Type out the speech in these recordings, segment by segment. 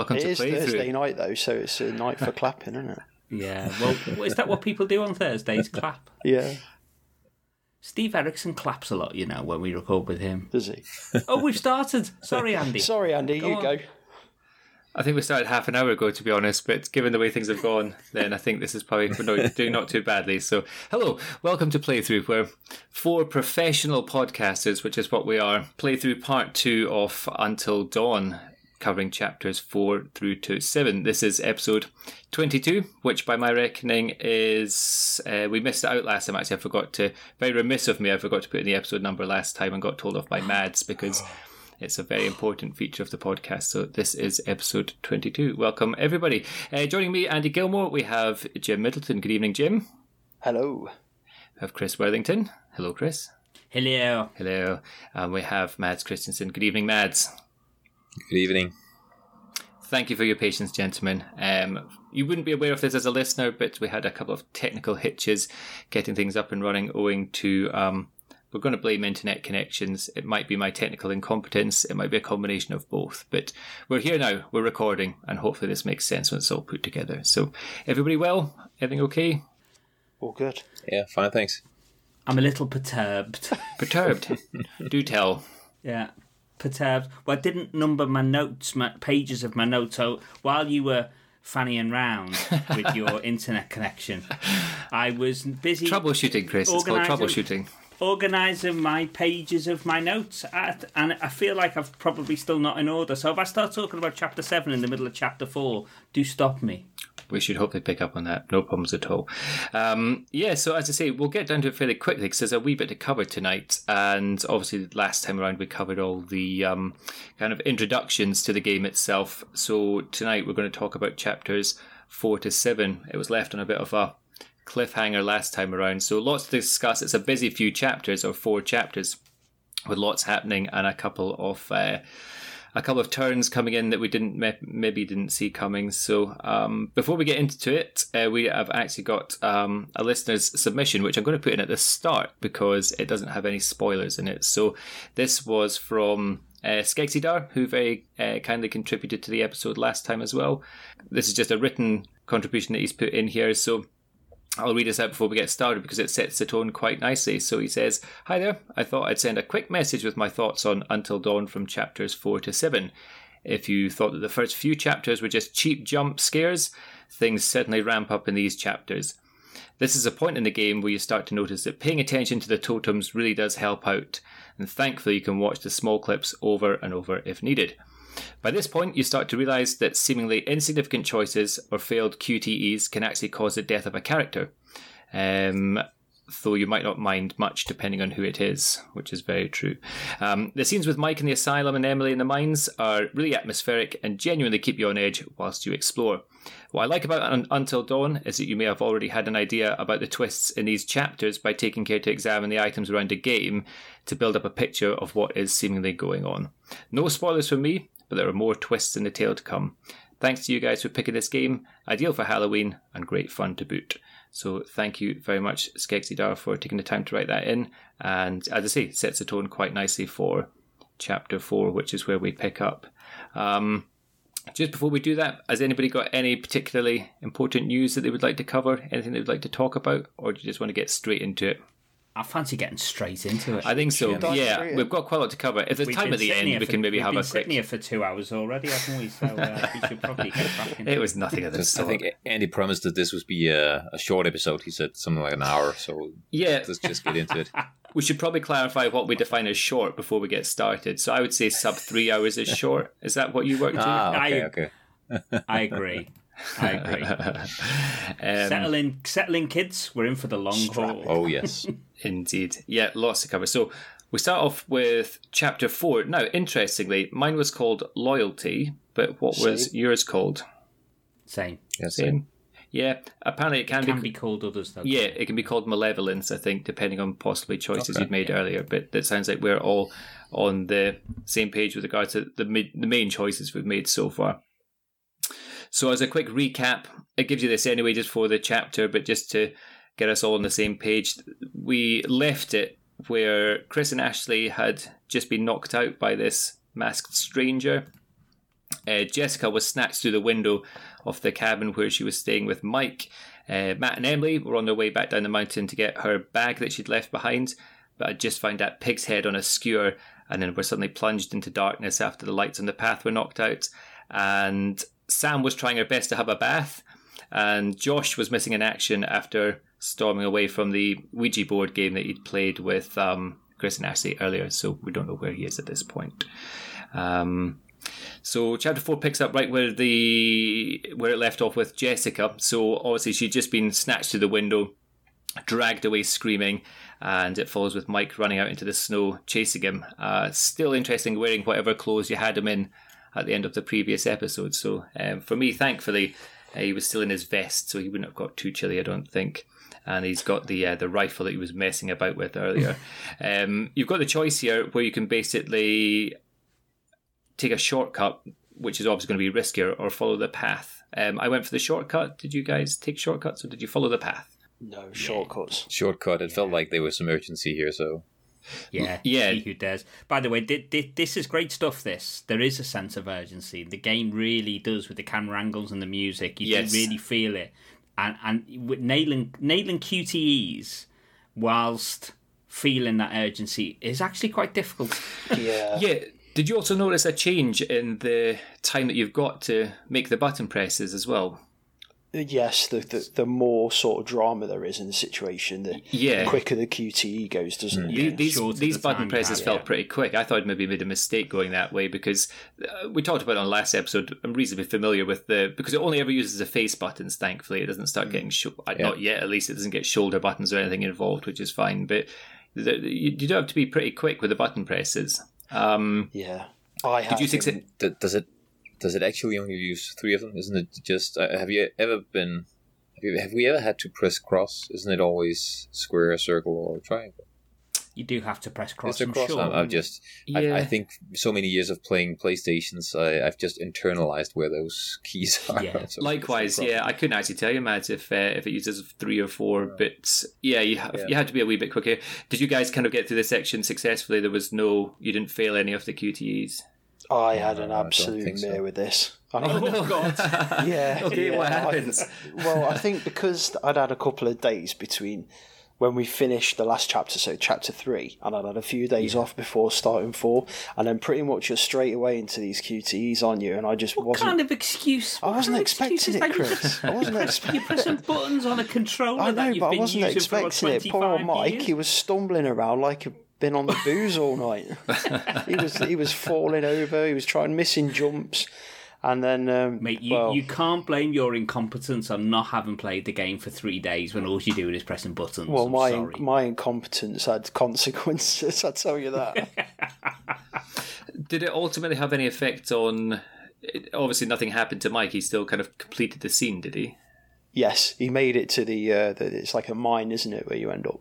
Hello, and welcome It to is Thursday Playthrough. night though, so it's a night for clapping, isn't it? Yeah, well, is that what people do on Thursdays? Clap. Yeah, Steve Erickson claps a lot, you know, when we record with him. does he? Oh, we've started. Sorry, Andy. Sorry, Andy, Go you on. go. I think we started half an hour ago, to be honest, but given the way things have gone, then I think this is probably we're doing not too badly. So, hello, welcome to Playthrough, where four professional podcasters, which is what we are, play through part two of Until Dawn, covering chapters four through to seven. This is episode 22, which by my reckoning is. Uh, we missed it out last time, actually. I forgot to. Very remiss of me, I forgot to put in the episode number last time and got told off by Mads because. It's a very important feature of the podcast. So this is episode 22. Welcome, everybody. Uh, joining me, Andy Gilmore, we have Jim Middleton. Good evening, Jim. Hello. We have Chris Worthington. Hello, Chris. Hello. Hello. And we have Mads Christensen. Good evening, Mads. Good evening. Thank you for your patience, gentlemen. Um, you wouldn't be aware of this as a listener, but we had a couple of technical hitches getting things up and running owing to. Um, we're going to blame internet connections. It might be my technical incompetence. It might be a combination of both. But we're here now. We're recording, and hopefully this makes sense when it's all put together. So, everybody well? Everything okay? All good. Yeah, fine, thanks. I'm a little perturbed. Perturbed? Do tell. Yeah, perturbed. Well, I didn't number my notes, my pages of my notes. So while you were fannying round with your internet connection, I was busy Troubleshooting, Chris. It's called troubleshooting. organising my pages of my notes, at, and I feel like I've probably still not in order. So if I start talking about chapter seven in the middle of chapter four, do stop me. We should hopefully pick up on that. No problems at all. Um, yeah, so as I say, we'll get down to it fairly quickly because there's a wee bit to cover tonight. And obviously, last time around, we covered all the um, kind of introductions to the game itself. So tonight, we're going to talk about chapters four to seven. It was left on a bit of a cliffhanger last time around. So lots to discuss. It's a busy few chapters, or four chapters, with lots happening and a couple of. Uh, a couple of turns coming in that we didn't maybe didn't see coming. So um, before we get into it, uh, we have actually got um, a listener's submission, which I'm going to put in at the start because it doesn't have any spoilers in it. So this was from. Uh, who very uh, kindly contributed to the episode last time as well. This is just a written contribution that he's put in here. So I'll read this out before we get started because it sets the tone quite nicely. So he says, Hi there, I thought I'd send a quick message with my thoughts on Until Dawn from chapters 4 to 7. If you thought that the first few chapters were just cheap jump scares, things certainly ramp up in these chapters. This is a point in the game where you start to notice that paying attention to the totems really does help out, and thankfully you can watch the small clips over and over if needed. By this point, you start to realize that seemingly insignificant choices or failed QTEs can actually cause the death of a character. Um, though you might not mind much depending on who it is, which is very true. Um, the scenes with Mike in the asylum and Emily in the mines are really atmospheric and genuinely keep you on edge whilst you explore. What I like about Un- Until Dawn is that you may have already had an idea about the twists in these chapters by taking care to examine the items around a game to build up a picture of what is seemingly going on. No spoilers for me, but there are more twists in the tale to come. Thanks to you guys for picking this game, ideal for Halloween and great fun to boot. So thank you very much, Skegsidar, for taking the time to write that in. And as I say, sets the tone quite nicely for chapter four, which is where we pick up. Um, just before we do that, has anybody got any particularly important news that they would like to cover? Anything they would like to talk about? Or do you just want to get straight into it? I fancy getting straight into it. I think so. Dive Yeah, we've got quite a lot to cover. If there's We've time been at the sitting end, here we can maybe we've have been a quick. sitting here for two hours already, haven't we? So uh, we should probably get cracking. It was nothing of the sort. I think Andy promised that this would be a, a short episode. He said something like an hour, so Yeah, let's just get into it. we should probably clarify what we define as short before we get started. So I would say sub three hours is short. Is that what you worked to? Ah, okay, I- okay. I agree. I agree. Um, settle in, settle in, kids. We're in for the long haul. Oh, yes. Indeed. Yeah, lots to cover. So we start off with chapter four. Now, interestingly, mine was called Loyalty, but what was yours called? Same. yes Same. Yeah, apparently it can, Can be. be called others though. Yeah, it can be called malevolence, I think, depending on possibly choices Okay. you've made earlier. But it sounds like we're all on the same page with regards to the the main choices we've made so far. So, as a quick recap, it gives you this anyway, just for the chapter, but just to get us all on the same page, we left it where Chris and Ashley had just been knocked out by this masked stranger. Uh, Jessica was snatched through the window of the cabin where she was staying with Mike. Uh, Matt and Emily were on their way back down the mountain to get her bag that she'd left behind, but had just found that pig's head on a skewer and then were suddenly plunged into darkness after the lights on the path were knocked out. And Sam was trying her best to have a bath, and Josh was missing in action after storming away from the Ouija board game that he'd played with um, Chris and Ashley earlier, so we don't know where he is at this point. Um, so chapter four picks up right where the where it left off with Jessica. So obviously she'd just been snatched through the window, dragged away screaming, and it follows with Mike running out into the snow chasing him. Uh, still interesting wearing whatever clothes you had him in at the end of the previous episode. So um, for me, thankfully, uh, he was still in his vest, so he wouldn't have got too chilly, I don't think. And he's got the uh, the rifle that he was messing about with earlier. um, you've got the choice here where you can basically take a shortcut, which is obviously going to be riskier, or follow the path. Um, I went for the shortcut. Did you guys take shortcuts, or did you follow the path? No shortcuts. Shortcut. It felt like there was some urgency here, so Yeah, Yeah. He who dares. By the way, thi- thi- this is great stuff. This there is a sense of urgency. The game really does with the camera angles and the music. You Yes. do really feel it, and and with nailing nailing QTEs whilst feeling that urgency is actually quite difficult. Yeah. Yeah. Did you also notice a change in the time that you've got to make the button presses as well? Yes, the, the the more sort of drama there is in the situation, the Yeah. quicker the QTE goes, doesn't it? These these, shorter these the button presses have, felt yeah. pretty quick. I thought maybe made a mistake going that way because uh, we talked about it on the last episode. I'm reasonably familiar with the because it only ever uses the face buttons. Thankfully, it doesn't start getting sho- uh, not yet. At least it doesn't get shoulder buttons or anything involved, which is fine. But the, you, you do have to be pretty quick with the button presses. Um, Yeah. I did you have succeed? been- does it does it actually only use three of them? Isn't it just? Uh, have you ever been? Have, you, have we ever had to press cross? Isn't it always square, circle, or triangle? You do have to press cross. Is I'm cross? sure. I'm, I've just. Yeah. I think so many years of playing PlayStations, I, I've just internalized where those keys are. Yeah. So Likewise, yeah, I couldn't actually tell you, Matt, if uh, if it uses three or four, but yeah, you have, Yeah. you had to be a wee bit quicker. Did you guys kind of get through the section successfully? There was no, you didn't fail any of the QTEs. I had an No, I don't absolute think so. mare with this. I Oh, mean, no. God. yeah. Okay, yeah, what I- happens? well, I think because I'd had a couple of days between when we finished the last chapter, so chapter three, and I'd had a few days off before starting four, and then pretty much you're straight away into these QTEs on you, and I just What wasn't. kind of excuse? I wasn't kind of excuse expecting it, that? You're Chris. I wasn't You're expecting. pressing buttons on a controller I that know, you've but I been wasn't using for expecting it. 25 Poor Mike, years. he was stumbling around like he'd been on the booze all night. he was he was falling over. He was trying missing jumps, and then um, Mate, you, well, you can't blame your incompetence on not having played the game for three days when all you're doing is pressing buttons. well, I'm my sorry. my incompetence had consequences. I tell you that. Did it ultimately have any effect on? Obviously, nothing happened to Mike. He still kind of completed the scene, did he? yes, he made it to the. Uh, the it's like a mine, isn't it, where you end up?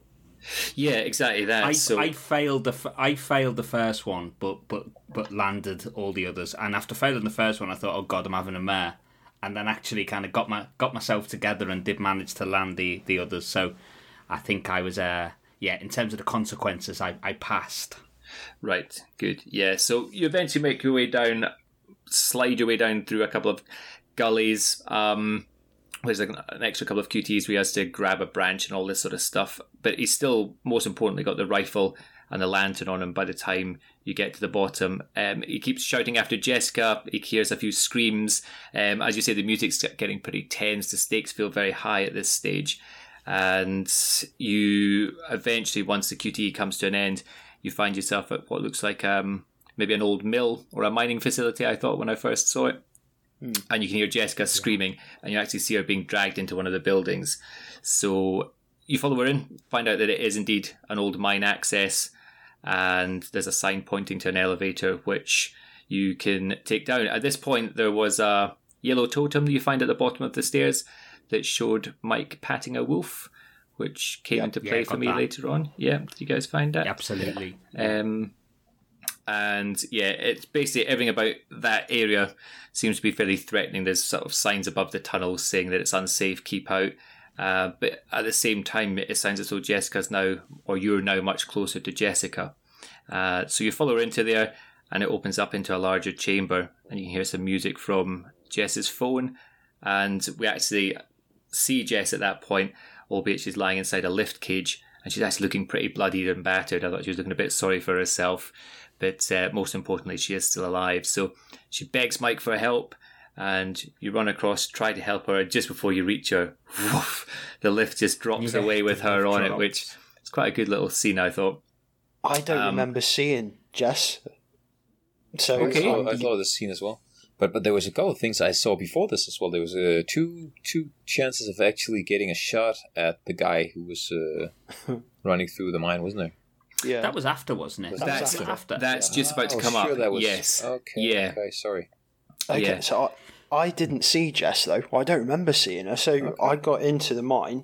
Yeah, exactly that. I, so I failed the f- I failed the first one, but but but landed all the others. And after failing the first one, I thought, oh god, I'm having a mare. And then actually kind of got my got myself together and did manage to land the the others. So I think I was uh yeah in terms of the consequences, I I passed. Right, good. Yeah, so you eventually make your way down, slide your way down through a couple of gullies. Um, there's like an extra couple of QTs where he has to grab a branch and all this sort of stuff. But he's still, most importantly, got the rifle and the lantern on him by the time you get to the bottom. Um, he keeps shouting after Jessica. He hears a few screams. Um, as you say, the music's getting pretty tense. The stakes feel very high at this stage. And you eventually, once the QTE comes to an end, you find yourself at what looks like um, maybe an old mill or a mining facility, I thought when I first saw it. And you can hear Jessica screaming, and you actually see her being dragged into one of the buildings. So you follow her in, find out that it is indeed an old mine access, and there's a sign pointing to an elevator which you can take down. At this point, there was a yellow totem that you find at the bottom of the stairs that showed Mike patting a wolf, which came into play I for me that. later on. Yeah, did you guys find that? Absolutely. Um, and yeah, it's basically everything about that area seems to be fairly threatening. There's sort of signs above the tunnels saying that it's unsafe, keep out. Uh, but at the same time, it sounds as though Jessica's now, or you're now much closer to Jessica. Uh, so you follow her into there, and it opens up into a larger chamber, and you can hear some music from Jess's phone, and we actually see Jess at that point, albeit she's lying inside a lift cage, and she's actually looking pretty bloodied and battered. I thought she was looking a bit sorry for herself, but uh, most importantly, she is still alive. So she begs Mike for help, and you run across, try to help her. Just before you reach her, woof, the lift just drops Yeah, away with her lift on it, which is quite a good little scene, I thought. I don't Um, remember seeing Jess. So Okay. I um, saw, I saw this scene as well. But but there was a couple of things I saw before this as well. There was uh, two two chances of actually getting a shot at the guy who was uh, running through the mine, wasn't there? Yeah, That was after, wasn't it? Was That's was after. that's just about to come sure up. That was, yes. Okay. Yeah. Okay. Sorry. Okay, Yeah. so I, I didn't see Jess though. I don't remember seeing her. So I got into the mine,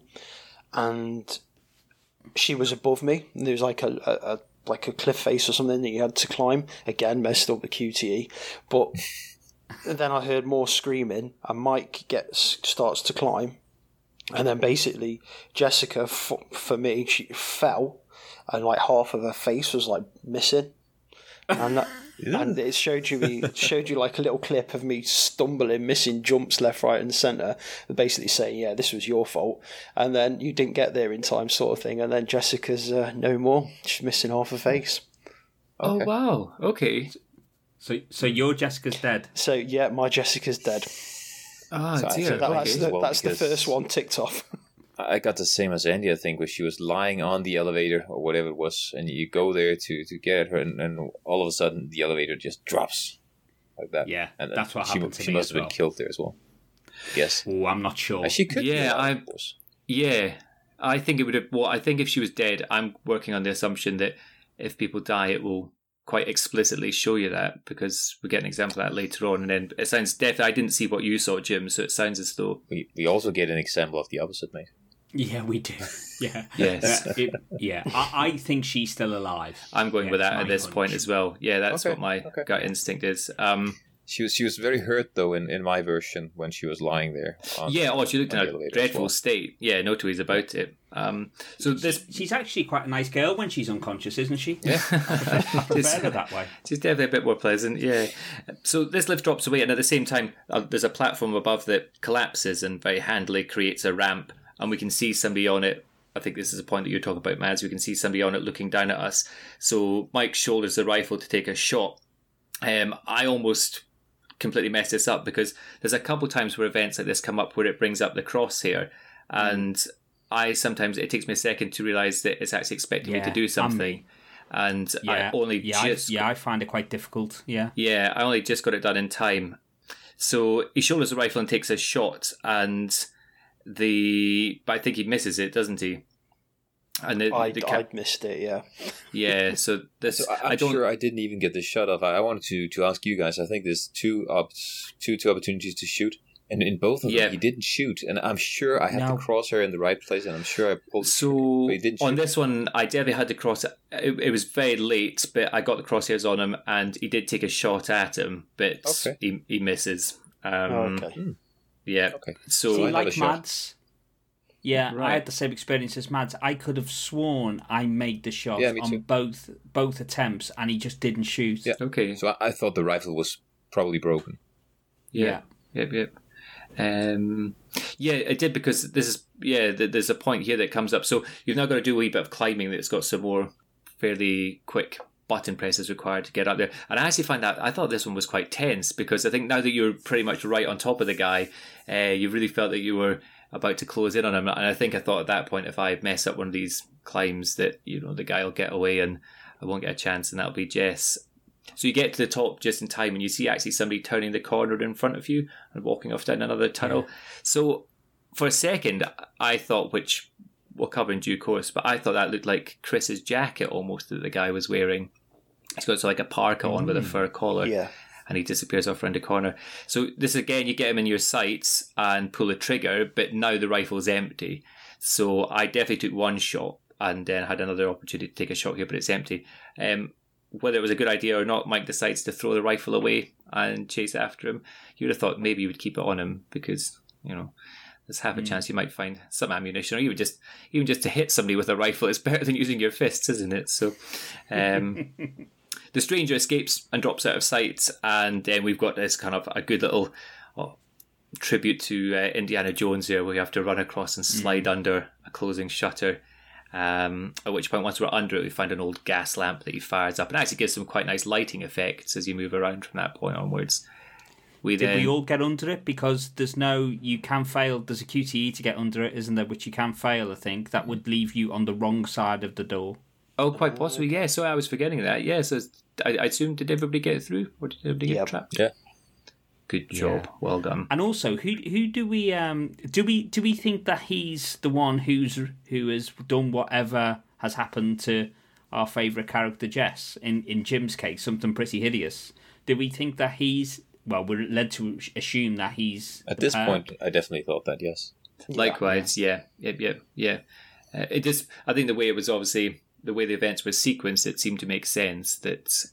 and she was above me. And there was like a, a, a like a cliff face or something that you had to climb. Again, messed up the QTE, but then I heard more screaming, and Mike gets starts to climb, and then basically Jessica, f- for me, she fell, and like half of her face was like missing, and that, and it showed you me showed you like a little clip of me stumbling, missing jumps left, right, and centre, basically saying, "Yeah, this was your fault," and then you didn't get there in time, sort of thing, and then Jessica's uh, no more, she's missing half her face. Oh Okay. wow. Okay. So, so your Jessica's dead. So yeah, my Jessica's dead. Oh So dear. think That, Okay. that's the, Well, that's the first one ticked off. I got the same as Andy, I think, where she was lying on the elevator or whatever it was, and you go there to, to get her, and, and all of a sudden the elevator just drops like that. Yeah, and that's what she, happened to She must have been killed there as well. Yes, Oh, I'm not sure. Uh, she could. Yeah, I- Yeah, I think it would have. Well, I think if she was dead, I'm working on the assumption that if people die, it will quite explicitly show you that because we get an example of that later on. And then it sounds deaf. I didn't see what you saw, Jim, so it sounds as though We, we also get an example of the opposite, mate. Yeah, we do. Yeah. Yes. Uh, it- yeah. I, I think she's still alive. I'm going Yeah, with that at this hunch. point as well. Yeah, that's Okay, what my okay. gut instinct is. Um, She was she was very hurt though in, in my version when she was lying there. on- yeah, oh, she looked in a the elevator as dreadful well. state. Yeah, no two ways about it. Um, so this She's actually quite a nice girl when she's unconscious, isn't she? Yeah. I prefer her that way. She's definitely a bit more pleasant, yeah. So this lift drops away, and at the same time, uh, there's a platform above that collapses and very handily creates a ramp, and we can see somebody on it. I think this is a point that you're talking about, Mads. We can see somebody on it looking down at us. So Mike shoulders the rifle to take a shot. Um, I almost completely messed this up because there's a couple times where events like this come up where it brings up the crosshair, and I sometimes it takes me a second to realize that it's actually expecting me to do something, and Yeah. I only yeah, just I, yeah, I find it quite difficult. Yeah. yeah, I only just got it done in time. So he shoulders the rifle and takes a shot, and the but I think he misses it, doesn't he? And the, I the ca- I'd missed it. Yeah. yeah, so this So I, I I'm don't. sure I didn't even get the shot off. I, I wanted to, to ask you guys. I think there's two op- two two opportunities to shoot, and in both of Yeah. them he didn't shoot. And I'm sure I had No. the crosshair in the right place, and I'm sure I pulled. So But he didn't on this one, I definitely had to cross. It, it was very late, but I got the crosshairs on him, and he did take a shot at him, but Okay. he he misses. Um, okay. Yeah. Okay. So See, I had a like. Mads. Yeah, Right. I had the same experience as Mads. I could have sworn I made the shot Yeah, on both both attempts, and he just didn't shoot. Yeah. okay. So I, I thought the rifle was probably broken. Yeah. Yep. Yep. Um, yeah, it did because this is yeah. th- There's a point here that comes up. So you've now got to do a wee bit of climbing that's got some more fairly quick button presses required to get up there. And I actually find that I thought this one was quite tense because I think now that you're pretty much right on top of the guy, uh, you really felt that you were about to close in on him. And I think I thought at that point, if I mess up one of these climbs, that you know the guy will get away and I won't get a chance, and that'll be Jess. So you get to the top just in time, and you see actually somebody turning the corner in front of you and walking off down another tunnel. So for a second, I thought, which we'll cover in due course, but I thought that looked like Chris's jacket almost that the guy was wearing. He's got like a parka on with a fur collar, Yeah. and he disappears off around the corner. So this again, you get him in your sights and pull the trigger, but now the rifle's empty. So I definitely took one shot and then had another opportunity to take a shot here, but it's empty. Um, whether it was a good idea or not, Mike decides to throw the rifle away and chase after him. You would have thought maybe you would keep it on him because you know there's half a chance you might find some ammunition, or even just even just to hit somebody with a rifle It's better than using your fists, isn't it? So, um, the stranger escapes and drops out of sight, and then we've got this kind of a good little oh, tribute to uh, Indiana Jones here, where you have to run across and slide under a closing shutter. Um, at which point, once we're under it, we find an old gas lamp that he fires up, and actually gives some quite nice lighting effects as you move around from that point onwards. We Did then, we all get under it? Because there's no, you can fail. There's a QTE to get under it, isn't there? Which you can fail. I think that would leave you on the wrong side of the door. oh, quite possibly, yeah. So I was forgetting that. Yeah, so I, I assume did everybody get through, or did everybody get trapped? Yeah. Good job, well done. And also, who who do we um do we do we think that he's the one who's who has done whatever has happened to our favourite character Jess in in Jim's case, something pretty hideous? Do we think that he's well? We're led to assume that he's At this parent. point, I definitely thought that. Yes. Likewise, yeah, yep, yep, yeah. Uh, it just, I think the way it was obviously the way the events were sequenced, it seemed to make sense that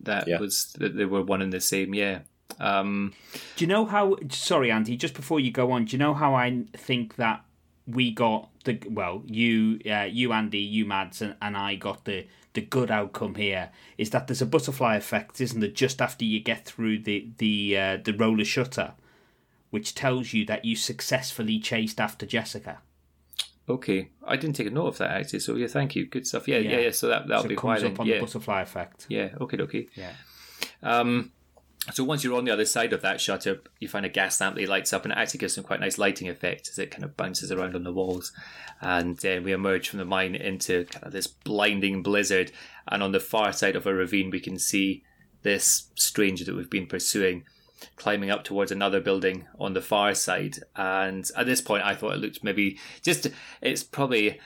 that Yeah. was that they were one and the same. Yeah. Um, Do you know how? Sorry, Andy. Just before you go on, do you know how I think that we got the well, you, uh, you, Andy, you, Mads, and, and I got the the good outcome here is that there's a butterfly effect, isn't there? Just after you get through the the uh, the roller shutter, which tells you that you successfully chased after Jessica. okay, I didn't take a note of that actually. So yeah, thank you. Good stuff. Yeah, yeah, yeah. so that that'll so be it comes up on Yeah, the butterfly effect. yeah. Okay, okay. Yeah. Um, so once you're on the other side of that shutter, you find a gas lamp that lights up, and it actually gives some quite nice lighting effect as it kind of bounces around on the walls. And then we emerge from the mine into kind of this blinding blizzard, and on the far side of a ravine, we can see this stranger that we've been pursuing climbing up towards another building on the far side. And at this point, I thought it looked maybe just it's probably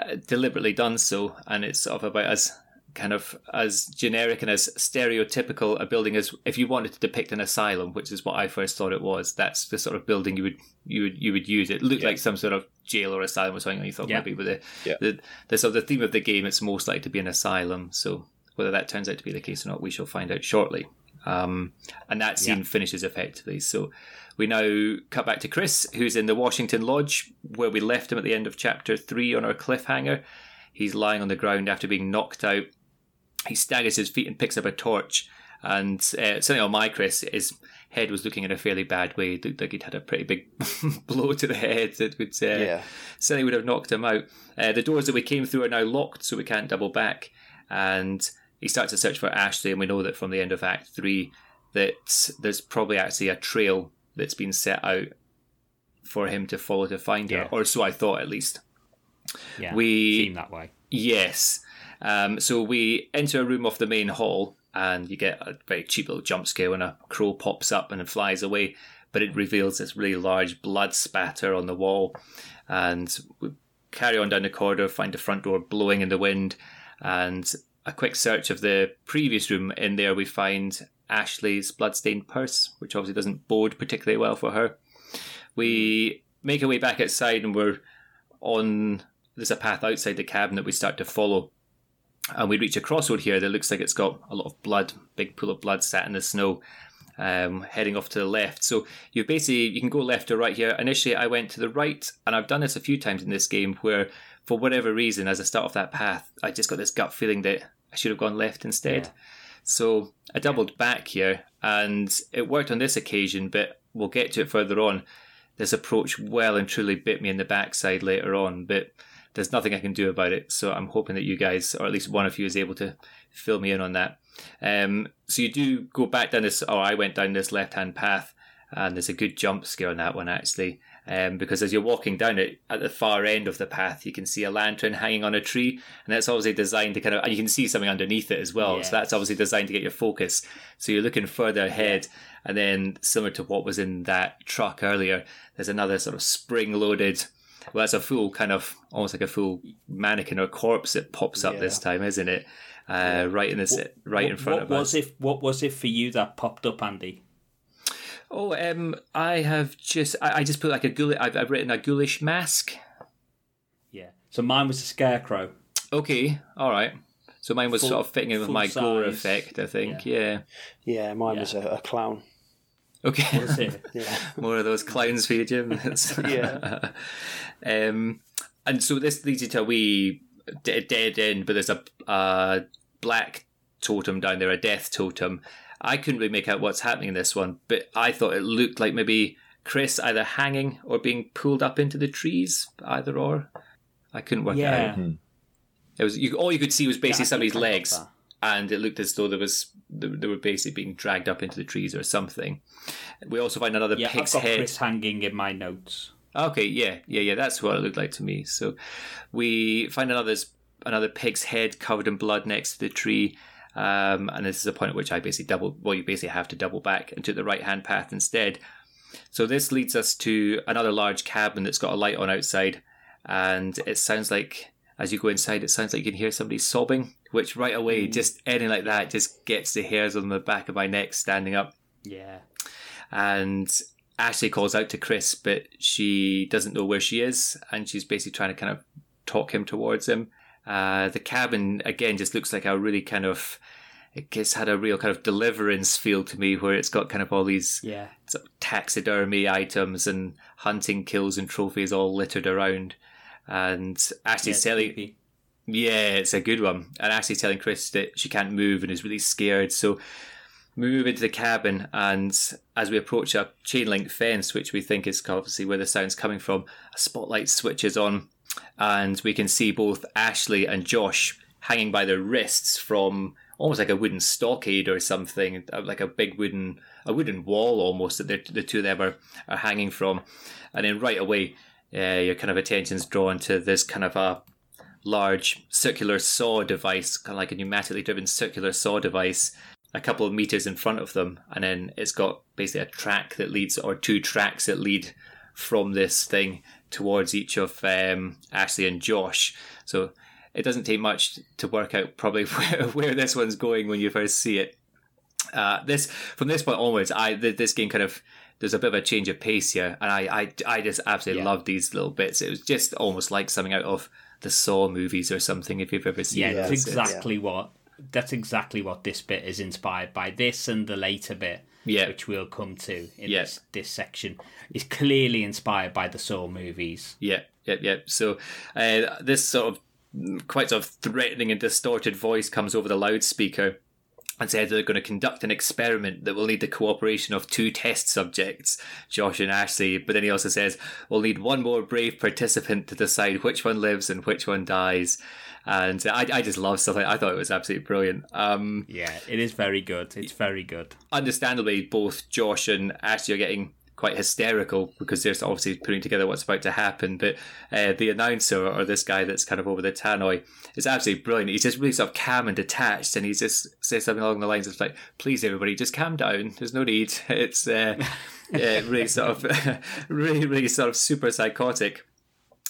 uh, deliberately done so, and it's sort of about as kind of as generic and as stereotypical a building as if you wanted to depict an asylum, which is what I first thought it was. That's the sort of building you would you would you would use. It looked like some sort of jail or asylum or something. And you thought Yeah. maybe with the, Yeah. the the sort of the theme of the game, it's most likely to be an asylum. So whether that turns out to be the case or not, we shall find out shortly. Um, and that scene Yeah. finishes effectively. So we now cut back to Chris, who's in the Washington Lodge, where we left him at the end of chapter three on our cliffhanger. He's lying on the ground after being knocked out. He staggers his feet and picks up a torch. And uh, something on my Chris, his head was looking in a fairly bad way. It looked like he'd had a pretty big blow to the head that would uh, Yeah. certainly would have knocked him out. Uh, the doors that we came through are now locked, so we can't double back. And he starts to search for Ashley, and we know that from the end of Act Three that there's probably actually a trail that's been set out for him to follow to find her, or so I thought at least. Yeah. We- seem that way. Yes. Um, so we enter a room off the main hall, and you get a very cheap little jump scare when a crow pops up and flies away. But it reveals this really large blood spatter on the wall, and we carry on down the corridor, find the front door blowing in the wind, and a quick search of the previous room. In there, we find Ashley's bloodstained purse, which obviously doesn't bode particularly well for her. We make our way back outside, and we're on. There's a path outside the cabin that we start to follow and we reach a crossroad here that looks like it's got a lot of blood, big pool of blood sat in the snow, um, heading off to the left. So you basically you can go left or right here. Initially, I went to the right, and I've done this a few times in this game where, for whatever reason, as I start off that path, I just got this gut feeling that I should have gone left instead. Yeah. So I doubled back here, and it worked on this occasion, but we'll get to it further on. This approach well and truly bit me in the backside later on, but there's nothing I can do about it. So I'm hoping that you guys, or at least one of you, is able to fill me in on that. Um, so you do go back down this, or I went down this left hand path, and there's a good jump scare on that one actually. Um, because as you're walking down it at the far end of the path, you can see a lantern hanging on a tree, and that's obviously designed to kind of, and you can see something underneath it as well. Yes. So that's obviously designed to get your focus. So you're looking further ahead, and then similar to what was in that truck earlier, there's another sort of spring-loaded. Well, that's a full kind of almost like a full mannequin or corpse that pops up Yeah. this time, isn't it? Uh, Right in this, right in front what of was us. it? What was it for you that popped up, Andy? Oh, um, I have just, I, I just put like a ghoulish. I've, I've written a ghoulish mask. Yeah. So mine was a scarecrow. Okay, all right. So mine was Full- sort of fitting in with full my gore effect, I think. Yeah. Yeah, mine Yeah. was a, a clown. Okay. Was it? Yeah. More of those clowns for you, Jim. Yeah. um, and so this leads you to a wee d- dead end, but there's a uh, black totem down there, a death totem. I couldn't really make out what's happening in this one, but I thought it looked like maybe Chris either hanging or being pulled up into the trees, either or. I couldn't work it Yeah. out. It was you, all you could see was basically I somebody's think I got legs, and it looked as though there was they were basically being dragged up into the trees or something. We also find another Yeah, I've got head. Chris hanging in my notes. Okay, yeah, yeah, yeah. That's what it looked like to me. So we find another another pig's head covered in blood next to the tree, um, and this is a point at which I basically double. Well, you basically have to double back and took the right hand path instead. So this leads us to another large cabin that's got a light on outside, and it sounds like as you go inside, it sounds like you can hear somebody sobbing. Which right away, just anything like that, just gets the hairs on the back of my neck standing up Yeah. and Ashley calls out to Chris, but she doesn't know where she is, and she's basically trying to kind of talk him towards him. Uh, the cabin again just looks like a really kind of it gets had a real kind of deliverance feel to me, where it's got kind of all these Yeah. sort of taxidermy items and hunting kills and trophies all littered around. And Ashley's yeah, telling creepy. Yeah, it's a good one. And Ashley's telling Chris that she can't move and is really scared. So we move into the cabin, and as we approach a chain link fence, which we think is obviously where the sound's coming from, a spotlight switches on, and we can see both Ashley and Josh hanging by their wrists from almost like a wooden stockade or something, like a big wooden a wooden wall almost that the two of them are, are hanging from. And then right away, uh, your kind of attention's drawn to this kind of a large circular saw device, kind of like a pneumatically driven circular saw device, a couple of meters in front of them, and then it's got basically a track that leads, or two tracks that lead from this thing towards each of um, Ashley and Josh. So it doesn't take much to work out probably where, where this one's going when you first see it. Uh, this from this point onwards, I th- this game kind of there's a bit of a change of pace here, and I I, I just absolutely Yeah. love these little bits. It was just almost like something out of the Saw movies or something. If you've ever seen, Yeah, it. that's It's- it's- exactly what. That's exactly what this bit is inspired by. This and the later bit, Yeah. which we'll come to in Yeah. this, this section, is clearly inspired by the Saw movies. Yeah, yeah, yeah. So uh, this sort of quite sort of threatening and distorted voice comes over the loudspeaker and said they're going to conduct an experiment that will need the cooperation of two test subjects, Josh and Ashley. But then he also says we'll need one more brave participant to decide which one lives and which one dies. And I, I just love stuff like I thought it was absolutely brilliant. Um, Yeah, it is very good. It's very good. understandably, both Josh and Ashley are getting quite hysterical because they're obviously putting together what's about to happen. But uh, the announcer or this guy that's kind of over the tannoy is absolutely brilliant. He's just really sort of calm and detached, and he just says something along the lines of like, "Please, everybody, just calm down. There's no need." It's uh, yeah, really sort of really, really sort of super psychotic.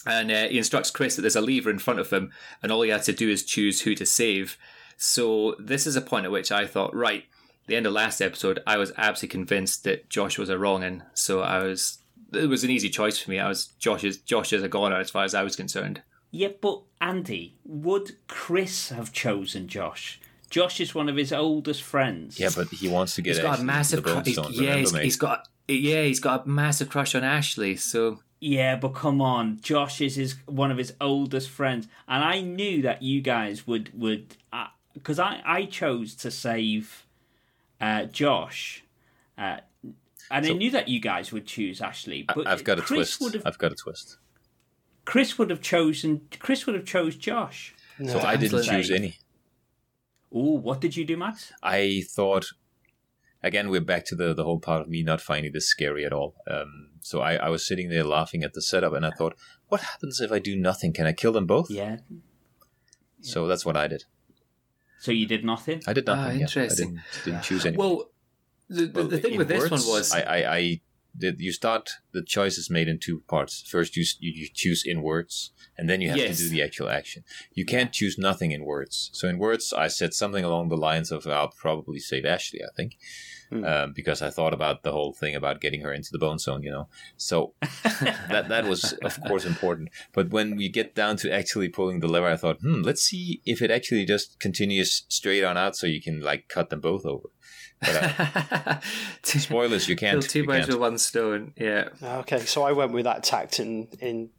And uh, he instructs Chris that there's a lever in front of him, and all he has to do is choose who to save. So this is a point at which I thought, right, the end of last episode, I was absolutely convinced that Josh was a wrong un. So I was, it was an easy choice for me. I was Josh is Josh is a goner as far as I was concerned. Yeah, but Andy, would Chris have chosen Josh? Josh is one of his oldest friends. Yeah, but he wants to get He's got a Ashley massive, to cru- he's, yeah, he's, he's got, yeah, he's got a massive crush on Ashley. So Yeah, but come on, Josh is his one of his oldest friends, and I knew that you guys would would uh, because I I chose to save uh, Josh, uh, and I knew that you guys would choose Ashley. But I've got a Chris twist. Would have, I've got a twist. Chris would have chosen. Chris would have chose Josh. So I didn't choose any. Oh, what did you do, Max? I thought again we're back to the the whole part of me not finding this scary at all. Um, so I, I was sitting there laughing at the setup, and I thought, what happens if I do nothing? Can I kill them both? Yeah. So that's what I did. So you did nothing. I did Ah, nothing. yeah. I interesting. didn't, didn't choose any. well, the, the, Well, the thing in with this words, one was I, I, I you start the choice is made in two parts. First, you, you you choose in words, and then you have Yes. to do the actual action. You can't choose nothing in words. So in words, I said something along the lines of, "I'll probably save Ashley." I think. Um, because I thought about the whole thing about getting her into the bone zone, you know. So that that was of course important. But when we get down to actually pulling the lever, I thought, hmm, let's see if it actually just continues straight on out, so you can like cut them both over. But uh, spoilers, you can't. Kill two you birds with one stone. Yeah. Okay, so I went with that tact in, in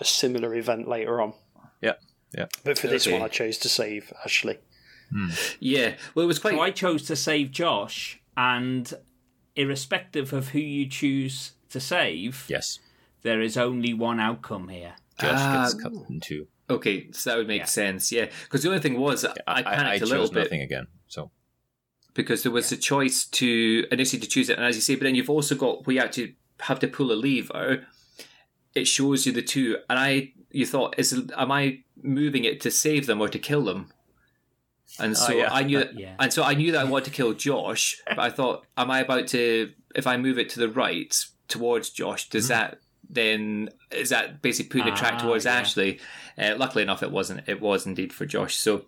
a similar event later on. Yeah, yeah. But for this one, I chose to save Ashley. Yeah, well, it was quite. So I chose to save Josh, and irrespective of who you choose to save, Yes. there is only one outcome here. Josh Ah, gets cut in two. Okay, so that would make Yeah. sense. Yeah, because the only thing was I I, panicked I a chose little bit nothing again. So because there was a choice to initially to choose it, and as you say, but then you've also got where you actually have to pull a lever. It shows you the two, and I you thought is am I moving it to save them or to kill them? And so yeah. I knew, Yeah. and so I knew that I wanted to kill Josh, but I thought, am I about to? If I move it to the right towards Josh, does that then is that basically putting a track Ah, towards yeah. Ashley? Uh, luckily enough, it wasn't. It was indeed for Josh. So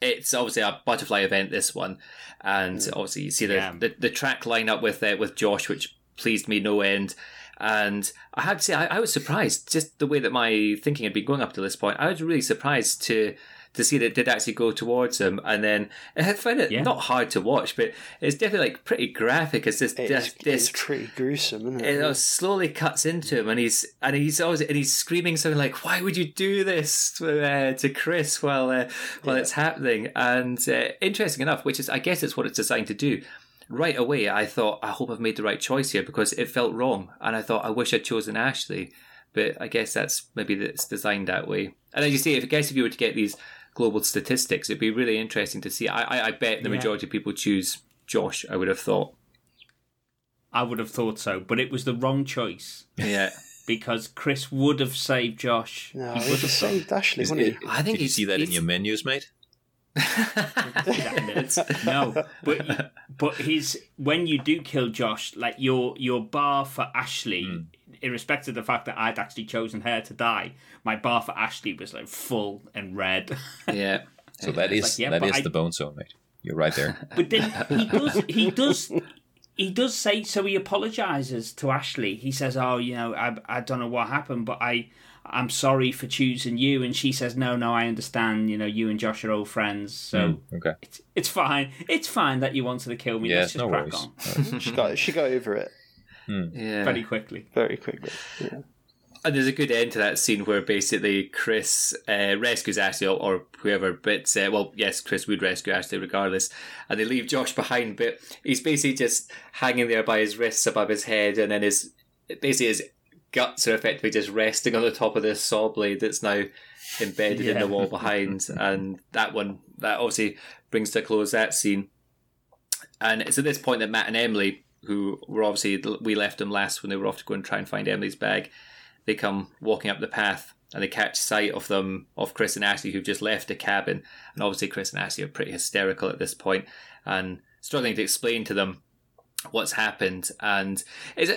it's obviously a butterfly event. This one, and obviously you see the, Yeah. the the track line up with uh, with Josh, which pleased me no end. And I had to say, I, I was surprised just the way that my thinking had been going up to this point. I was really surprised to to see that it did actually go towards him, and then I found it Yeah. not hard to watch, but it's definitely like pretty graphic. It's just It's, this, this it's pretty gruesome, isn't it it? uh, slowly cuts into him, and he's and he's always and he's screaming something like, "Why would you do this to, uh, to Chris while uh, while Yeah. it's happening?" And uh, interesting enough, which is I guess it's what it's designed to do. Right away, I thought, I hope I've made the right choice here because it felt wrong, and I thought I wish I'd chosen Ashley, but I guess that's maybe that it's designed that way. And as you say, if I guess if you were to get these global statistics, it'd be really interesting to see. I I, I bet the Yeah. majority of people choose Josh. I would have thought. I would have thought so, but it was the wrong choice Yeah. because Chris would have saved Josh. No, He he would have saved Ashley, wouldn't he? I think did you see that in your menus, mate? no, but but his when you do kill Josh, like your your bar for Ashley, Hmm. irrespective of the fact that I'd actually chosen her to die, my bar for Ashley was like full and red. Yeah. So that is like, yeah, that but is I- the bone zone, mate. You're right there. But then he does he does he does say so he apologizes to Ashley. He says, "Oh, you know, I I don't know what happened, but I I'm sorry for choosing you." And she says, "No, no, I understand. You know, you and Josh are old friends, so okay. it's it's fine. It's fine that you wanted to kill me. Yes, Let's just no crack worries. on She got she got over it Yeah. very quickly." very quickly. Yeah. And there's a good end to that scene where basically Chris uh, rescues Ashley or, or whoever, but uh, well, yes, Chris would rescue Ashley regardless, and they leave Josh behind. But he's basically just hanging there by his wrists above his head, and then his basically his guts are effectively just resting on the top of this saw blade that's now embedded in the wall behind. and that one that obviously brings to a close that scene. And it's at this point that Matt and Emily, who were obviously we left them last when they were off to go and try and find Emily's bag, they come walking up the path and they catch sight of them of Chris and Ashley who've just left the cabin. And obviously Chris and Ashley are pretty hysterical at this point and struggling to explain to them what's happened and is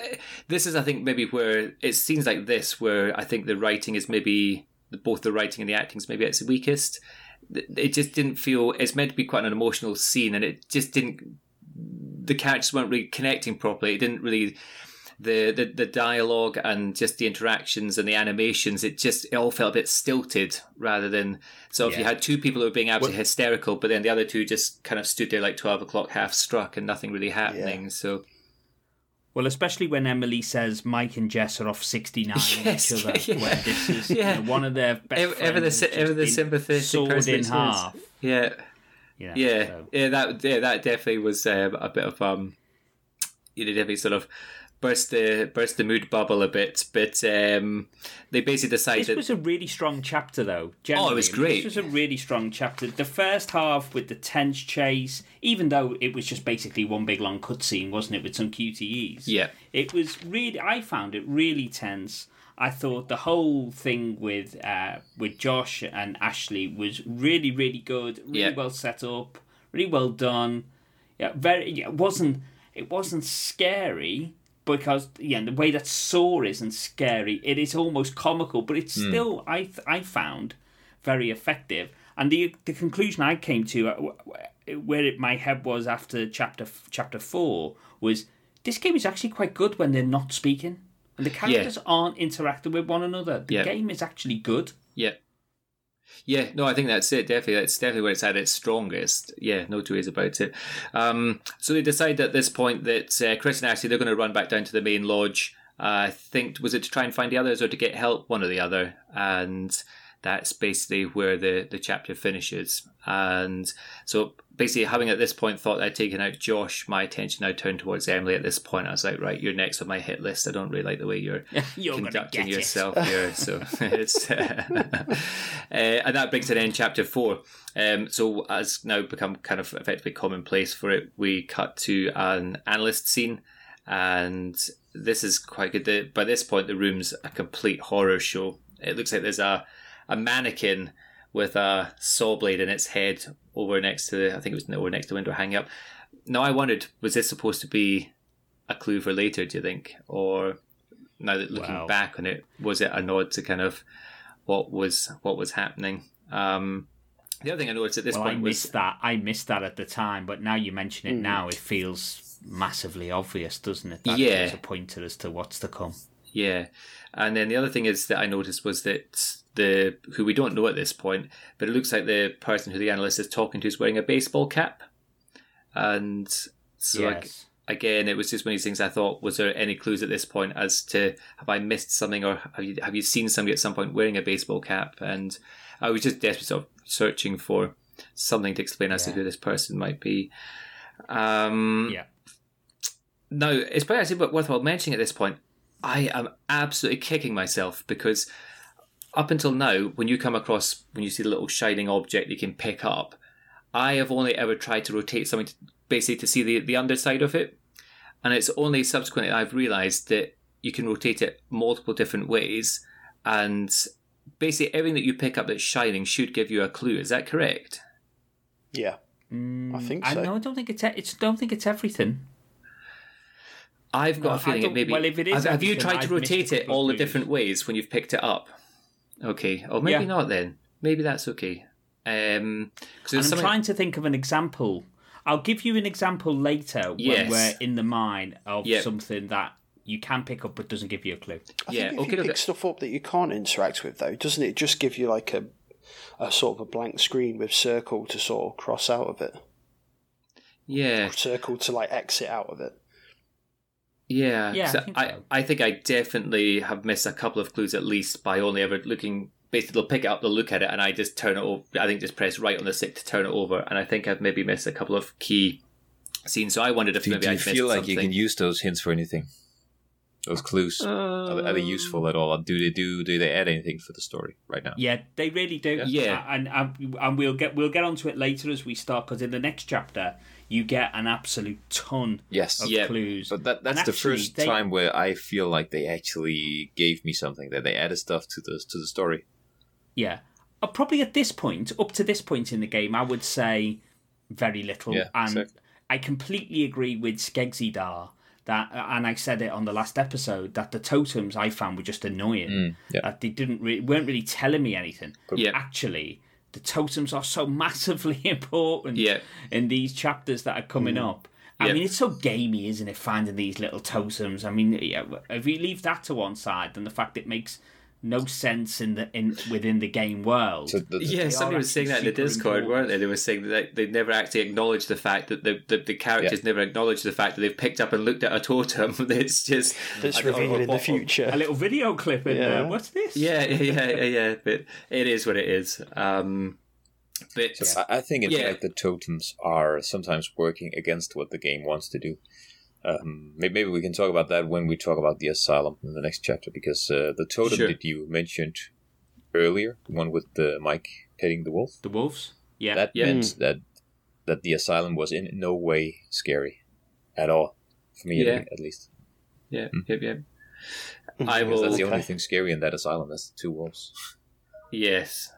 this is I think maybe where it seems like this where I think the writing is maybe both the writing and the acting is maybe at its weakest. It just didn't feel it's meant to be quite an emotional scene and it just didn't the characters weren't really connecting properly. It didn't really the, the the dialogue and just the interactions and the animations. It just it all felt a bit stilted rather than so. If you had two people who were being absolutely hysterical, but then the other two just kind of stood there like twelve o'clock, half struck, and nothing really happening. So Well, especially when Emily says Mike and Jess are off sixty nine Yes, each other, yeah. where this is Yeah. you know, one of their best ever, friends ever the has sy- just ever the been sympathetic sawed person in half. Yeah, You know, yeah, so- yeah. That yeah, that definitely was um, a bit of um, you know, definitely sort of burst the burst the mood bubble a bit. But um, they basically decided This was a really strong chapter, though. Oh, it was great. This was a really strong chapter. The first half with the tense chase, even though it was just basically one big long cutscene, wasn't it, with some QTEs? Yeah. It was really. I found it really tense. I thought the whole thing with uh, with Josh and Ashley was really, really good. Really Yeah. well set up. Really well done. Yeah, very. yeah, It wasn't. It wasn't scary because yeah, the way that Saw isn't scary, it is almost comical, but it's still I th- I found very effective. And the the conclusion I came to, uh, where it, my head was after chapter chapter four, was this game is actually quite good when they're not speaking and the characters aren't interacting with one another. The Yeah. game is actually good. Yeah. Yeah, no, I think that's it. Definitely, that's definitely where it's at its strongest. Yeah, no two ways about it. Um, so they decide at this point that uh, Chris and Ashley they're going to run back down to the main lodge. Uh, I think was it to try and find the others or to get help, one or the other. And that's basically where the, the chapter finishes. And so basically, having at this point thought I'd taken out Josh, my attention now turned towards Emily at this point. I was like, right, you're next on my hit list. I don't really like the way you're, You're conducting get it. yourself here. So it's. uh, and that brings an end chapter four. Um, so, as now become kind of effectively commonplace for it, we cut to an analyst scene. And this is quite good. The, by this point, the room's a complete horror show. It looks like there's a, a mannequin with a saw blade in its head over next to the, I think it was over next to the window hanging up. Now, I wondered, was this supposed to be a clue for later, do you think? Or now that looking Wow. back on it, was it a nod to kind of what was what was happening? Um, the other thing I noticed at this Well, I point was missed that. I missed that at the time, but now you mention it now, it feels massively obvious, doesn't it? That Yeah. there's a pointer as to what's to come. Yeah, and then the other thing is that I noticed was that the who we don't know at this point, but it looks like the person who the analyst is talking to is wearing a baseball cap, and so yes. again, it was just one of these things. I thought, was there any clues at this point as to have I missed something, or have you have you seen somebody at some point wearing a baseball cap? And I was just desperately sort of searching for something to explain as to who this person might be. Um, Yeah. now, it's probably actually worthwhile mentioning at this point. I am absolutely kicking myself because up until now, when you come across, when you see the little shining object you can pick up, I have only ever tried to rotate something to, basically to see the, the underside of it. And it's only subsequently I've realised that you can rotate it multiple different ways. And basically everything that you pick up that's shining should give you a clue. Is that correct? Yeah. Mm, I think I so. no, I don't think it's. e- It's. Don't think it's everything. I've got No, a feeling it maybe. well, if it is have, have you tried to I've missed rotate it all the different ways when you've picked it up? Okay, or maybe Yeah. not then. Maybe that's okay. Um, 'cause there's I'm something- trying to think of an example. I'll give you an example later when we're in the mine of Yep. something that you can pick up but doesn't give you a clue. I Yeah, think if okay, you pick okay. stuff up that you can't interact with, though, doesn't it just give you like a a sort of a blank screen with circle to sort of cross out of it, yeah, circle to like exit out of it? Yeah, Yeah, I 'cause think I, so. I think I definitely have missed a couple of clues at least by only ever looking. Basically, they'll pick it up, they'll look at it, and I just turn it over. I think just press right on the stick to turn it over, and I think I've maybe missed a couple of key scenes. So I wondered if Do, maybe do I you missed feel like something. you can use those hints for anything? Those clues are, they, are they useful at all? Do they do do they add anything for the story right now? Yeah, they really do. Yeah. and and, and we'll get we'll get onto it later as we start because in the next chapter you get an absolute ton Yes. of Yeah, clues. But that, that's And the actually, first they- time where I feel like they actually gave me something that they added stuff to the to the story. Yeah. Uh, probably at this point, up to this point in the game, I would say very little. Yeah, and exactly. I completely agree with Skegzidar that, uh, and I said it on the last episode, that the totems I found were just annoying. Mm, yeah. That they didn't re- weren't really telling me anything. Yeah. Actually, the totems are so massively important Yeah. in these chapters that are coming mm. up. I Yeah. mean, it's so gamey, isn't it? Finding these little totems. I mean, yeah, if you leave that to one side, then the fact it makes no sense in the in within the game world. So the, the- Yeah, somebody was saying that in the Discord, important. weren't they? They were saying that they never actually acknowledged the fact that the, the, the characters never acknowledged the fact that they've picked up and looked at a totem. It's just That's I don't know revealed in the future. a little video clip in Yeah. there. What's this? Yeah, yeah, yeah, yeah, yeah. But it is what it is. Um, but so I, I think it's Yeah. like the totems are sometimes working against what the game wants to do. Um, maybe, maybe we can talk about that when we talk about the asylum in the next chapter, because uh, the totem Sure. that you mentioned earlier, the one with the Mike petting the wolf, The wolves. Yeah. that Yeah. meant that that the asylum was in no way scary at all for me, Yeah. at, at least. yeah, Hmm. yeah, yeah. I Because will. that's the only thing scary in that asylum. That's the two wolves. Yes.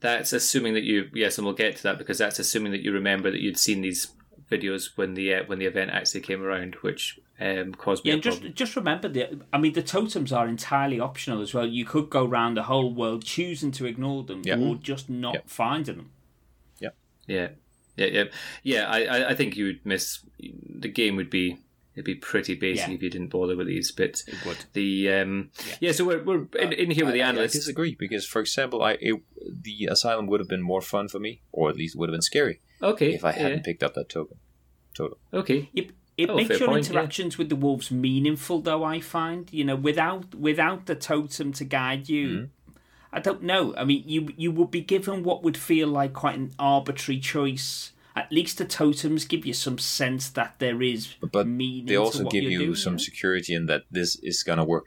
That's assuming that you yes, and we'll get to that because that's assuming that you remember that you'd seen these videos when the uh, when the event actually came around, which um, caused me Yeah, a and just problem. just remember the. I mean, the totems are entirely optional as well. You could go around the whole world choosing to ignore them, Yeah. or just not Yeah. finding them. Yeah, yeah, yeah, yeah. I, I, I think you would miss the game. Would be it'd be pretty basic Yeah. if you didn't bother with these. But It would. the um, yeah. so we're we're in, in here with the I- I- analysts. I disagree because, for example, I it, the asylum would have been more fun for me, or at least would have been scary okay, if I hadn't picked up that token. Total. okay, It, it Oh, makes your point, yeah. interactions with the wolves meaningful, though. I find you know without without the totem to guide you, Mm-hmm. I don't know. I mean, you you would be given what would feel like quite an arbitrary choice. At least the totems give you some sense that there is but meaning. they to also what give you're doing, some know? security in that this is gonna work.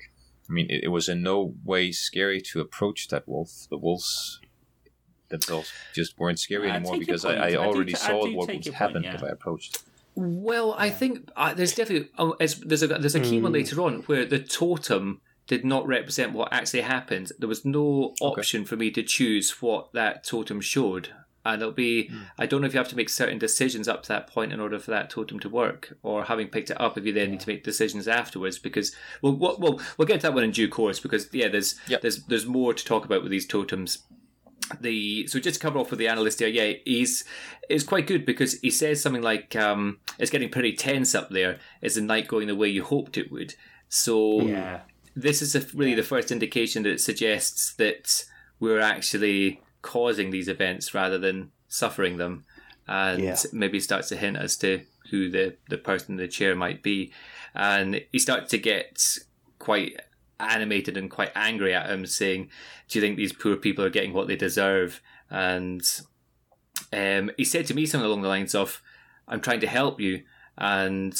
I mean, it, it was in no way scary to approach that wolf. The wolves themselves just weren't scary I anymore take because I, point. I I do already I saw do what take would your happen point, yeah. if I approached. Well, I think uh, there's definitely oh, it's, there's a there's a key one later on where the totem did not represent what actually happened. There was no option for me to choose what that totem showed, and it'll be I don't know if you have to make certain decisions up to that point in order for that totem to work, or having picked it up if you then need to make decisions afterwards. Because well, we'll we'll, we'll get to that one in due course. Because yeah, there's Yep. there's there's more to talk about with these totems the so just to cover off with the analyst here, yeah, he's it's quite good because he says something like um, it's getting pretty tense up there. Is the night going the way you hoped it would? So Yeah. this is a, really the first indication that it suggests that we're actually causing these events rather than suffering them, and Yeah. maybe starts to hint as to who the the person in the chair might be, and he starts to get quite animated and quite angry at him, saying, "Do you think these poor people are getting what they deserve?" And um, he said to me something along the lines of, "I'm trying to help you, and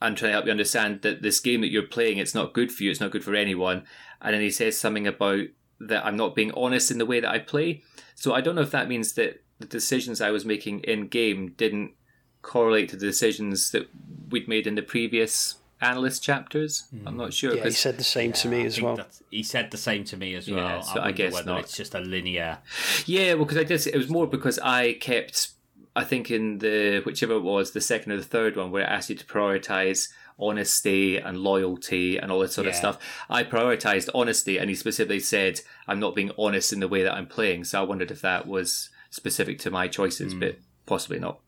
I'm trying to help you understand that this game that you're playing, it's not good for you. It's not good for anyone." And then he says something about that I'm not being honest in the way that I play. So I don't know if that means that the decisions I was making in game didn't correlate to the decisions that we'd made in the previous analyst chapters. I'm not sure Yeah, he 'cause- said the same to me I as well. He said the same to me as Yeah, well. so I wonder guess whether not. it's just a linear. Yeah, well, because I did. It was more because I kept. I think in the whichever it was, the second or the third one, where it asked you to prioritize honesty and loyalty and all that sort of stuff. I prioritized honesty, and he specifically said, "I'm not being honest in the way that I'm playing." So I wondered if that was specific to my choices, but possibly not.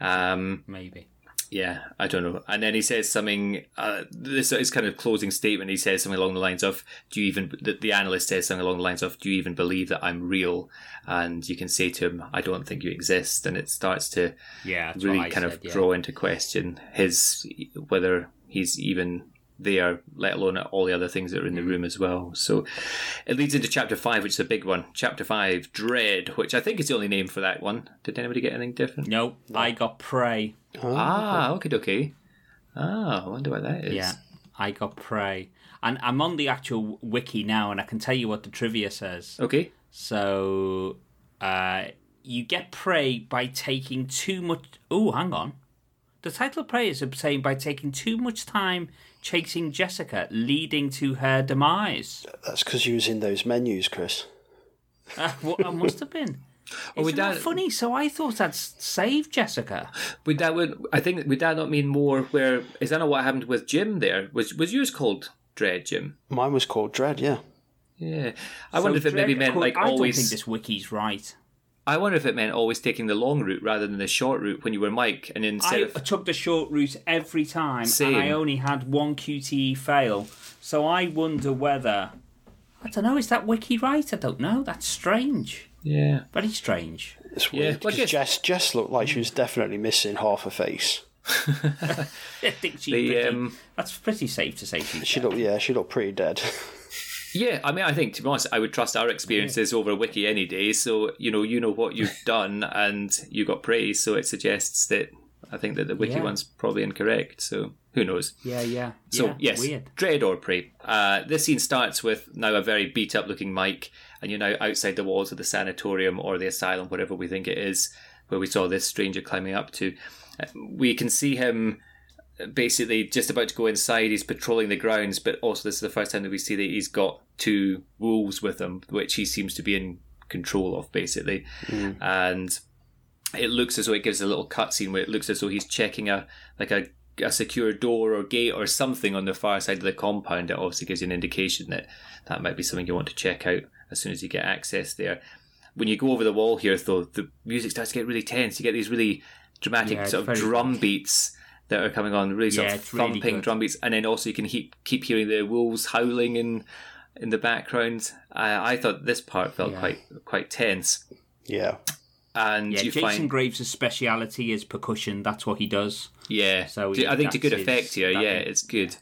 Um, Maybe. Yeah, I don't know. And then he says something. Uh, this is kind of closing statement. He says something along the lines of, "Do you even?" The, the analyst says something along the lines of, "Do you even believe that I'm real?" And you can say to him, "I don't think you exist." And it starts to Yeah, really kind said, of yeah. draw into question his whether he's even there, let alone all the other things that are in the room as well. So it leads into chapter five, which is a big one. Chapter five, dread, which I think is the only name for that one. Did anybody get anything different? No, I got prey. Ah, okay, okay. Ah, I wonder what that is. Yeah, I got prey. And I'm on the actual wiki now, and I can tell you what the trivia says. Okay. So, uh, you get prey by taking too much. Oh, hang on. The title of prey is obtained by taking too much time chasing Jessica, leading to her demise. That's because you was in those menus, Chris. Uh, what I must have been. Oh, Isn't that funny? So I thought I'd s- saved Jessica. Would that would I think would that not mean more? Where is that not what happened with Jim? There was was yours called Dread Jim? Mine was called Dread, yeah. Yeah, I wonder if it maybe meant like I always. don't think this wiki's right. I wonder if it meant always taking the long route rather than the short route when you were Mike, and instead I of took the short route every time, Same. and I only had one QTE fail. So I wonder whether I don't know. Is that wiki right? I don't know. That's strange. Yeah, Very strange. It's Yeah, weird well, I because guess- Jess, Jess looked like she was definitely missing half her face. I think she's the pretty, um, that's pretty safe to say. She's She dead. looked, yeah, she looked pretty dead. yeah. I mean, I think to be honest, I would trust our experiences over a Wiki any day. So you know, you know what you've done, and you got praise. So it suggests that I think that the Wiki Yeah. one's probably incorrect. So who knows? Yeah, yeah. So yeah, yes, weird. dread or prey. Uh, this scene starts with now a very beat up looking Mike, and you're now outside the walls of the sanatorium or the asylum, whatever we think it is, where we saw this stranger climbing up to. Uh, We can see him basically just about to go inside. He's patrolling the grounds, but also this is the first time that we see that he's got two wolves with him, which he seems to be in control of, basically. And it looks as though it gives a little cutscene where it looks as though he's checking a like a, a secure door or gate or something on the far side of the compound. It obviously gives you an indication that that might be something you want to check out as soon as you get access there. When you go over the wall here, though, the music starts to get really tense. You get these really dramatic Yeah, sort of drum good. beats that are coming on, really sort Yeah, of it's really thumping drum beats, and then also you can keep keep hearing the wolves howling in in the background. I, I thought this part felt Yeah. quite quite tense, yeah. and Yeah, you Jason find Graves' speciality is percussion. That's what he does. Yeah. So Do- I think to good effect his- here. that Yeah, is- it's good.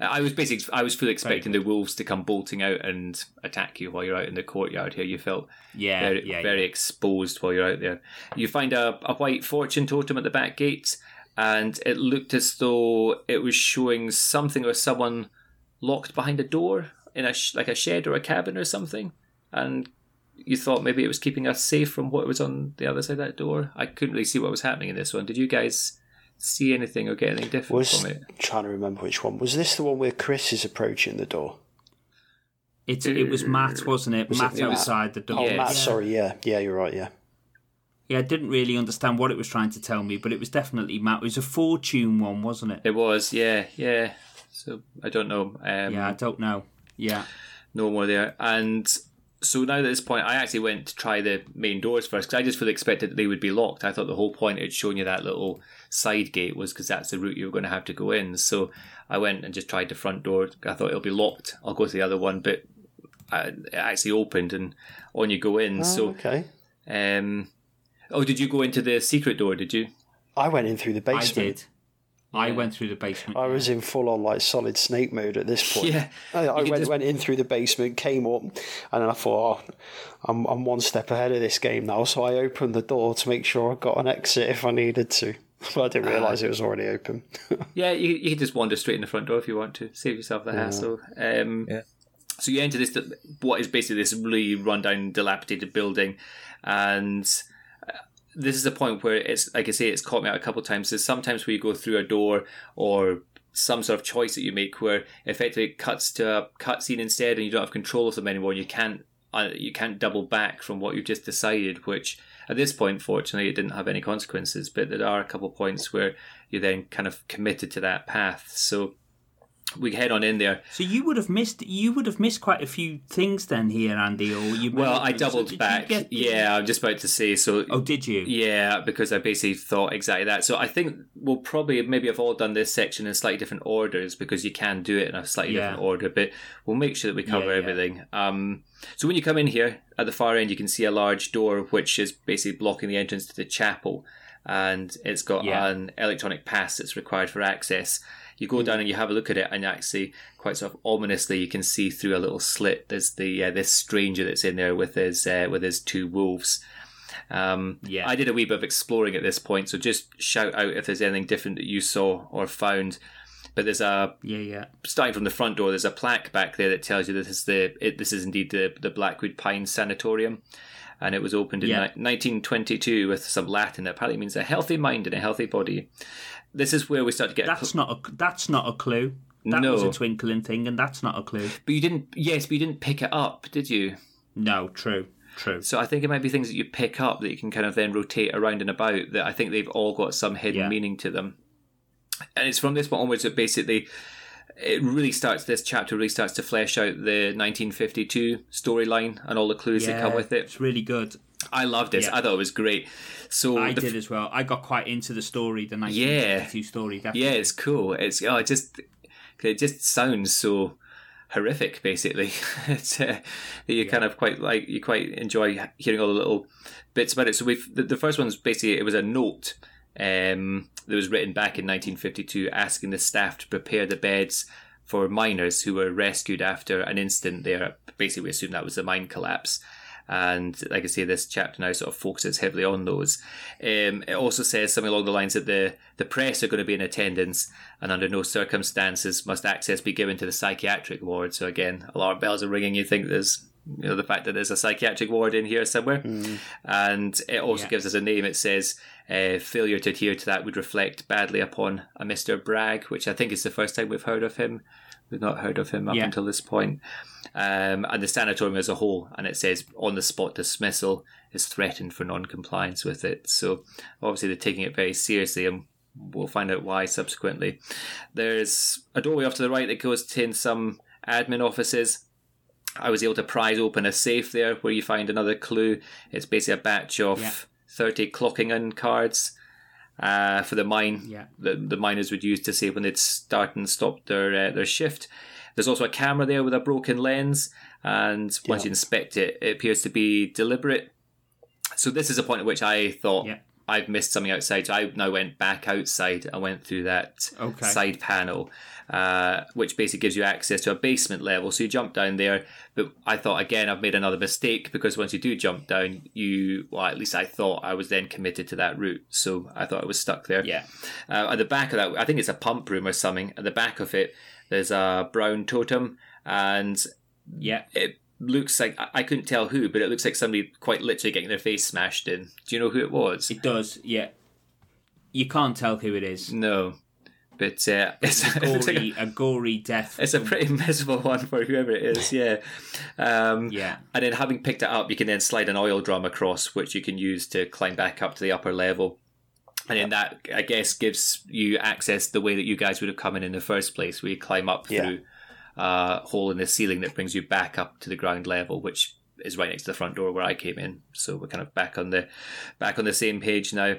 Uh, I was basically, I was fully expecting the wolves to come bolting out and attack you while you're out in the courtyard here. You felt Yeah, very, yeah, very exposed while you're out there. You find a, a white fortune totem at the back gate, and it looked as though it was showing something or someone locked behind a door in a sh- like a shed or a cabin or something, and you thought maybe it was keeping us safe from what was on the other side of that door. I couldn't really see what was happening in this one. Did you guys see anything or get anything different Was from it? trying to remember which one was this the one where Chris is approaching the door? It it was Matt, wasn't it? Was it Matt Matt? outside the door. Oh, Yeah. Matt, sorry, yeah, yeah, you're right, yeah. Yeah, I didn't really understand what it was trying to tell me, but it was definitely Matt. It was a fortune one, wasn't it? It was, yeah, yeah. So I don't know. Um, yeah, I don't know. Yeah. no more there. And so now at this point, I actually went to try the main doors first because I just fully expected that they would be locked. I thought the whole point it showing you that little side gate was because that's the route you were going to have to go in. So I went and just tried the front door. I thought it'll be locked. I'll go to the other one, but I, it actually opened and on you go in. Oh, so, okay. um, oh, did you go into the secret door? Did you? I went in through the basement. I did. I went through the basement. I was in full on like solid snake mode at this point. Yeah. I, I went, just- went in through the basement, came up, and then I thought, oh, I'm, I'm one step ahead of this game now. So I opened the door to make sure I got an exit if I needed to. But I didn't realise it was already open. Yeah, you, you can just wander straight in the front door if you want to. Save yourself the hassle. Um, Yeah. So you enter this, what is basically this really rundown, dilapidated building, and uh, this is a point where it's like I say, it's caught me out a couple of times. There's sometimes where you go through a door or some sort of choice that you make where effectively it cuts to a cutscene instead, and you don't have control of them anymore. You can't uh, you can't double back from what you've just decided. Which at this point, fortunately, it didn't have any consequences. But there are a couple of points where you're then kind of committed to that path. So we head on in there. So you would have missed you would have missed quite a few things then here, Andy. Or you Well, I doubled you back. get- Yeah, I'm just about to say. So Oh, did you? Yeah, because I basically thought exactly that. So I think we'll probably maybe have all done this section in slightly different orders because you can do it in a slightly Yeah. different order, but we'll make sure that we cover Yeah, yeah. everything. Um, so when you come in here at the far end, you can see a large door which is basically blocking the entrance to the chapel, and it's got an electronic pass that's required for access. You go down and you have a look at it, and actually, quite sort of ominously, you can see through a little slit. There's the uh, this stranger that's in there with his uh, with his two wolves. Um, Yeah. I did a wee bit of exploring at this point, so just shout out if there's anything different that you saw or found. But there's a Yeah, yeah. starting from the front door. There's a plaque back there that tells you this is the it, this is indeed the the Blackwood Pine Sanatorium, and it was opened in Yeah. ni- 1922 with some Latin that apparently means a healthy mind and a healthy body. This is where we start to get. That's not a that's not a clue. That No. was a twinkling thing, and that's not a clue. but you didn't. Yes, but you didn't pick it up, did you? No, true, true. So I think it might be things that you pick up that you can kind of then rotate around and about. That I think they've all got some hidden Yeah. meaning to them. And it's from this point onwards that basically it really starts. This chapter really starts to flesh out the 1952 storyline and all the clues that come with it. It's really good. I loved it. Yeah. I thought it was great. So I did as well. I got quite into the story, the 1952 story. Definitely. Yeah, it's cool. It's oh, it just it just sounds so horrific. Basically, it's uh, that you kind of quite like you quite enjoy hearing all the little bits about it. So we've the, the first one's basically it was a note um, that was written back in 1952 asking the staff to prepare the beds for miners who were rescued after an incident there. Basically, we assume that was the mine collapse. And like I say, this chapter now sort of focuses heavily on those. Um, it also says something along the lines that the, the press are going to be in attendance and under no circumstances must access be given to the psychiatric ward. So again, alarm bells are ringing. You think there's, you know, the fact that there's a psychiatric ward in here somewhere. And it also Yeah. gives us a name. It says uh, failure to adhere to that would reflect badly upon a Mr. Bragg, which I think is the first time we've heard of him. We've not heard of him up Yeah. until this point. Um, and the sanatorium as a whole, and it says on the spot dismissal is threatened for non compliance with it. So obviously they're taking it very seriously, and we'll find out why subsequently. There's a doorway off to the right that goes to in some admin offices. I was able to prise open a safe there where you find another clue. It's basically a batch of Yeah. 30 clocking in cards uh, for the mine Yeah. that the miners would use to say when they'd start and stop their uh, their shift. There's also a camera there with a broken lens, and once Yeah. you inspect it, it appears to be deliberate. So this is a point at which I thought. I've missed something outside. So I now went back outside. I went through that Okay. side panel, uh, which basically gives you access to a basement level. So you jump down there. But I thought again, I've made another mistake because once you do jump down, you well, at least I thought I was then committed to that route. So I thought I was stuck there. Yeah. Uh, at the back of that, I think it's a pump room or something. At the back of it, there's a brown totem, and Yeah. it looks like I I couldn't tell who, but it looks like somebody quite literally getting their face smashed in. Do you know who it was? It does. Yeah. You can't tell who it is. No, but uh, it's, A it looks like gory, a, a gory death. it's a pretty miserable one for whoever it is. Yeah, um, Yeah. And then having picked it up, you can then slide an oil drum across, which you can use to climb back up to the upper level. And then that, I guess, gives you access the way that you guys would have come in in the first place, where you climb up Yeah. through a hole in the ceiling that brings you back up to the ground level, which is right next to the front door where I came in. So we're kind of back on the back on the same page now.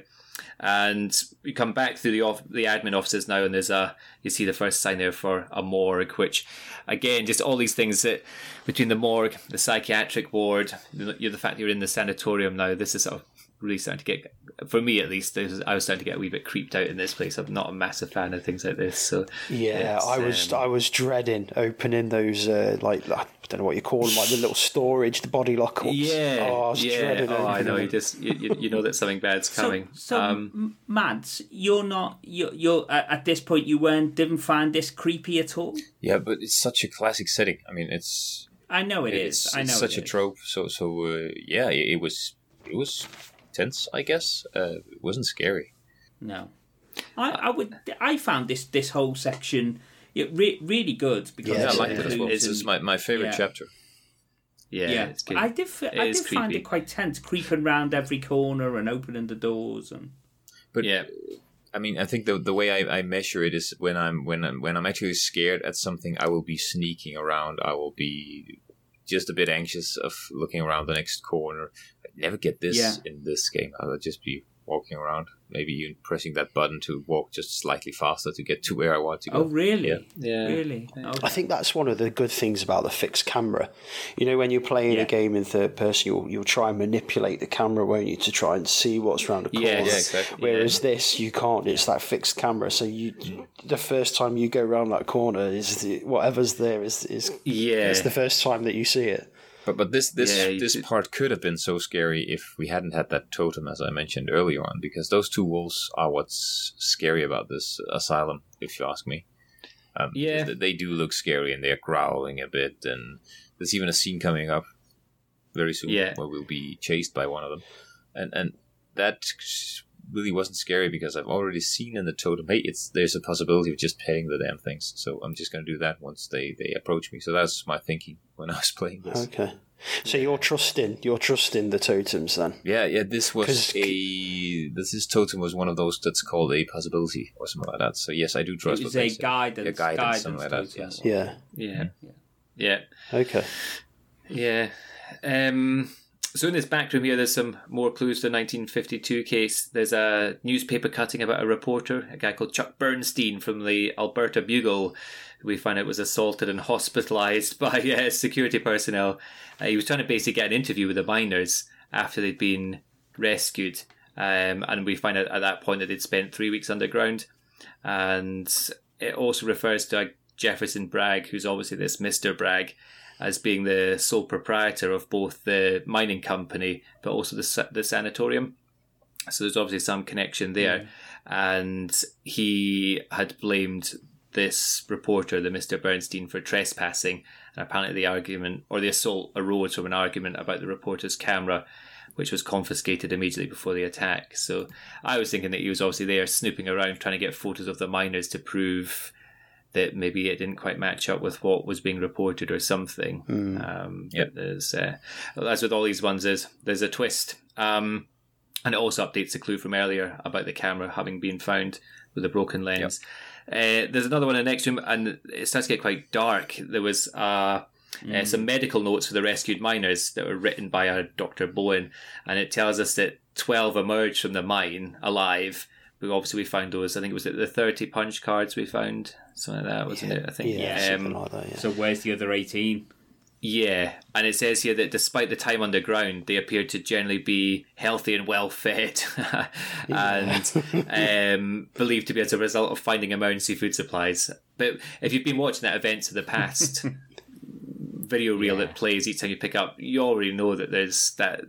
And we come back through the off- the admin offices now, and there's a you see the first sign there for a morgue, which again, just all these things that between the morgue, the psychiatric ward, you the fact you're in the sanatorium now. This is sort of really starting to get, for me at least, this is- I was starting to get a wee bit creeped out in this place. I'm not a massive fan of things like this, so Yeah, I was um, I was dreading opening those uh, like I don't know what you call them, like the little storage, the body lockups. Yeah, oh, I was yeah. dreading Oh, I know. You just you, you, you know that something bad's coming. so um, Mads, you're not. You're, you're at at this point. You weren't. Didn't find this creepy at all. Yeah, but it's such a classic setting. I mean, it's I know it it's, is. I know it's such it a is. trope. So so uh, yeah, it, it was it was tense. I guess uh, it wasn't scary. No, I, I would. I found this this whole section yeah, re- really good because Yeah, Yeah, I like liked it as well. it's- This is my, my favorite yeah. chapter. yeah, yeah, it's good. I did. f- It I is did find it quite tense, creeping around every corner and opening the doors and. But yeah, I mean, I think the the way I, I measure it is when I'm when I'm when I'm actually scared at something, I will be sneaking around. I will be just a bit anxious of looking around the next corner. I never get this Yeah. in this game. I will just be walking around, maybe even pressing that button to walk just slightly faster to get to where I want to go. Oh really? Yeah. yeah. Really? I think that's one of the good things about the fixed camera. You know, when you're playing Yeah. a game in third person, you'll you'll try and manipulate the camera, won't you, to try and see what's around the corner. Yes. Yeah, exactly. Whereas this, you can't. It's that fixed camera. So you, mm. the first time you go around that corner is the, whatever's there is is Yeah. it's the first time that you see it. But but this this Yeah, this part could have been so scary if we hadn't had that totem, as I mentioned earlier on, because those two wolves are what's scary about this asylum, if you ask me. Um, Yeah. they- they do look scary and they're growling a bit, and there's even a scene coming up very soon Yeah. where we'll be chased by one of them, and and that really wasn't scary because I've already seen in the totem, hey, it's there's a possibility of just petting the damn things, so I'm just going to do that once they they approach me. So that's my thinking when I was playing this. Okay. So you're trusting you're trusting the totems then. Yeah, yeah. This was a this this totem was one of those that's called a possibility or something like that. So yes, I do trust. was what they a say. guidance, Yeah, guidance, guidance something like that, totem. yes. Yeah. Yeah. Yeah. Okay. Yeah. Um, so in this back room here, there's some more clues to the 1952 case. There's a newspaper cutting about a reporter, a guy called Chuck Bernstein from the Alberta Bugle. We find out was assaulted and hospitalized by uh, security personnel. Uh, he was trying to basically get an interview with the miners after they'd been rescued. Um, and we find out at that point that they'd spent three weeks underground. And it also refers to a Jefferson Bragg, who's obviously this Mr. Bragg, as being the sole proprietor of both the mining company but also the, the sanatorium. So there's obviously some connection there. Mm. And he had blamed this reporter, the Mr. Bernstein, for trespassing. And apparently the argument or the assault arose from an argument about the reporter's camera, which was confiscated immediately before the attack. So I was thinking that he was obviously there snooping around trying to get photos of the miners to prove that maybe it didn't quite match up with what was being reported or something. Um, Yep. There's, uh, as with all these ones, there's, there's a twist. Um, and it also updates the clue from earlier about the camera having been found with a broken lens. Uh, there's another one in the next room, and it starts to get quite dark. There was uh, uh, some medical notes for the rescued miners that were written by a Dr. Bowen, and it tells us that 12 emerged from the mine alive. But obviously, we found those. I think it was the 30 punch cards we found, something like that, wasn't it? I think. Yeah, Um, like that. Yeah. So where's the other eighteen? Yeah, and it says here that despite the time underground, they appear to generally be healthy and well fed, and um, believed to be as a result of finding emergency food supplies. But if you've been watching that events of the past video reel that plays each time you pick up, you already know that there's that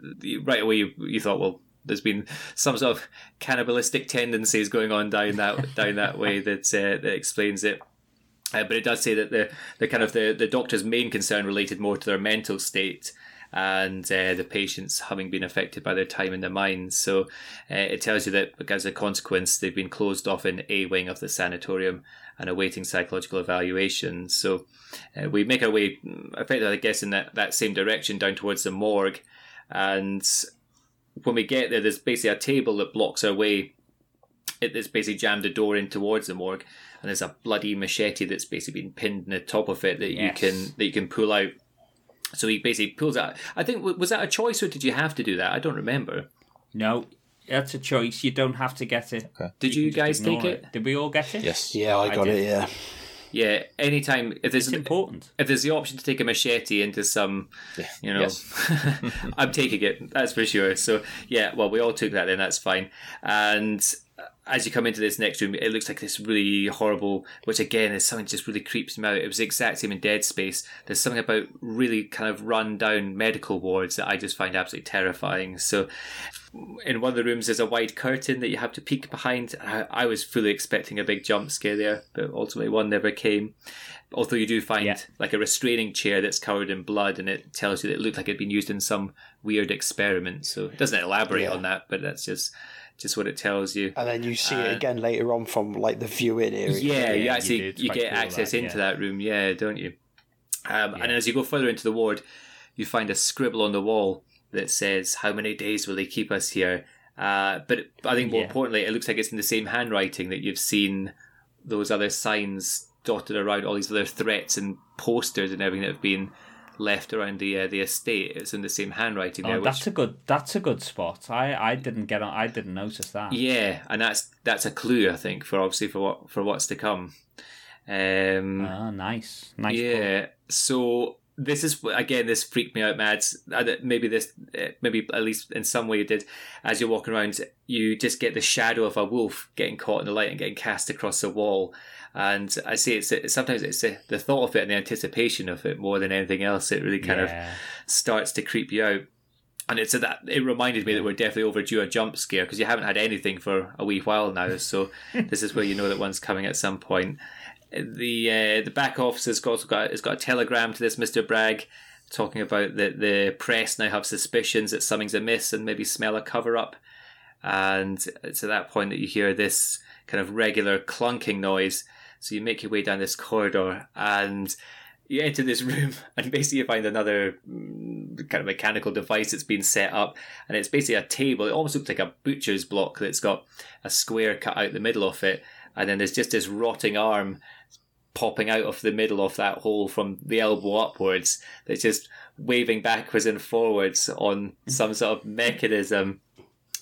right away. You, you thought, well, there's been some sort of cannibalistic tendencies going on down that down that way that uh, that explains it. Uh, but it does say that the, the kind of the, the doctor's main concern related more to their mental state and uh, the patients having been affected by their time in the mines. So uh, it tells you that as a consequence, they've been closed off in A wing of the sanatorium and awaiting psychological evaluation. So uh, we make our way, effectively, I guess, in that, that same direction down towards the morgue. And when we get there, there's basically a table that blocks our way. It's basically jammed the door in towards the morgue and there's a bloody machete that's basically been pinned in the top of it that yes. you can that you can pull out. So he basically pulls out. I think was that a choice or did you have to do that? I don't remember. No, that's a choice. You don't have to get it. Okay. Did you, you guys take it? it? Did we all get it? Yes. Yeah, I got I it. Yeah. Yeah, anytime if there's it's important if there's the option to take a machete into some, you know, yes. I'm taking it. That's for sure. So yeah, well, we all took that. Then that's fine. And as you come into this next room, it looks like this really horrible, which again is something that just really creeps me out. It was the exact same in Dead Space. There's something about really kind of run down medical wards that I just find absolutely terrifying. So, in one of the rooms, there's a wide curtain that you have to peek behind. I, I was fully expecting a big jump scare there, but ultimately one never came. Although you do find yeah. like a restraining chair that's covered in blood, and it tells you that it looked like it'd been used in some weird experiment. So it doesn't elaborate yeah. on that, but that's just just what it tells you. And then you see uh, it again later on from like the viewing area. Yeah, you actually you, you get access that, into yeah. that room. Yeah, don't you? Um, yeah. And as you go further into the ward, you find a scribble on the wall that says, "How many days will they keep us here?" Uh, but I think more yeah. importantly, it looks like it's in the same handwriting that you've seen those other signs dotted around all these other threats and posters and everything that have been left around the uh, the estate. It's in the same handwriting oh, there. That's a good. That's a good spot. I, I didn't get on. I didn't notice that. Yeah, and that's that's a clue I think for obviously for what for what's to come. Um, oh, nice, nice. Yeah. So this is again this freaked me out, Mads. Maybe this, uh, maybe at least in some way, you did. As you're walking around, you just get the shadow of a wolf getting caught in the light and getting cast across the wall, and I see it's, sometimes it's the, the, thought of it and the anticipation of it more than anything else. It really kind yeah. of starts to creep you out. And it's that it reminded me that we're definitely overdue a jump scare because you haven't had anything for a wee while now. So this is where you know that one's coming at some point. The uh, the back office has got, got has got a telegram to this Mister Bragg talking about that the press now have suspicions that something's amiss and maybe smell a cover up. And it's at that point that you hear this kind of regular clunking noise. So you make your way down this corridor and you enter this room and basically you find another mm, kind of mechanical device that's been set up. And it's basically a table. It almost looks like a butcher's block that's got a square cut out the middle of it. And then there's just this rotting arm popping out of the middle of that hole from the elbow upwards that's just waving backwards and forwards on some sort of mechanism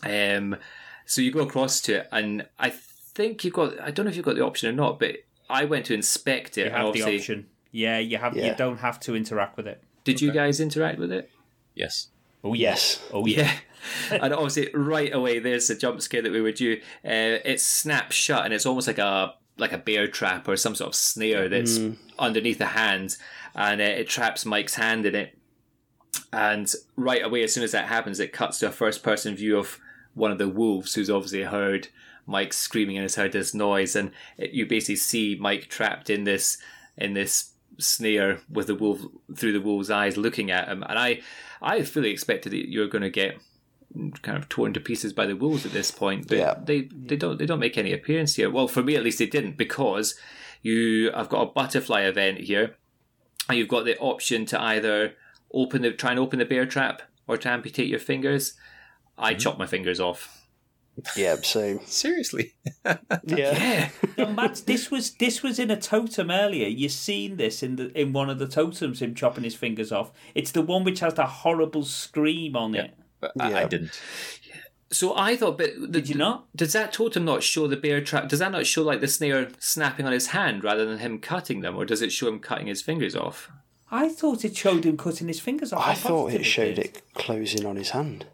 um, so you go across to it and i think you've got i don't know if you've got the option or not but I went to inspect it. You have the option. Yeah, you have. Yeah. You don't have to interact with it. Did okay. you guys interact with it? Yes. Oh yes. Oh yeah. and obviously, right away, there's a jump scare that we were due. Uh, it snaps shut, and it's almost like a like a bear trap or some sort of snare that's mm. underneath the hand, and uh, it traps Mike's hand in it. And right away, as soon as that happens, it cuts to a first person view of one of the wolves, who's obviously heard Mike screaming and has heard this noise, and it, you basically see Mike trapped in this in this snare with the wolf through the wolf's eyes looking at him. And I, I fully expected that you were going to get kind of torn to pieces by the wolves at this point, but yeah. they they don't they don't make any appearance here. Well, for me at least, they didn't because you I've got a butterfly event here, and you've got the option to either open the try and open the bear trap or to amputate your fingers. I mm-hmm. chop my fingers off. Yeah, same. Seriously. yeah. no, Matt, this was this was in a totem earlier. You've seen this in the in one of the totems, him chopping his fingers off. It's the one which has the horrible scream on yeah, it. But I, yeah. I didn't. So I thought, but the, did you not? Does that totem not show the bear trap? Does that not show like the snare snapping on his hand rather than him cutting them, or does it show him cutting his fingers off? I thought it showed him cutting his fingers off. I I'm thought it showed did. it closing on his hand.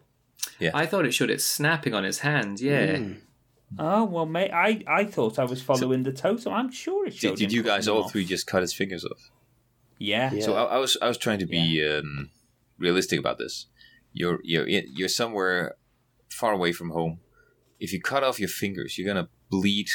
Yeah. I thought it showed it snapping on his hand. Yeah. Hmm. Oh well, mate. I, I thought I was following the totem. I'm sure it showed. Did, did him you guys all them three just cut his fingers off? Yeah. Yeah. So I, I was I was trying to be um, realistic about this. You're you're in, you're somewhere far away from home. If you cut off your fingers, you're gonna bleed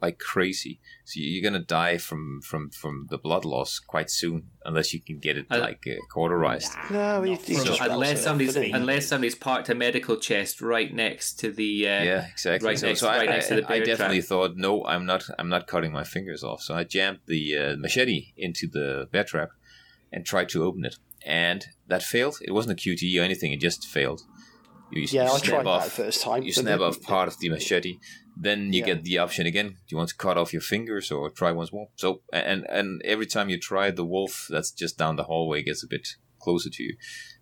like crazy. So you're gonna die from from from the blood loss quite soon, unless you can get it I- like uh, cauterized. No, he, not he for just us. wraps unless somebody's doesn't unless somebody's parked a medical chest right next to the uh, yeah, exactly. right so next- so I, right next to the I, I definitely trap. thought, no, I'm not. I'm not cutting my fingers off. So I jammed the uh, machete into the bear trap and tried to open it, and that failed. It wasn't a QTE or anything. It just failed. You, Yeah, I snap tried off, that first time. You snap the- off part of the machete, then you Yeah. get the option again. Do you want to cut off your fingers or try once more? So and and every time you try, the wolf that's just down the hallway gets a bit closer to you.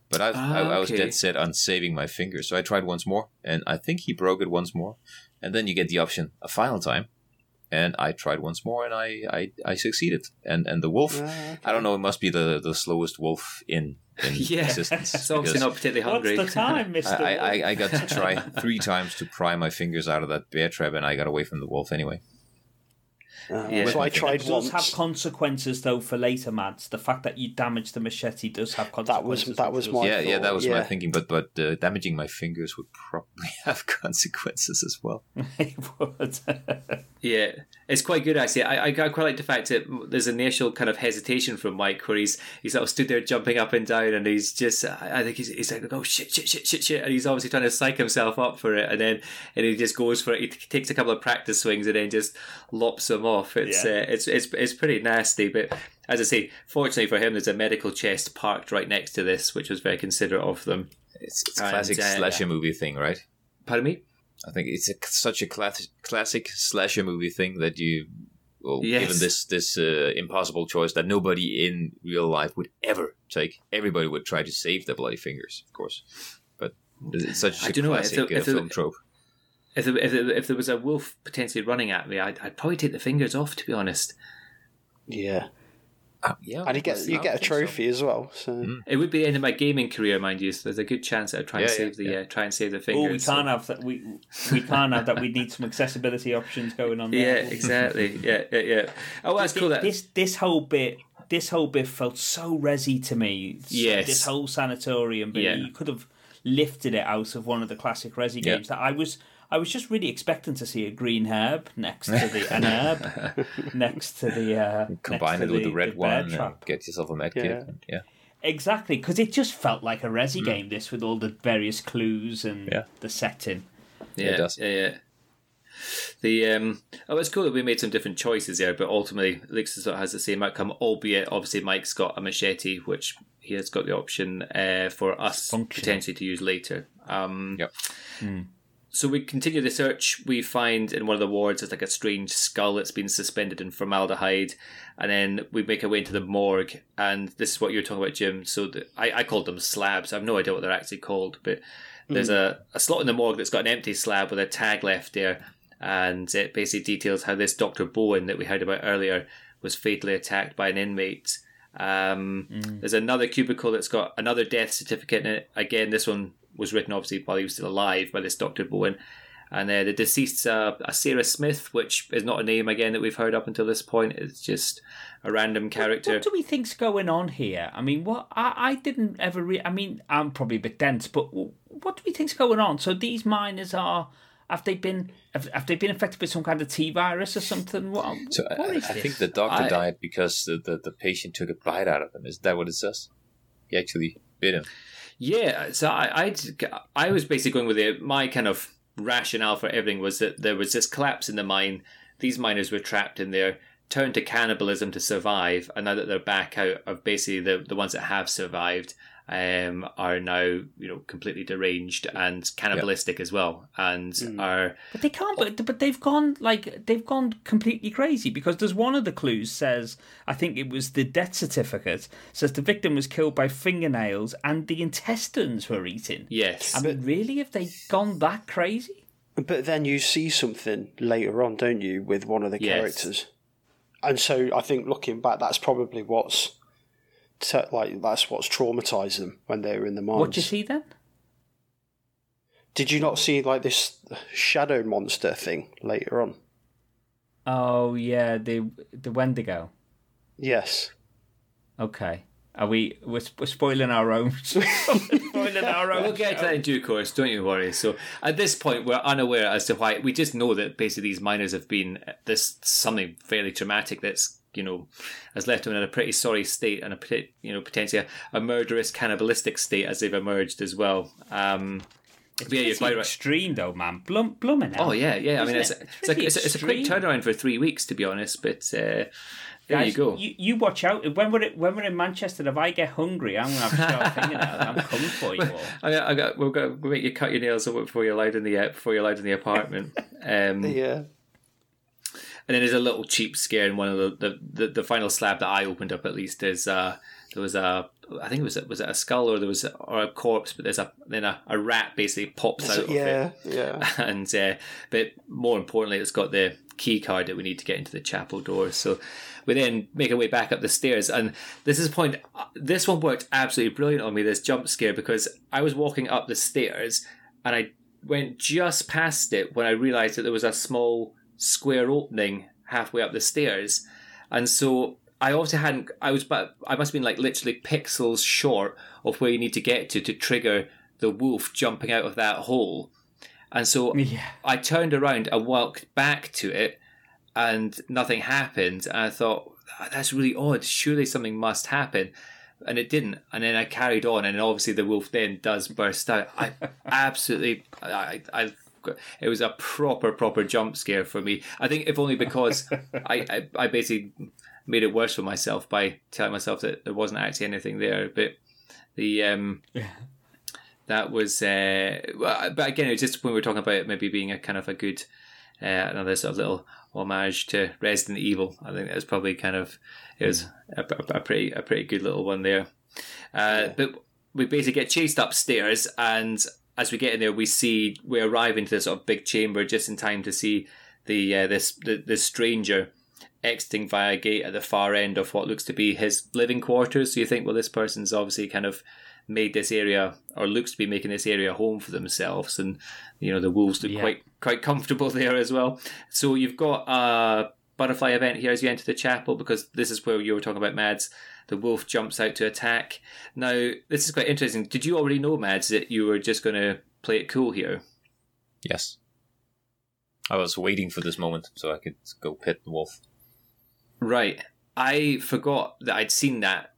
But I, Ah, I, I was okay. dead set on saving my fingers, so I tried once more, and I think he broke it once more. And then you get the option a final time, and I tried once more, and I I, I succeeded. And and the wolf, Ah, I don't know, it must be the the slowest wolf in in Yeah. existence. It's obviously because- not particularly What's hungry. the time, Mister? I, I, I got to try three times to pry my fingers out of that bear trap, and I got away from the wolf anyway. Uh, Yeah. So I It tried does have consequences though for later, Mads. The fact that you damaged the machete does have consequences. That was- consequences. that was which my- yeah, yeah, that was my thinking. But but uh, damaging my fingers would probably have consequences as well. It would. Yeah, it's quite good actually. I, I quite like the fact that there's an initial kind of hesitation from Mike where he's he's sort of stood there jumping up and down and he's just I I think he's, he's like oh shit shit shit shit shit and he's obviously trying to psych himself up for it and then and he just goes for it. He t- takes a couple of practice swings and then just lops them off. It's Yeah. uh, it's it's it's pretty nasty, but as I say, fortunately for him, there's a medical chest parked right next to this, which was very considerate of them. It's, it's And, classic uh, slasher movie thing, right? Pardon me. I think it's a, such a classic classic slasher movie thing that you, well, Yes. given this this uh, impossible choice that nobody in real life would ever take, everybody would try to save their bloody fingers, of course. But it's such I a don't know, if classic there- uh, if there- film trope. If there, if, there, if there was a wolf potentially running at me, I'd, I'd probably take the fingers off. To be honest, Yeah, Yeah, and you get you get a think so. trophy as well. So it would be the end of my gaming career, mind you. So there's a good chance that I'd try and Yeah, save yeah, the yeah. Uh, try and save the oh, fingers. we can't have that. We we can't have that. We need some accessibility options going on. There. Yeah, exactly. Yeah, yeah, yeah. Oh, that's cool. That This this whole bit. This whole bit felt so resi to me. So Yes. This whole sanatorium bit. Yeah. You could have lifted it out of one of the classic resi Yeah. games that I was I was just really expecting to see a green herb next to the an herb next to the uh, Combine it with the red bear one and get yourself a med kit. Yeah. and- Yeah. Exactly, because it just felt like a resi game. This with all the various clues and Yeah. the setting. yeah, it does. yeah, yeah. The um, oh, it's cool that we made some different choices there, but ultimately, Lixus has the same outcome. Albeit, obviously, Mike's got a machete, which he has got the option uh, for us Functional. potentially to use later. Um, Yep. So we continue the search. We find in one of the wards there's like a strange skull that's been suspended in formaldehyde, and then we make our way into the morgue. And this is what you were talking about, Jim. So the, I, I called them slabs. I have no idea what they're actually called, but there's a, a slot in the morgue that's got an empty slab with a tag left there, and it basically details how this Doctor Bowen that we heard about earlier was fatally attacked by an inmate. Um, There's another cubicle that's got another death certificate in it. Again, this one was written obviously while he was still alive by this Dr. Bowen. And uh, the deceased uh, Sarah Smith, which is not a name again that we've heard up until this point. It's just a random character. What do we think's going on here? I mean, what I, I didn't ever. Re- I mean, I'm probably a bit dense, but what do we think's going on? So these miners are. Have they been have, have they been affected by some kind of T virus or something? What, So what I, is I this? think the doctor I- died because the, the, the patient took a bite out of him. Is that what it says? He actually bit him. Yeah, so I, I, I was basically going with it. My kind of rationale for everything was that there was this collapse in the mine. These miners were trapped in there, turned to cannibalism to survive, and now that they're back out of basically the the ones that have survived, um, are now you know completely deranged and cannibalistic as well, and are But they can't. But but they've gone like they've gone completely crazy because there's one of the clues says I think it was the death certificate says the victim was killed by fingernails and the intestines were eaten. yes, I mean, really, have they gone that crazy? But then you see something later on, don't you, with one of the Yes. characters? And so I think looking back, that's probably what's te- like that's what's traumatized them when they were in the mines. What do you see then? Did you not see like this shadow monster thing later on? Oh yeah, the the Wendigo. Yes. Okay. Are we? We're, we're spoiling our own. spoiling our own. We'll get to that in due course, don't you worry. So at this point, we're unaware as to why. We just know that basically these miners have been this something fairly traumatic that's you know has left them in a pretty sorry state and a you know potentially a, a murderous cannibalistic state as they've emerged as well. Um, but yeah, you're Pretty quite right. extreme though, man. Blum, blooming hell. Oh yeah, yeah. I mean, it's, Isn't it? it's, like, it's, a, it's a quick turnaround for three weeks, to be honest. But uh, there Guys, you go. You, you watch out. When we're when we're in Manchester, if I get hungry, I'm gonna have to start thinking out. I'm coming for you all. I got, I got, we'll, go, we'll make you cut your nails before you're allowed in the uh, before you're allowed in the apartment. Um, Yeah. And then there's a little cheap scare in one of the the, the, the final slab that I opened up. At least is uh, there was a I think it was a, was it a skull or there was a, or a corpse, but there's a then a, a rat basically pops out of it. Yeah. Yeah. and uh, but more importantly, it's got the key card that we need to get into the chapel door. So we then make our way back up the stairs, and this is a point. This one worked absolutely brilliant on me. This jump scare because I was walking up the stairs and I went just past it when I realised that there was a small square opening halfway up the stairs, and so. I obviously hadn't. I was, but I must have been like literally pixels short of where you need to get to to trigger the wolf jumping out of that hole. And so Yeah. I turned around and walked back to it, and nothing happened. And I thought, "Ah, that's really odd. Surely something must happen. And it didn't. And then I carried on, and obviously the wolf then does burst out. I absolutely, I, I, it was a proper, proper jump scare for me. I think if only because I, I, I basically made it worse for myself by telling myself that there wasn't actually anything there. But the um, that was uh, well, but again, it was just when we were talking about it maybe being a kind of a good uh, another sort of little homage to Resident Evil. I think that was probably kind of it was a, a, a pretty a pretty good little one there. Uh, But we basically get chased upstairs, and as we get in there, we see we arrive into this sort of big chamber just in time to see the uh, this the, the stranger exiting via a gate at the far end of what looks to be his living quarters. So you think, well, this person's obviously kind of made this area or looks to be making this area a home for themselves, and you know the wolves look Yeah. quite quite comfortable there as well. So you've got a butterfly event here as you enter the chapel because this is where you were talking about Mads. The wolf jumps out to attack. Now this is quite interesting. Did you already know Mads that you were just going to play it cool here? Yes. I was waiting for this moment so I could go pit the wolf. Right. I forgot that I'd seen that.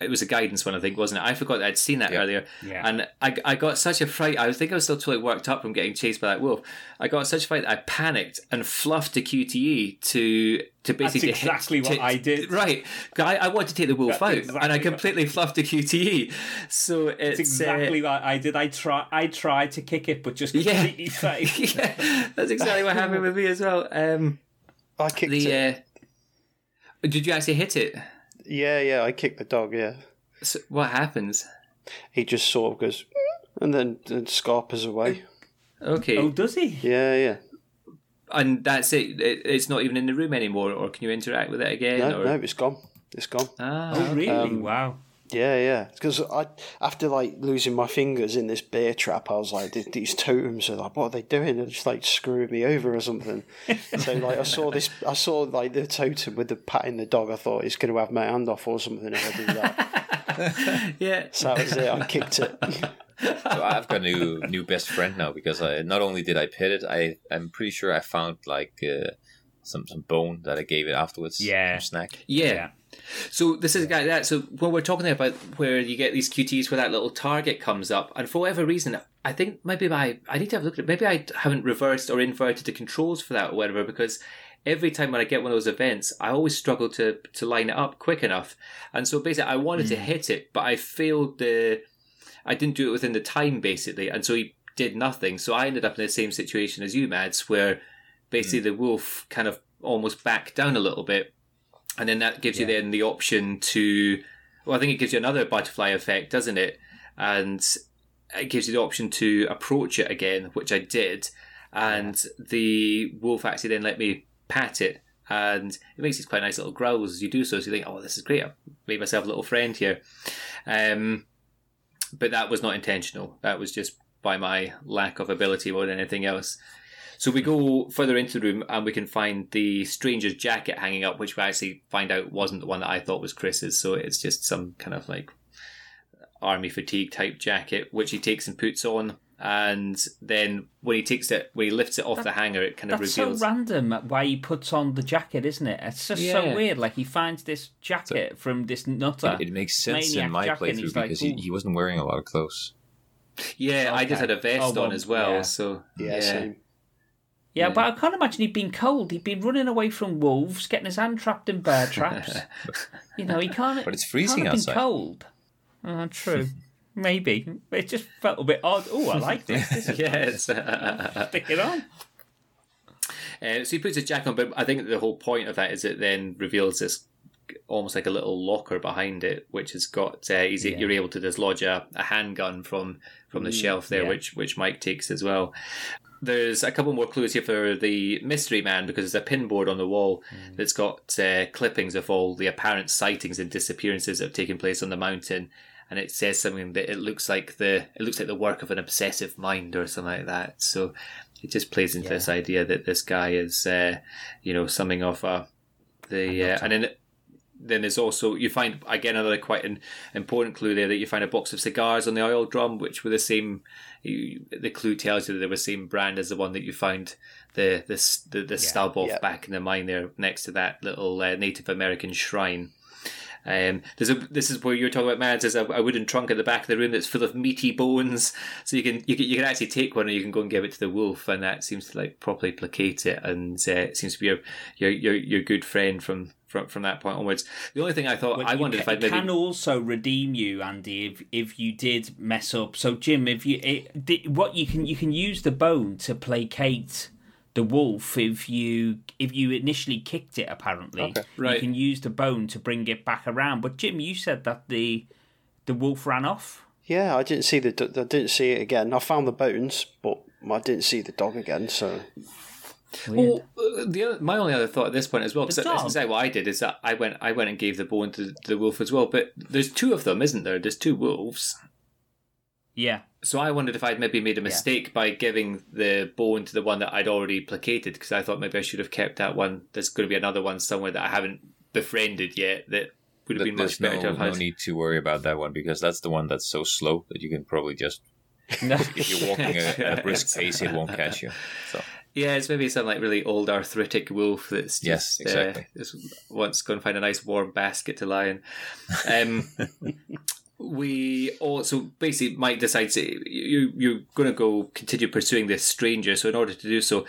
It was a guidance one, I think, wasn't it? I forgot that I'd seen that Yeah. earlier. Yeah. And I, I got such a fright. I think I was still totally worked up from getting chased by that wolf. I got such a fright that I panicked and fluffed the QTE to to basically hit- exactly what to- I did. Right. I, I wanted to take the wolf That's out, exactly and I what- completely fluffed the QTE. So it's That's exactly what I did. I try. I tried to kick it, but just Yeah. completely failed. Uh, yeah, that's exactly what happened with me as well. Um, I kicked the it. uh, did you actually hit it? Yeah, yeah, I kicked the dog, yeah. So what happens? He just sort of goes, and then, then scarpers away. Okay. Oh, does he? Yeah, yeah. and that's it. it. It's not even in the room anymore, or can you interact with it again? No, or? no, it's gone. It's gone. Ah, Oh, really? Um, wow. Yeah, yeah. Because I, after like losing my fingers in this bear trap, I was like, these totems are like, what are they doing? They're just like screwing me over or something. so like, I saw this, I saw like the totem with the patting the dog. I thought he's going to have my hand off or something if I do that. yeah. so that was it. I kicked it. So I've got a new new best friend now because I not only did I pet it, I I'm pretty sure I found like uh, some some bone that I gave it afterwards. Yeah. some snack. Yeah. So this is a guy that. So when we're talking about where you get these QTs where that little target comes up, and for whatever reason, I think maybe I I need to have a look at it. Maybe I haven't reversed or inverted the controls for that or whatever because every time when I get one of those events, I always struggle to to line it up quick enough. And so basically, I wanted to hmm. hit it, but I failed the. I didn't do it within the time basically, and so he did nothing. So I ended up in the same situation as you, Mads, where basically hmm. the wolf kind of almost backed down a little bit, and then that gives you then the option to. Well, I think it gives you another butterfly effect, doesn't it? And it gives you the option to approach it again, which I did, and the wolf actually then let me pat it and it makes these quite nice little growls as you do so. So you think, oh, this is great. I've made myself a little friend here. Um, but that was not intentional. That was just by my lack of ability more than anything else. So we go further into the room and we can find the stranger's jacket hanging up, which we actually find out wasn't the one that I thought was Chris's. So it's just some kind of like army fatigue type jacket, which he takes and puts on. And then when he takes it, when he lifts it off the hanger, it kind of That's reveals. so random why he puts on the jacket, isn't it? It's just so weird. Like he finds this jacket from this nutter. It makes sense in my jacket, and playthrough he's like, because he, he wasn't wearing a lot of clothes. yeah, I just had a vest Oh, on as well. yeah. So Yeah, same. Yeah, Yeah. but I can't imagine he'd been cold. He'd been running away from wolves, getting his hand trapped in bear traps. you know, he can't. But it's freezing can't have outside. Been cold. Uh, true. Maybe it just felt a bit odd. Oh, I like this. This is yes. stick it on. Uh, so he puts his jacket on, but I think the whole point of that is it then reveals this almost like a little locker behind it, which has got uh, he's, Yeah. you're able to dislodge a, a handgun from from the shelf there, yeah. which which Mike takes as well. There's a couple more clues here for the mystery man because there's a pinboard on the wall that's got uh, clippings of all the apparent sightings and disappearances that have taken place on the mountain, and it says something that it looks like the it looks like the work of an obsessive mind or something like that. So it just plays into Yeah. this idea that this guy is, uh, you know, something of a the uh, and then then there's also you find again another quite an important clue there that you find a box of cigars on the oil drum, which were the same. You, the clue tells you that they were the same brand as the one that you found the the the, the stub of yeah. back in the mine there next to that little uh, Native American shrine. Um, there's a this is where you're talking about man. There's a, a wooden trunk at the back of the room that's full of meaty bones, so you can you can you can actually take one and you can go and give it to the wolf, and that seems to like properly placate it, and uh, it seems to be your your your, your good friend from, from from that point onwards. The only thing I thought Well, I wondered ca- if I'd maybe can also redeem you, Andy, if if you did mess up. So, Jim, if you it, di- what you can you can use the bone to placate the wolf if you if you initially kicked it. Apparently, Okay. Right. You can use the bone to bring it back around. But Jim, you said that the the wolf ran off. Yeah, I didn't see the I didn't see it again. I found the bones, but I didn't see the dog again. So Weird. Well, uh, the other, my only other thought at this point as well, because The that's dog? exactly what I did, is that I went I went and gave the bone to the wolf as well. But there's two of them, isn't there? There's two wolves. yeah. So I wondered if I'd maybe made a mistake by giving the bone to the one that I'd already placated, because I thought maybe I should have kept that one. There's going to be another one somewhere that I haven't befriended yet that would have been much better to no, have no had. need to worry about that one because that's the one that's so slow that you can probably just if you're walking at a, a brisk pace, it won't catch you. So Yeah, it's maybe some like really old arthritic wolf that's Yes, just, exactly. uh, just wants to go and find a nice warm basket to lie in. Um, we also basically Mike decides you you're going to go continue pursuing this stranger. So in order to do so,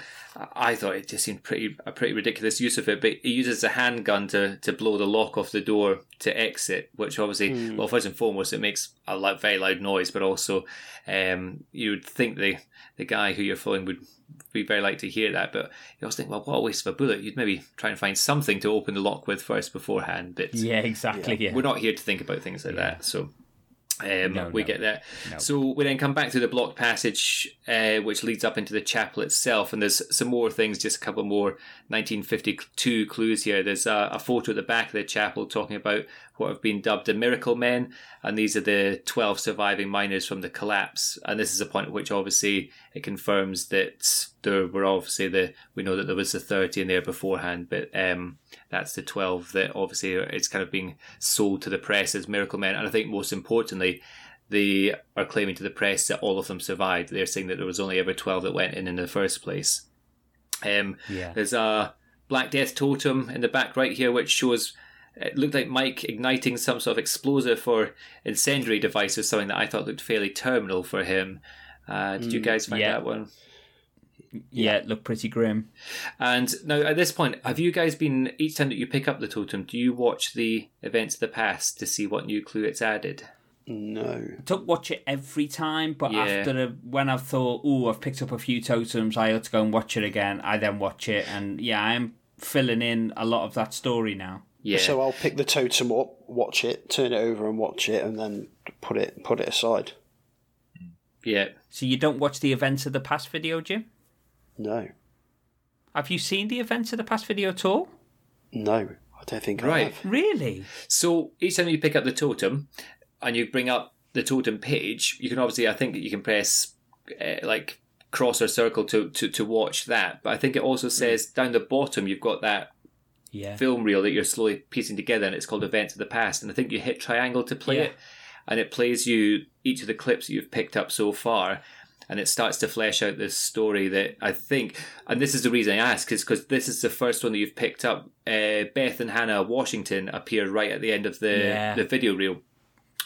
I thought it just seemed pretty a pretty ridiculous use of it. But he uses a handgun to to blow the lock off the door to exit, which obviously, well, first and foremost, it makes a loud, very loud noise. But also, um, you would think the the guy who you're following would be very likely to hear that. But you also think, well, what a waste of a bullet. You'd maybe try and find something to open the lock with first beforehand. But Yeah, exactly. Yeah. we're not here to think about things like that. So um, No, we no. get that. No. So we then come back to the blocked passage, uh, which leads up into the chapel itself, and there's some more things, just a couple more 1952 clues here. There's a, a photo at the back of the chapel talking about what have been dubbed the Miracle Men, and these are the 12 surviving miners from the collapse. And this is a point at which obviously it confirms that there were obviously the we know that there was the 30 in there beforehand, but um, that's the 12 that obviously it's kind of being sold to the press as Miracle Men. And I think most importantly, they are claiming to the press that all of them survived. They're saying that there was only ever 12 that went in in the first place. Um, Yeah. There's a Black Death totem in the back right here, which shows it looked like Mike igniting some sort of explosive or incendiary device or something that I thought looked fairly terminal for him. Uh, did you guys find yeah. that one? Yeah, it looked pretty grim. And now at this point, have you guys been each time that you pick up the totem? Do you watch the events of the past to see what new clue it's added? no. don't watch it every time, but Yeah. after a, when I've thought, oh, I've picked up a few totems, I ought to go and watch it again. I then watch it, and yeah, I'm filling in a lot of that story now. Yeah. So I'll pick the totem up, watch it, turn it over, and watch it, and then put it put it aside. yeah. So you don't watch the events of the past video, Jim? No. Have you seen the events of the past video at all? No, I don't think I Right. have. Really? So each time you pick up the totem and you bring up the totem page, you can obviously, I think you can press uh, like cross or circle to, to, to watch that. But I think it also says down the bottom you've got that Yeah. film reel that you're slowly piecing together and it's called Events of the Past. And I think you hit triangle to play Yeah. it and it plays you each of the clips that you've picked up so far. And it starts to flesh out this story that I think, and this is the reason I ask, is because this is the first one that you've picked up. Uh, Beth and Hannah Washington appear right at the end of the Yeah. the video reel.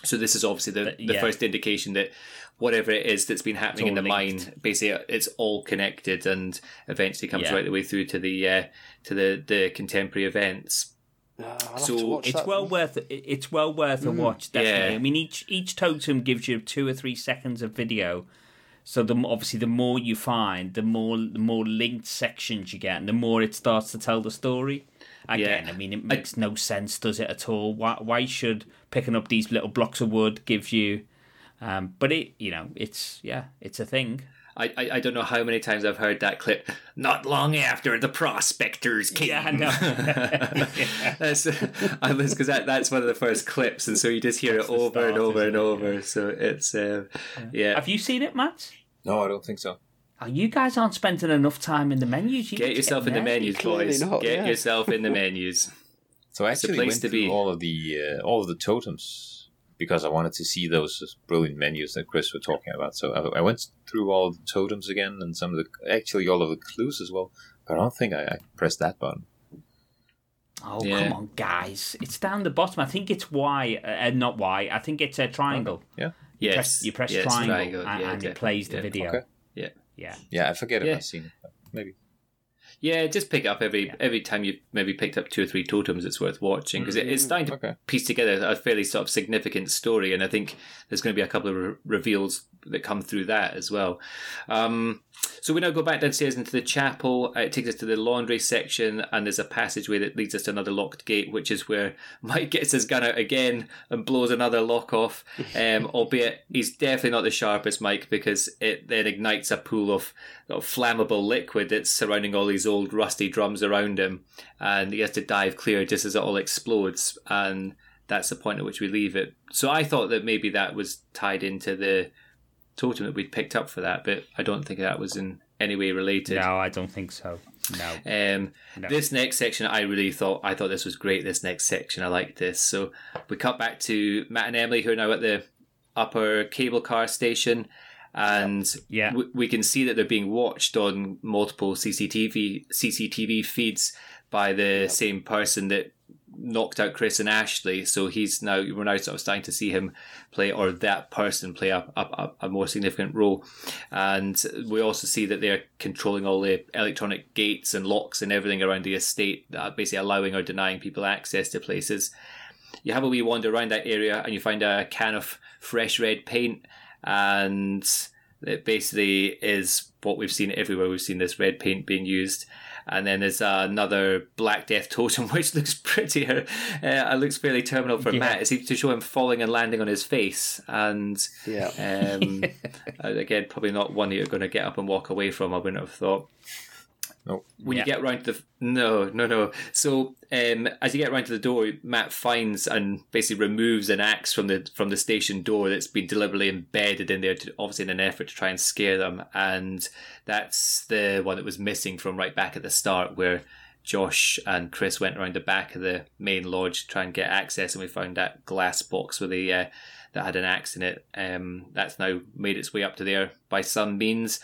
So this is obviously the, But, the yeah. first indication that whatever it is that's been happening in the linked. mind, basically it's all connected and eventually comes Yeah. right the way through to the uh, to the the contemporary events. Uh, So It's well then. worth it. It's well worth a watch. Definitely. Yeah. I mean, each each totem gives you two or three seconds of video. So the obviously the more you find, the more the more linked sections you get, and the more it starts to tell the story. Again, Yeah. I mean, it makes no sense, does it at all? Why why should picking up these little blocks of wood give you? Um, but it, you know, it's yeah, it's a thing. I, I I don't know how many times I've heard that clip. Not long after the prospectors came. Yeah, I know. that's because that, that's one of the first clips, and so you just hear it the over and over and it? over. So it's uh, yeah. Have you seen it, Matt? No, I don't think so. Oh, you guys aren't spending enough time in the menus. You Get need to yourself in the menus, boys. not, Get yeah. yourself in the menus. So I It's a actually place went to through be. all of the uh, all of the totems because I wanted to see those brilliant menus that Chris were talking about. So I, I went through all the totems again and some of the actually all of the clues as well. But I don't think I, I pressed that button. Oh Yeah. come on, guys! It's down the bottom. I think it's Y, uh, not Y. I think it's a triangle. Yeah. You Yes, press, you press yes, triangle, triangle, and, yeah, and yeah, it plays the yeah. video. Okay. Yeah. Yeah, Yeah, I forget if Yeah. I've seen it. Maybe. Yeah, just pick it up every Yeah. every time you maybe picked up two or three totems. It's worth watching because it, it's mm, starting to Okay. piece together a fairly sort of significant story, and I think there's going to be a couple of re- reveals that come through that as well. Um, so we now go back downstairs into the chapel. It takes us to the laundry section, and there's a passageway that leads us to another locked gate, which is where Mike gets his gun out again and blows another lock off. Um, albeit he's definitely not the sharpest Mike because it then ignites a pool of, of flammable liquid that's surrounding all these old rusty drums around him, and he has to dive clear just as it all explodes. And that's the point at which we leave it. So I thought that maybe that was tied into the totem that we'd picked up for that, but I don't think that was in any way related. no, I don't think so. No, Um, No. This next section, I really thought I thought this was great. This next section, I liked this. So we cut back to Matt and Emily, who are now at the upper cable car station, and Yeah. we, we can see that they're being watched on multiple CCTV CCTV feeds by the same person that knocked out Chris and Ashley. So he's now we're now sort of starting to see him play, or that person play a, a, a- more significant role. And we also see that they're controlling all the electronic gates and locks and everything around the estate, that basically allowing or denying people access to places. You have a wee wander around that area and you find a can of fresh red paint, and it basically is what we've seen everywhere. We've seen this red paint being used. And then there's another Black Death totem, which looks prettier. Uh, it looks fairly terminal for Yeah. Matt. It seems to show him falling and landing on his face. And Yeah. um, again, probably not one that you're going to get up and walk away from. I wouldn't have thought. Nope. When Yeah. you get around to the no, no, no. So um, as you get around to the door, Matt finds and basically removes an axe from the from the station door that's been deliberately embedded in there, to, obviously in an effort to try and scare them. And that's the one that was missing from right back at the start, where Josh and Chris went around the back of the main lodge to try and get access, and we found that glass box with the uh, that had an axe in it. Um, that's now made its way up to there by some means.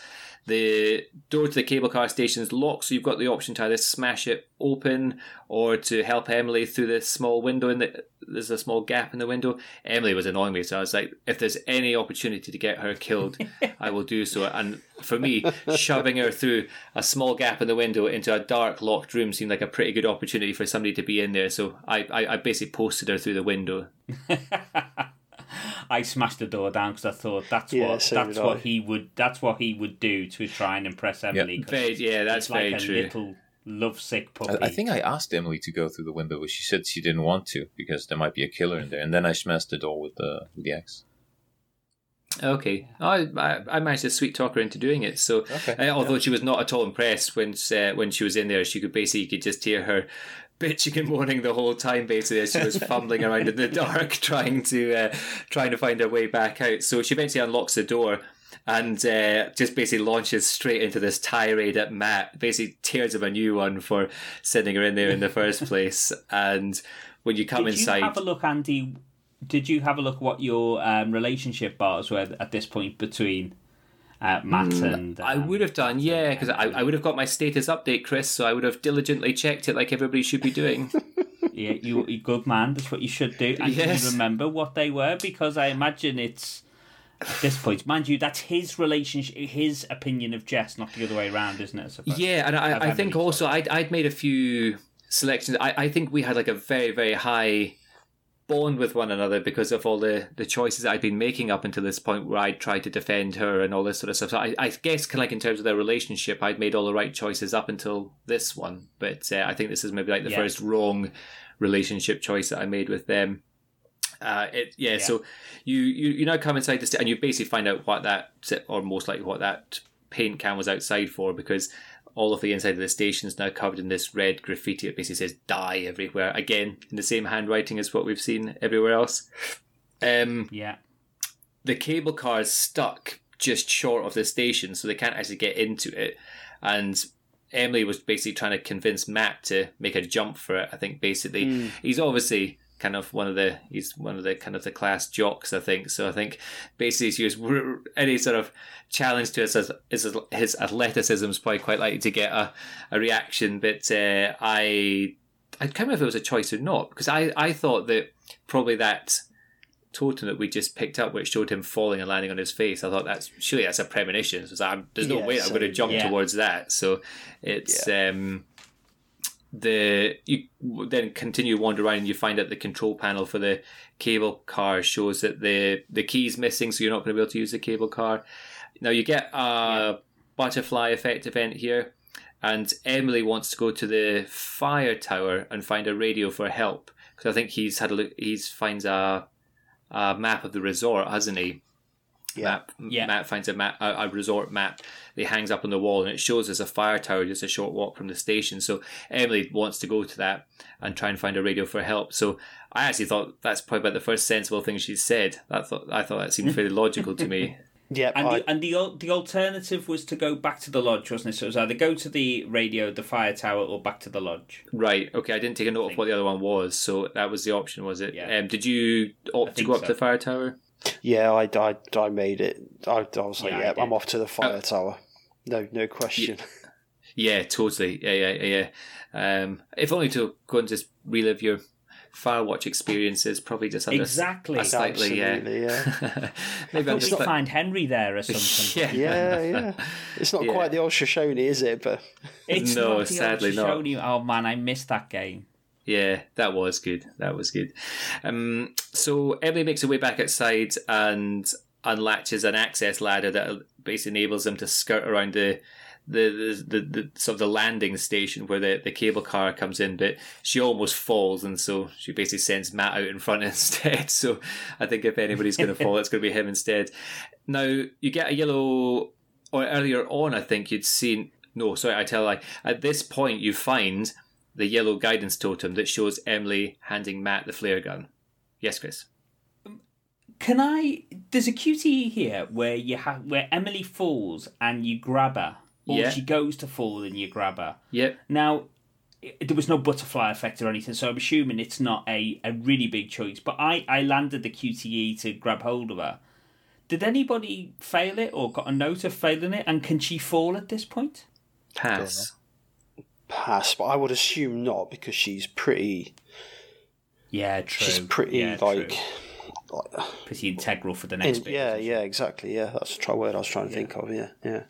The door to the cable car station is locked, so you've got the option to either smash it open or to help Emily through this small window. In the there's a small gap in the window. Emily was annoying me, so I was like, if there's any opportunity to get her killed, I will do so. And for me, shoving her through a small gap in the window into a dark locked room seemed like a pretty good opportunity for somebody to be in there. So I, I, I basically posted her through the window. I smashed the door down because I thought that's Yeah, what so that's what I. he would that's what he would do to try and impress Emily. 'cause Very, yeah, that's he's like very a true. little lovesick puppy. I, I think I asked Emily to go through the window, but she said she didn't want to because there might be a killer in there. And then I smashed the door with the with the axe. Okay, I, I, I managed to sweet talk her into doing it. So, Okay, uh, although she was not at all impressed when uh, when she was in there, she could basically you could just hear her bitching and moaning the whole time, basically as she was fumbling around in the dark trying to uh, trying to find her way back out. So she eventually unlocks the door and uh, just basically launches straight into this tirade at Matt. Basically tears him a new one for sending her in there in the first place. And when you come Did inside, you have a look, Andy? Did you have a look what your um, relationship bars were at this point between uh, Matt and? Mm, I um, would have done, yeah, because I, I would have got my status update, Chris. So I would have diligently checked it like everybody should be doing. Yeah, you you good man. That's what you should do. And can you remember what they were? Because I imagine it's at this point, mind you, that's his relationship, his opinion of Jess, not the other way around, isn't it? Yeah, and I, I think also I'd, I'd made a few selections. I, I think we had like a very, very high bond with one another because of all the, the choices I'd been making up until this point where I'd tried to defend her and all this sort of stuff. So I, I guess kind of like in terms of their relationship, I'd made all the right choices up until this one. But uh, I think this is maybe like the Yeah. first wrong relationship choice that I made with them. Uh, it, yeah, so you, you you now come inside this and you basically find out what that or most likely what that paint can was outside for because all of the inside of the station is now covered in this red graffiti. It basically says "die" everywhere. Again, in the same handwriting as what we've seen everywhere else. Um, Yeah. the cable car is stuck just short of the station, so they can't actually get into it. And Emily was basically trying to convince Matt to make a jump for it. I think basically he's obviously kind of one of the he's one of the kind of the class jocks. I think so. I think basically he's was any sort of challenge to us as his, his athleticism is probably quite likely to get a, a reaction. But uh, I I can't remember if it was a choice or not because I I thought that probably that totem that we just picked up, which showed him falling and landing on his face. I thought that's surely that's a premonition. So I'm, there's no Yeah, way I'm going to jump Yeah. towards that. So it's um, the you then continue to wander around and you find out the control panel for the cable car shows that the the key's missing, so you're not going to be able to use the cable car. Now you get a butterfly effect event here. And Emily wants to go to the fire tower and find a radio for help because I think he's had a look. He's finds a a map of the resort, hasn't he? Yeah. Map, Yeah. Matt finds a map, a, a resort map. That he hangs up on the wall, and it shows us a fire tower just a short walk from the station. So Emily wants to go to that and try and find a radio for help. So I actually thought that's probably about the first sensible thing she said. I thought I thought that seemed fairly logical to me. Yeah, And I, the, and the the alternative was to go back to the lodge, wasn't it? So it was either go to the radio, the fire tower, or back to the lodge. Right. Okay. I didn't take a note of what the other one was, so that was the option, was it? Yeah. Um, did you opt to think go up so. to the fire tower? Yeah, I, I, I made it. I, I was like, Yeah, I yeah, did. I'm off to the fire tower. No, no question. Yeah, totally. Yeah, yeah, yeah. yeah. Um, if only to go and just relive your Firewatch experiences, probably just under Exactly. a slightly, Absolutely, yeah. Maybe I'm You'll just like, find Henry there or something. yeah, Yeah, yeah. It's not Yeah. quite the old Shoshone, is it? But It's No, not the old sadly not. Oh man, I missed that game. Yeah, that was good. That was good. Um, so Emily makes her way back outside and unlatches an access ladder that basically enables them to skirt around the the, the, the, the sort of the landing station where the, the cable car comes in, but she almost falls, and so she basically sends Matt out in front instead. So I think if anybody's going to fall, it's going to be him instead. Now you get a yellow, or earlier on, I think you'd seen. No, sorry, I tell a lie. At this point, you find the yellow guidance totem that shows Emily handing Matt the flare gun. Yes, Chris. Can I? There's a QTE here where you have where Emily falls and you grab her, or Yeah. she goes to fall and you grab her. Yep. Now, there was no butterfly effect or anything, so I'm assuming it's not a, a really big choice. But I, I landed the QTE to grab hold of her. Did anybody fail it or got a note of failing it? And can she fall at this point? Pass. Pass. But I would assume not because she's pretty. Yeah, true. She's pretty Yeah, like. true. pretty integral for the in- next bit. yeah, yeah, exactly. Yeah, that's the try word I was trying to think of. Yeah, yeah.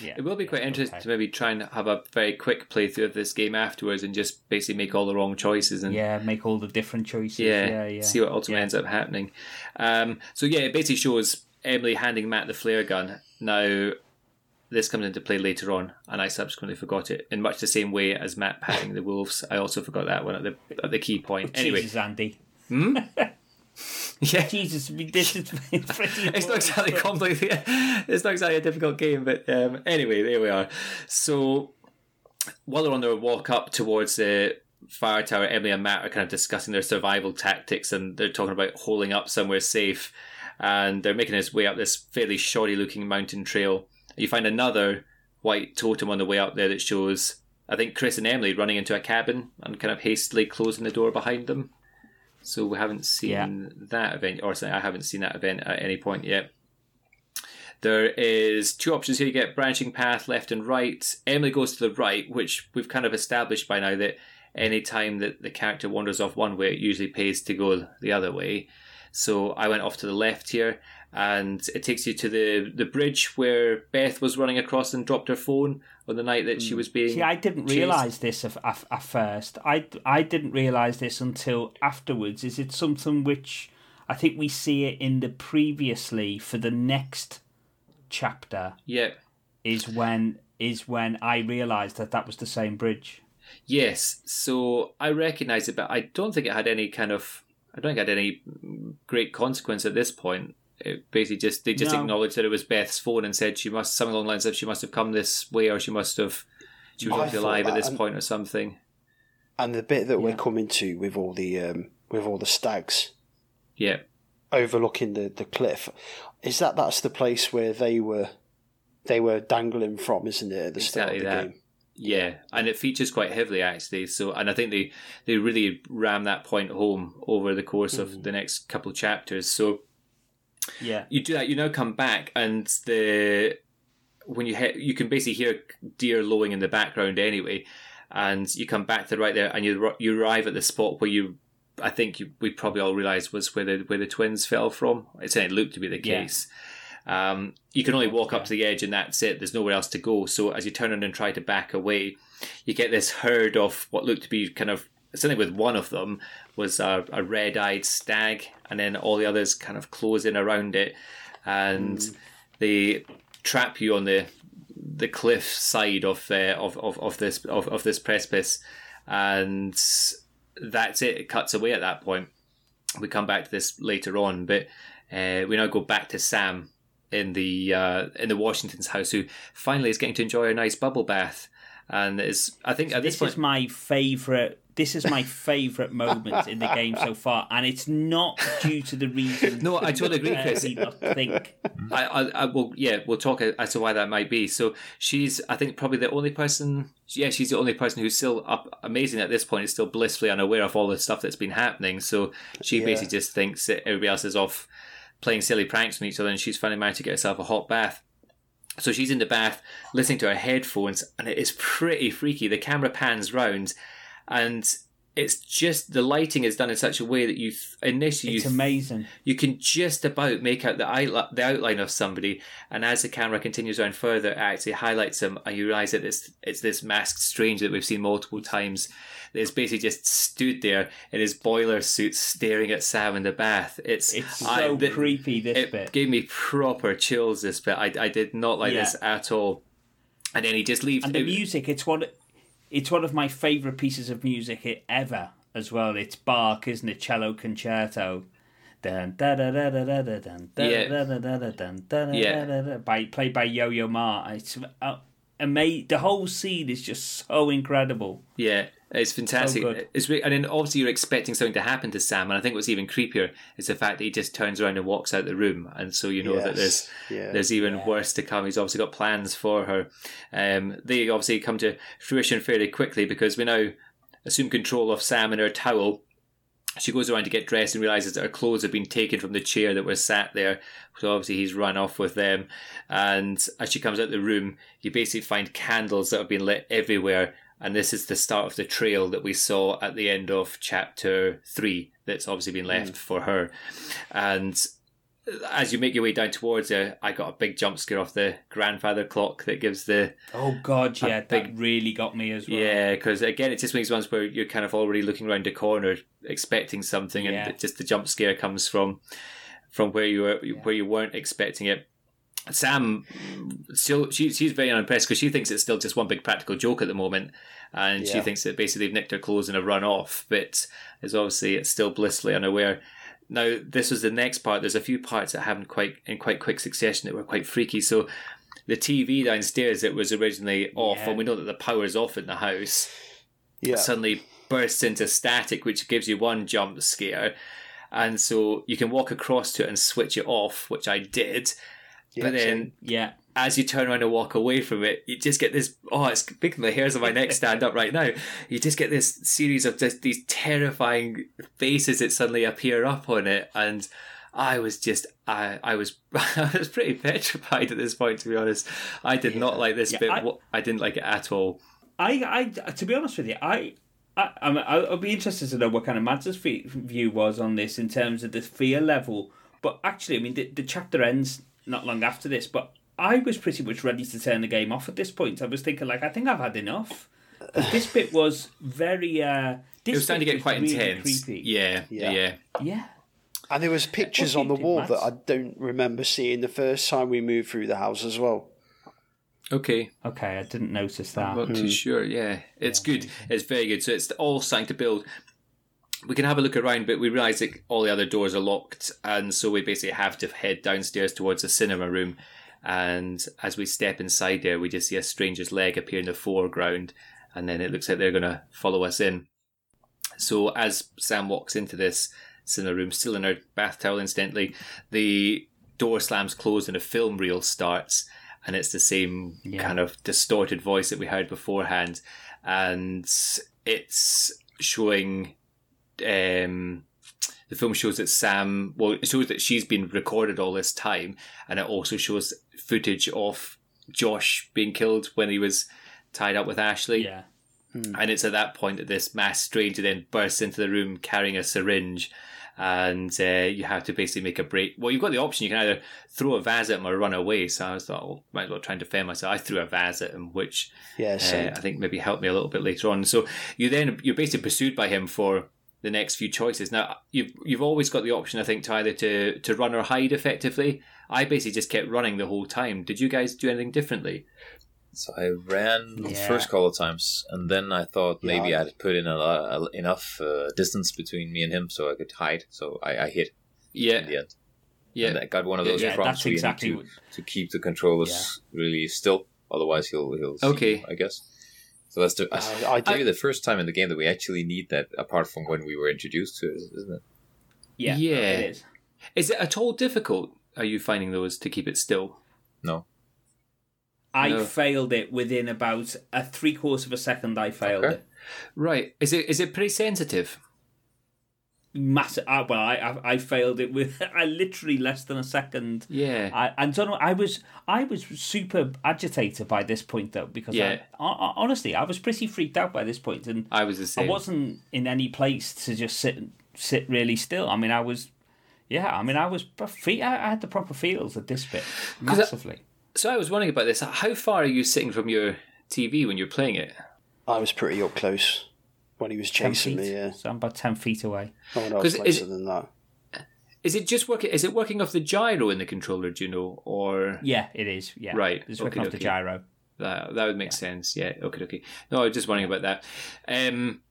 yeah. It will be quite interesting Okay. to maybe try and have a very quick playthrough of this game afterwards and just basically make all the wrong choices and Yeah, make all the different choices. yeah, Yeah, yeah. see what ultimately Yeah. ends up happening. Um, so yeah, it basically shows Emily handing Matt the flare gun. Now, this comes into play later on, and I subsequently forgot it in much the same way as Matt patting the wolves. I also forgot that one at the at the key point. Anyway, Jesus, Andy. Yeah. Jesus, this is pretty it's not exactly complicated. It's not exactly a difficult game, but um, anyway, there we are. So while they're on their walk up towards the fire tower, Emily and Matt are kind of discussing their survival tactics, and they're talking about holing up somewhere safe. And they're making his way up this fairly shoddy-looking mountain trail. You find another white totem on the way up there that shows, I think, Chris and Emily running into a cabin and kind of hastily closing the door behind them. So we haven't seen Yeah. that event, or sorry, I haven't seen that event at any point yet. There is two options here. You get branching path left and right. Emily goes to the right, which we've kind of established by now that any time that the character wanders off one way, it usually pays to go the other way. So I went off to the left here, and it takes you to the, the bridge where Beth was running across and dropped her phone on the night that she mm. was being. See, I didn't chased. realise this at, at, at first. I, I didn't realise this until afterwards. Is it something which I think we see it in the previously for the next chapter? Yeah. Is when is when I realised that that was the same bridge. Yes, so I recognise it, but I don't think it had any kind of. I don't think it had any great consequence at this point. It basically just they just No. acknowledged that it was Beth's phone and said she must something along the lines of she must have come this way or she must have she was obviously alive at this and- point or something. And the bit that we're coming to with all the um, with all the stags Yeah, overlooking the, the cliff, is that that's the place where they were they were dangling from, isn't it? At the start of the that. game. yeah, and it features quite heavily actually. So, and I think they they really ram that point home over the course Hmm. of the next couple of chapters. So Yeah. you do that. You now come back, and the when you hit, you can basically hear deer lowing in the background anyway, and you come back to right there, and you you arrive at the spot where you, I think you, we probably all realised was where the where the twins fell from. It certainly looked to be the Yeah. case. Um, you can only walk up to the edge, and that's it. There's nowhere else to go. So as you turn around and try to back away, you get this herd of what looked to be kind of something with one of them was a, a red-eyed stag, and then all the others kind of close in around it, and they trap you on the the cliff side of uh, of, of of this of, of this precipice, and that's it. It cuts away at that point. We come back to this later on, but uh, we now go back to Sam in the uh, in the Washington's house, who finally is getting to enjoy a nice bubble bath, and is I think at this, This point is my favourite. This is my favourite moment in the game so far, and it's not due to the reason. No, I totally agree, Chris. we not think. I, I, I will, yeah, we'll talk as to why that might be. So she's, I think, probably the only person. Yeah, she's the only person who's still up. Amazing at this point is still blissfully unaware of all the stuff that's been happening. So she Yeah. basically just thinks that everybody else is off playing silly pranks on each other, and she's finally managed to get herself a hot bath. So she's in the bath listening to her headphones, and it is pretty freaky. The camera pans round, and it's just the lighting is done in such a way that you th- initially It's you amazing. you can just about make out the outli- the outline of somebody, and as the camera continues around further, it actually highlights them, and you realise that it's it's this masked stranger that we've seen multiple times. That is basically just stood there in his boiler suit, staring at Sam in the bath. It's It's I- so the- creepy. This It bit. gave me proper chills. This bit, I I did not like Yeah. this at all. And then he just leaves. and the it- music it's one it's one of my favorite pieces of music ever as well. It's Bach isn't it? Cello concerto. Dun, da, da, da, da, da, da, dun, da, Yeah. da, da, da, da, dun, da, da, Yeah. da, da, by played by Yo-Yo Ma. It's uh, ama- the whole scene is just so incredible Yeah, it's fantastic. good. it's re- and then obviously you're expecting something to happen to Sam, and I think what's even creepier is the fact that he just turns around and walks out the room, and so you know that there's yeah. there's even worse to come. He's obviously got plans for her. Um, they obviously come to fruition fairly quickly because we now assume control of Sam and her towel. She goes around to get dressed and realizes that her clothes have been taken from the chair that was sat there. So obviously he's run off with them. And as she comes out the room, you basically find candles that have been lit everywhere. And this is the start of the trail that we saw at the end of chapter three. That's obviously been left hmm. for her. And as you make your way down towards her, I got a big jump scare off the grandfather clock that gives the oh god yeah big- that really got me as well yeah, because again, it's just one of these ones where you're kind of already looking around the corner, expecting something, Yeah. and just the jump scare comes from from where you were where you weren't expecting it. Sam, still, she, she's very unimpressed because she thinks it's still just one big practical joke at the moment, and she thinks that basically they've nicked her clothes and have run off. But is obviously it's still blissfully unaware. Now this was the next part. There's a few parts that happened quite in quite quick succession that were quite freaky. So the TV downstairs that was originally off, Yeah. and we know that the power's off in the house, Yeah. suddenly bursts into static, which gives you one jump scare. And so you can walk across to it and switch it off, which I did. yeah, but then. Yeah. As you turn around and walk away from it, you just get this. Oh, it's making the hairs on my neck stand up right now. You just get this series of just these terrifying faces that suddenly appear up on it, and I was just, I, I was, I was pretty petrified at this point. To be honest, I did not like this Yeah, bit. I- I didn't like it at all. I, I, to be honest with you, I, I, I'll be interested to know what kind of fe- view was on this in terms of the fear level. But actually, I mean, the, the chapter ends not long after this, but I was pretty much ready to turn the game off at this point. I was thinking, like, I think I've had enough. 'Cause this bit was very. Uh, this It was starting to get quite really intense. Creepy. Yeah, yeah, Yeah. yeah. Yeah. And there was pictures on the you did, wall that I don't remember seeing the first time we moved through the house as well. Okay. Okay, I didn't notice that. I'm not too sure. Yeah, it's good. It's very good. So it's all starting to build. We can have a look around, but we realise that all the other doors are locked, and so we basically have to head downstairs towards the cinema room. And as we step inside there, we just see a stranger's leg appear in the foreground, and then it looks like they're going to follow us in. So as Sam walks into this cinema room, still in her bath towel, incidentally, the door slams closed and a film reel starts, and it's the same Yeah. kind of distorted voice that we heard beforehand, and it's showing. Um, the film shows that Sam, well, it shows that she's been recorded all this time, and it also shows footage of Josh being killed when he was tied up with Ashley. Yeah. And it's at that point that this masked stranger then bursts into the room carrying a syringe. And uh, you have to basically make a break. Well, you've got the option. You can either throw a vase at him or run away. So I was thought, well, might as well try and defend myself. I threw a vase at him, which Yeah, uh. I think maybe helped me a little bit later on. So you then you're basically pursued by him for the next few choices. Now you've you've always got the option, I think, to either to to run or hide effectively. I basically just kept running the whole time. Did you guys do anything differently? So I ran the Yeah. first couple of times, and then I thought maybe Yeah. I'd put in a, a, enough uh, distance between me and him so I could hide. So I, I hit Yeah, in the end. yeah. And I got one of those Yeah, prompts that's where you exactly need what- to, to keep the controllers really still, otherwise he'll he'll see Okay. you, I guess. So that's the Uh, I maybe did. the first time in the game that we actually need that, apart from when we were introduced to it, isn't it? Yeah. Yeah. It is. Is it at all difficult? Are you finding those to keep it still? No. I No. failed it within about a three quarters of a second. I failed Okay. it. Right. Is it is it pretty sensitive? Massive. Uh, well, I, I I failed it with I literally less than a second. Yeah. I and don't know. I was I was super agitated by this point though because Yeah. I, I, honestly I was pretty freaked out by this point and I was the I same. wasn't in any place to just sit sit really still. I mean I was. Yeah, I mean, I was fe- I I had the proper feels at this bit I- massively. So I was wondering about this. How far are you sitting from your TV when you're playing it? I was pretty up close when he was chasing me. Yeah, So I'm about ten feet away. oh no, 'Cause closer is- than that. Is it just working? Is it working off the gyro in the controller? Do you know, or Yeah, it is. Yeah, Right, It's working okay, off the gyro. that that would make sense? Yeah. Okay. Okay. No, I was just wondering about that. Um,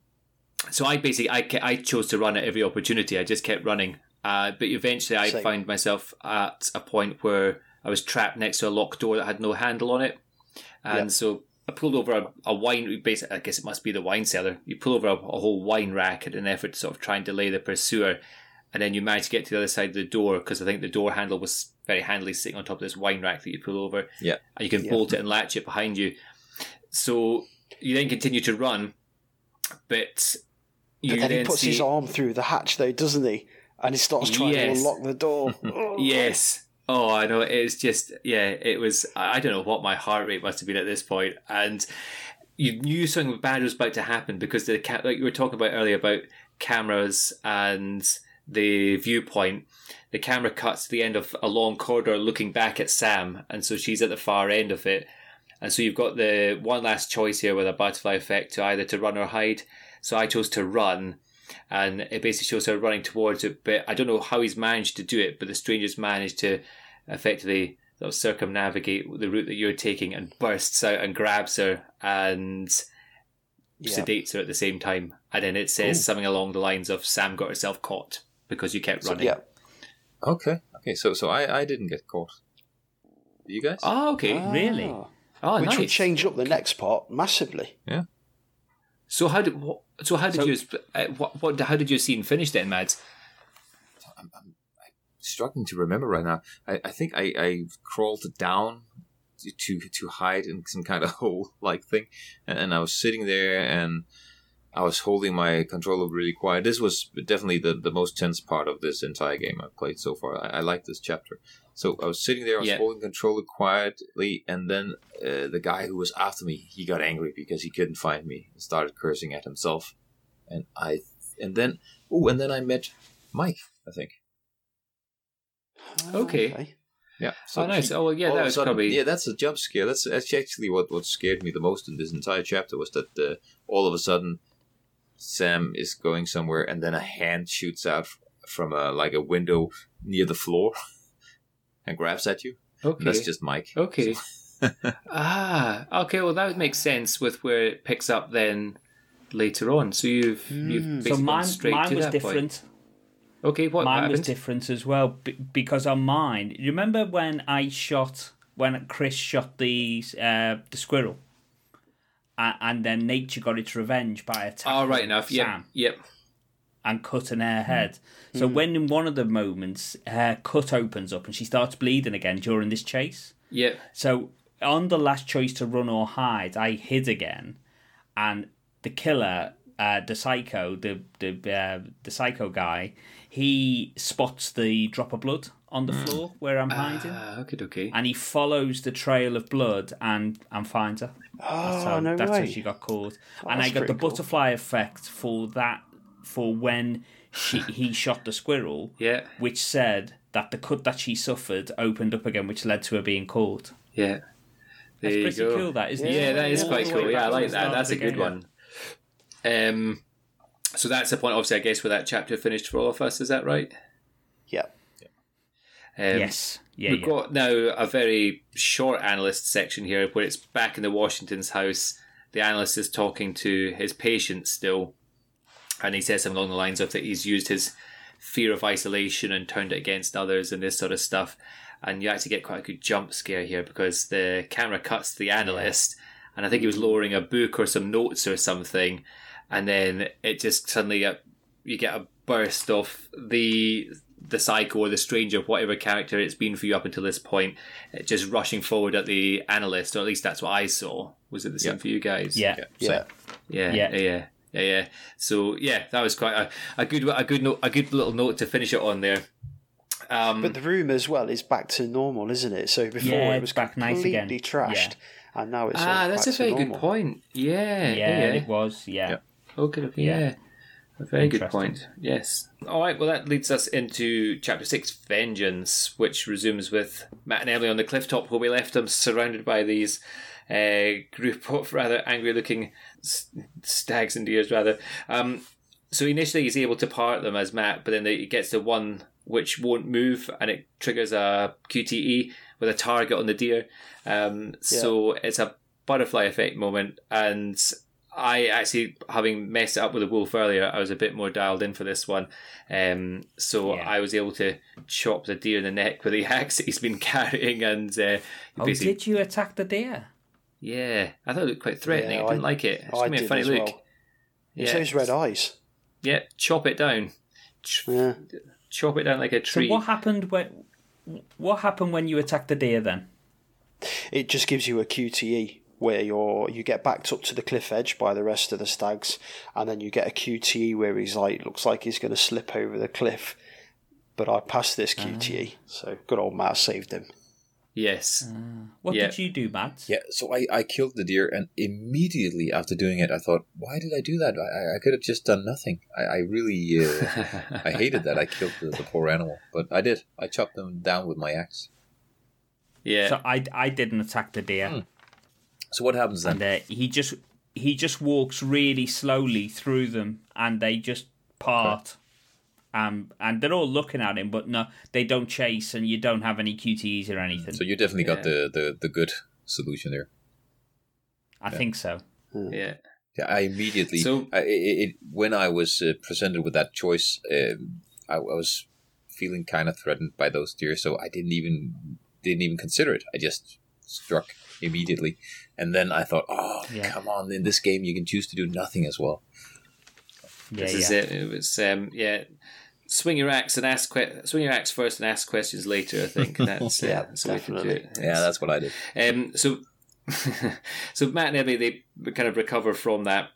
so I basically I I chose to run at every opportunity. I just kept running. Uh, but eventually I Same. found myself at a point where I was trapped next to a locked door that had no handle on it, and Yeah. so I pulled over a, a wine. Basically, I guess it must be the wine cellar. You pull over a, a whole wine rack in an effort to sort of try and delay the pursuer, and then you manage to get to the other side of the door because I think the door handle was very handily sitting on top of this wine rack that you pull over. Yeah. and you can Yeah. bolt it and latch it behind you. So you then continue to run, but you But then he then puts see his arm through the hatch, though, doesn't he? And he starts trying Yes. to unlock the door. Oh. Yes. Oh, I know. It's just, yeah, it was, I don't know what my heart rate must have been at this point. And you knew something bad was about to happen because the, like you were talking about earlier about cameras and the viewpoint. The camera cuts to the end of a long corridor looking back at Sam. And so she's at the far end of it. And so you've got the one last choice here with a butterfly effect to either to run or hide. So I chose to run and it basically shows her running towards it. But I don't know how he's managed to do it, but the stranger's managed to effectively sort of circumnavigate the route that you're taking and bursts out and grabs her and Yeah. sedates her at the same time. And then it says something along the lines of Sam got herself caught. because you kept So, running. yeah. Okay. Okay. So so I I didn't get caught. You guys? Oh, okay. Really? Ah. Oh, Which nice. would change up the next part massively. So how did what, so how did So- you uh, what, what how did your scene finish then, Mads? I'm, I'm, I'm struggling to remember right now. I, I think I, I crawled down to, to to hide in some kind of hole like thing, and, and I was sitting there and I was holding my controller really quiet. This was definitely the, the most tense part of this entire game I've played so far. I, I like this chapter. So I was sitting there, I was Yeah. holding controller quietly, and then uh, the guy who was after me, he got angry because he couldn't find me and started cursing at himself. And I, and then, oh, and then I met Mike, I think. Okay. Yeah. oh, nice. Oh, well, yeah, that was sudden- probably yeah, that's a jump scare. That's, that's actually what, what scared me the most in this entire chapter was that uh, all of a sudden Sam is going somewhere and then a hand shoots out from a like a window near the floor and grabs at you. okay. That's just Mike. Okay. ah, okay. Well, that would make sense with where it picks up then later on. So you've you've Hmm. basically So gone mine, straight mine to was that different. Point. Okay, what mine was different as well b- because on mine, you remember when I shot when Chris shot the uh, the squirrel, A and then nature got its revenge by attacking Oh, right enough. Yep. Yep. And cutting her head. So when in one of the moments her cut opens up and she starts bleeding again during this chase. Yeah. So on the last choice to run or hide, I hid again, and the killer, uh, the psycho, the the uh, the psycho guy, he spots the drop of blood on the floor where I'm hiding, Ah, okay, okay. and he follows the trail of blood and and finds her. That's Oh, how, no that's way. how she got caught. and I got the cool. butterfly effect for that for when she he shot the squirrel, Yeah. which said that the cut that she suffered opened up again, which led to her being caught. Yeah. There That's pretty go. cool, that isn't it? Yeah, that is quite cool. Yeah, I like that. That's a good game. one. Um, so that's the point. Obviously, I guess where that chapter finished for all of us. Is that right? Yeah. Um, yes. Yeah. We've yeah. got now a very short analyst section here where it's back in the Washington's house. The analyst is talking to his patient still, and he says something along the lines of that he's used his fear of isolation and turned it against others and this sort of stuff. And you actually get quite a good jump scare here because the camera cuts to the analyst, and I think he was lowering a book or some notes or something, and then it just suddenly uh, you get a burst of the the psycho or the stranger, whatever character it's been for you up until this point, uh, just rushing forward at the analyst, or at least that's what I saw. Was it the same Yeah. for you guys? Yeah. Yeah. yeah, Yeah. yeah, yeah, yeah, yeah. So yeah, that was quite a, a good a good note, a good little note to finish it on there. Um, But the room as well is back to normal, isn't it? So before Yeah, it was it's back nice completely again. trashed, and now it's ah, that's back a very to good point. Yeah, Yeah, yeah, yeah. it was. Yeah. Yeah. Okay, okay, Yeah. yeah. A very good point. Yes. All right. Well, that leads us into chapter six, vengeance, which resumes with Matt and Emily on the cliff top, where we left them, surrounded by these uh, group of rather angry-looking s- stags and deers, rather. Um, so initially, he's able to part them as Matt, but then he gets to one which won't move, and it triggers a QTE with a target on the deer. Um, So it's a butterfly effect moment, and I actually, having messed it up with the wolf earlier, I was a bit more dialed in for this one. Um, so Yeah. I was able to chop the deer in the neck with the axe that he's been carrying, and uh, Oh, did you attack the deer? Yeah, I thought it looked quite threatening. Yeah, I didn't I- like it. It's I giving me a funny look. well. Yeah, It's those red eyes. yeah, chop it down, Ch- Yeah. chop it down like a tree. So tree. what happened when? What happened when you attacked the deer then? It just gives you a QTE where you're you get backed up to the cliff edge by the rest of the stags, and then you get a QTE where he's like looks like he's going to slip over the cliff. But I passed this ah. QTE, so good old Matt saved him. Yes, What Yeah. did you do, Matt? Yeah, so I, I killed the deer, and immediately after doing it, I thought, why did I do that? I, I could have just done nothing. I, I really, uh, I hated that I killed the, the poor animal, but I did. I chopped them down with my axe. yeah. So I, I didn't attack the deer, Hmm. So what happens then? and uh, he just he just walks really slowly through them, and they just part. Um, and they're all looking at him, but no, they don't chase, and you don't have any QTEs or anything. So you definitely got the, the, the good solution there. I think so. yeah. Yeah, I immediately. So- I, it, it, when I was uh, presented with that choice, um, I, I was feeling kind of threatened by those deer, so I didn't even didn't even consider it. I just struck immediately, and then I thought, oh Yeah. come on! In this game, you can choose to do nothing as well. Yeah, this is yeah. it. It was um, yeah. Swing your axe and ask que- swing your axe first and ask questions later. I think that's uh, Yeah, that's to do definitely. it. Yeah, that's what I did. Um, so, so Matt and Emily they kind of recover from that.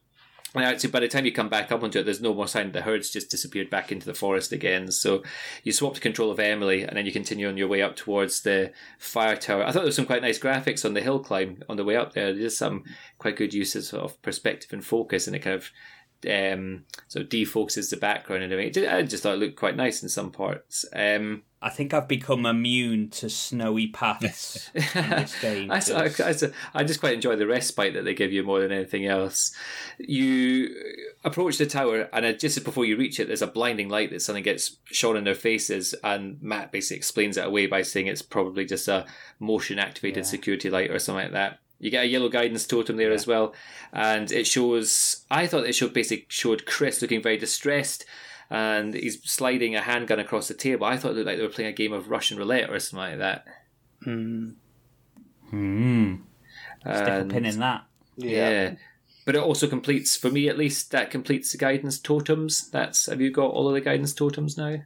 And actually, by the time you come back up onto it, there's no more sign. The herd's just disappeared back into the forest again. So you swap to control of Emily, and then you continue on your way up towards the fire tower. I thought there was some quite nice graphics on the hill climb on the way up there. There's some quite good uses of perspective and focus, and it kind of um, sort of defocuses the background and everything. I just thought it looked quite nice in some parts. Um, I think I've become immune to snowy paths in this game. I, I, I, just quite enjoy the respite that they give you more than anything else. You approach the tower, and just before you reach it, there's a blinding light that suddenly gets shone in their faces, and Matt basically explains it away by saying it's probably just a motion activated Yeah. security light or something like that. You get a yellow guidance totem there as well, and it shows. I thought it showed basically showed Chris looking very distressed, and he's sliding a handgun across the table. I thought it looked like they were playing a game of Russian roulette or something like that. Mm, Hmm. Stick a pin in that. Yeah. But it also completes, for me at least, that completes the guidance totems. That's have you got all of the guidance totems now?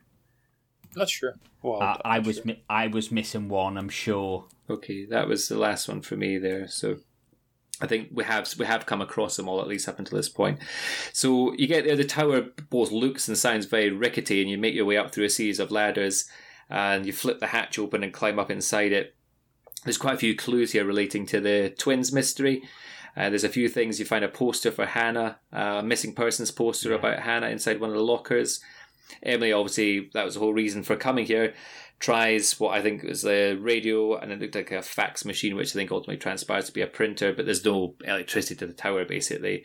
Not sure. Well, I, I was mi- I was missing one. I'm sure. Okay, that was the last one for me there. So I think we have we have come across them all at least up until this point. So you get there, the tower both looks and sounds very rickety, and you make your way up through a series of ladders, and you flip the hatch open and climb up inside it. There's quite a few clues here relating to the twins mystery. Uh, there's a few things. You find a poster for Hannah, a missing persons poster about Hannah inside one of the lockers. Emily, obviously, that was the whole reason for coming here. Tries what I think was the radio, and it looked like a fax machine, which I think ultimately transpires to be a printer. But there's no electricity to the tower, basically.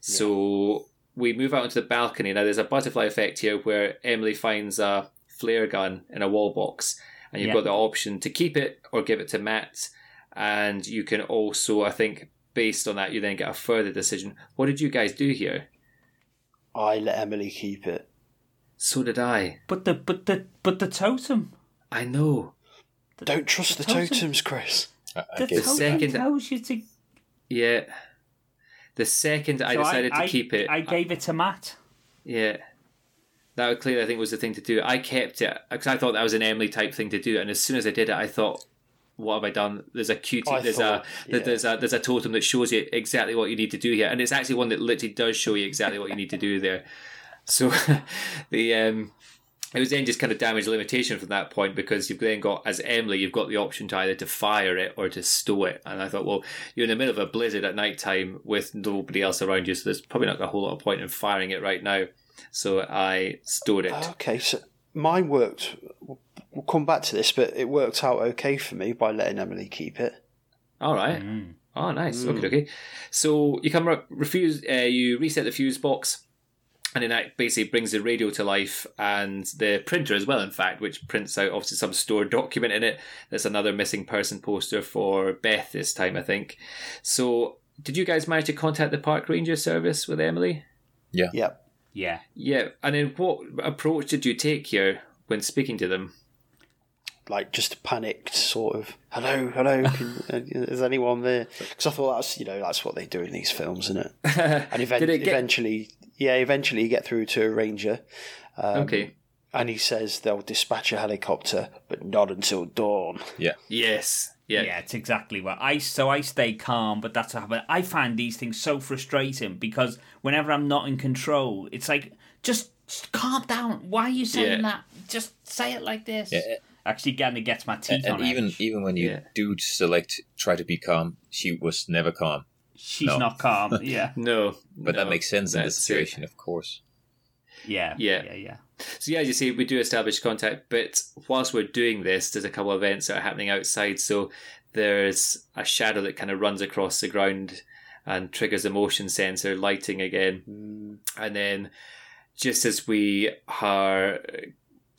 So we move out onto the balcony. Now there's a butterfly effect here, where Emily finds a flare gun in a wall box, and you've Yeah. got the option to keep it or give it to Matt. And you can also, I think, based on that, you then get a further decision. What did you guys do here? I let Emily keep it. So did I. But the but the but the totem. I know. Don't trust the totem- totems, Chris. I, I The guess totem second- tells you to. Yeah. The second I So decided to I- keep it, I gave it to Matt. yeah, that would clearly I think was the thing to do. I kept it because I thought that was an Emily type thing to do, and as soon as I did it, I thought, "What have I done?" There's a QT, I there's thought, a yeah. there's a there's a totem that shows you exactly what you need to do here, and it's actually one that literally does show you exactly what you need to do there. So the um. It was then just kind of damage limitation from that point because you've then got, as Emily, you've got the option to either to fire it or to stow it. And I thought, well, you're in the middle of a blizzard at night time with nobody else around you, so there's probably not a whole lot of point in firing it right now. So I stowed it. Okay, so mine worked. We'll come back to this, but it worked out okay for me by letting Emily keep it. All right. Mm. Oh, nice. Okay, okay. So you come up, refuse. Uh, you reset the fuse box, and then that basically brings the radio to life and the printer as well. In fact, which prints out obviously some stored document in it. There's another missing person poster for Beth this time, I think. So, did you guys manage to contact the park ranger service with Emily? Yeah. Yep. Yeah. Yeah. And then what approach did you take here when speaking to them? Like just a panicked sort of hello, hello. Can, uh, is anyone there? Because I thought that's you know that's what they do in these films, isn't it? And even- Did it get- eventually, yeah, eventually you get through to a ranger, um, okay. and he says they'll dispatch a helicopter, but not until dawn. Yeah yes. Yeah. Yeah. it's exactly what I. So I stay calm, but that's what happened. I find these things so frustrating because whenever I'm not in control, it's like just, just calm down. Why are you saying Yeah. that? Just say it like this. Yeah, Actually, getting it gets my teeth and on even edge. even when you Yeah. do select try to be calm, she was never calm. She's no. not calm. Yeah, No. But no, that makes sense in this that's it. situation, of course. yeah, Yeah. yeah, yeah. So yeah, as you see, we do establish contact, but whilst we're doing this, there's a couple of events that are happening outside. So there's a shadow that kind of runs across the ground and triggers the motion sensor lighting again. Mm. And then just as we are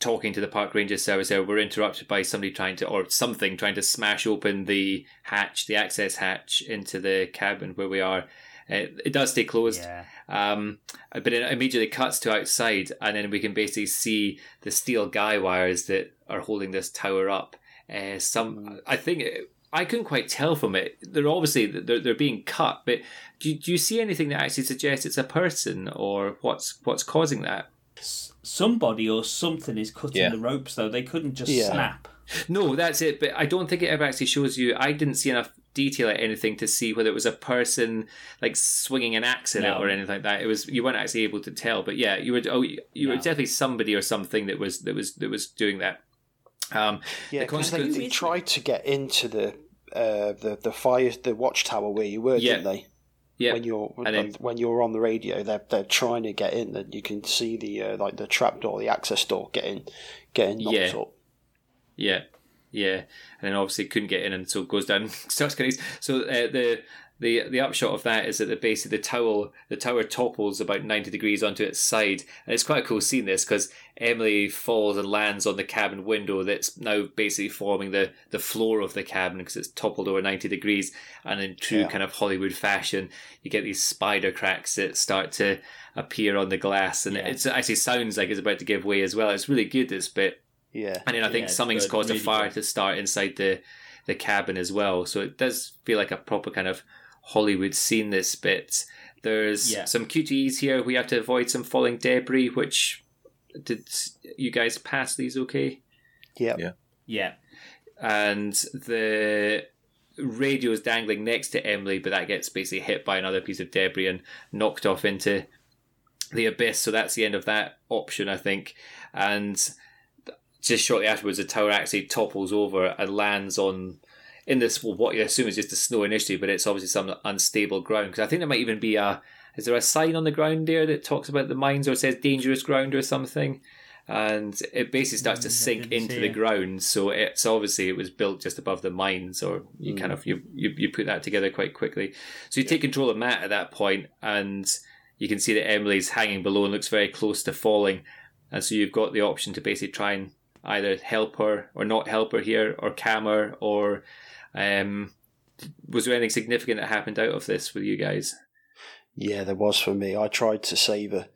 talking to the park ranger service there, we're interrupted by somebody trying to, or something trying to smash open the hatch, the access hatch into the cabin where we are. It, it does stay closed. Yeah. Um, but it immediately cuts to outside, and then we can basically see the steel guy wires that are holding this tower up. Uh, some, I think, I couldn't quite tell from it. They're obviously they're, they're being cut, but do, do you see anything that actually suggests it's a person or what's what's causing that? Somebody or something is cutting Yeah. the ropes, though. They couldn't just Yeah. snap. No, that's it. But I don't think it ever actually shows you. I didn't see enough detail at anything to see whether it was a person like swinging an axe in it No. or anything like that. It was you weren't actually able to tell. But yeah, you were. Oh, you you were definitely somebody or something that was that was that was doing that. Um, Yeah, the because they, consequence- they tried to get into the uh, the the fire the watchtower where you were, Yeah. didn't they? Yeah, When you're then- when you're on the radio, they're they're trying to get in, and you can see the uh, like the trap door, the access door getting getting knocked Yeah. up. Yeah, yeah, and then obviously couldn't get in, and so it goes down. starts getting so uh, the the the upshot of that is that the base of the tower the tower topples about ninety degrees onto its side, and it's quite a cool seeing this because Emily falls and lands on the cabin window that's now basically forming the the floor of the cabin because it's toppled over ninety degrees, and in true Yeah. kind of Hollywood fashion, you get these spider cracks that start to appear on the glass, and Yeah. it actually sounds like it's about to give way as well. It's really good this bit. Yeah, And then I think Yeah, something's good, caused a fire good. to start inside the the cabin as well. So it does feel like a proper kind of Hollywood scene. This bit. There's Yeah. some QTEs here. We have to avoid some falling debris. Which did you guys pass these okay? yeah, Yeah. Yeah. And the radio is dangling next to Emily, but that gets basically hit by another piece of debris and knocked off into the abyss. So that's the end of that option, I think. And just shortly afterwards, the tower actually topples over and lands on in this well, what you assume is just a snow initially, but it's obviously some unstable ground. Because I think there might even be a is there a sign on the ground there that talks about the mines or says dangerous ground or something? And it basically starts to Mm, I sink into the it. ground. So it's obviously it was built just above the mines, or you kind of you, you you put that together quite quickly. So you take control of Matt at that point, and you can see that Emily's hanging below and looks very close to falling. And so you've got the option to basically try and either help her or not help her here, or calm her, or um, was there anything significant that happened out of this with you guys? yeah. There was for me. I tried to save her,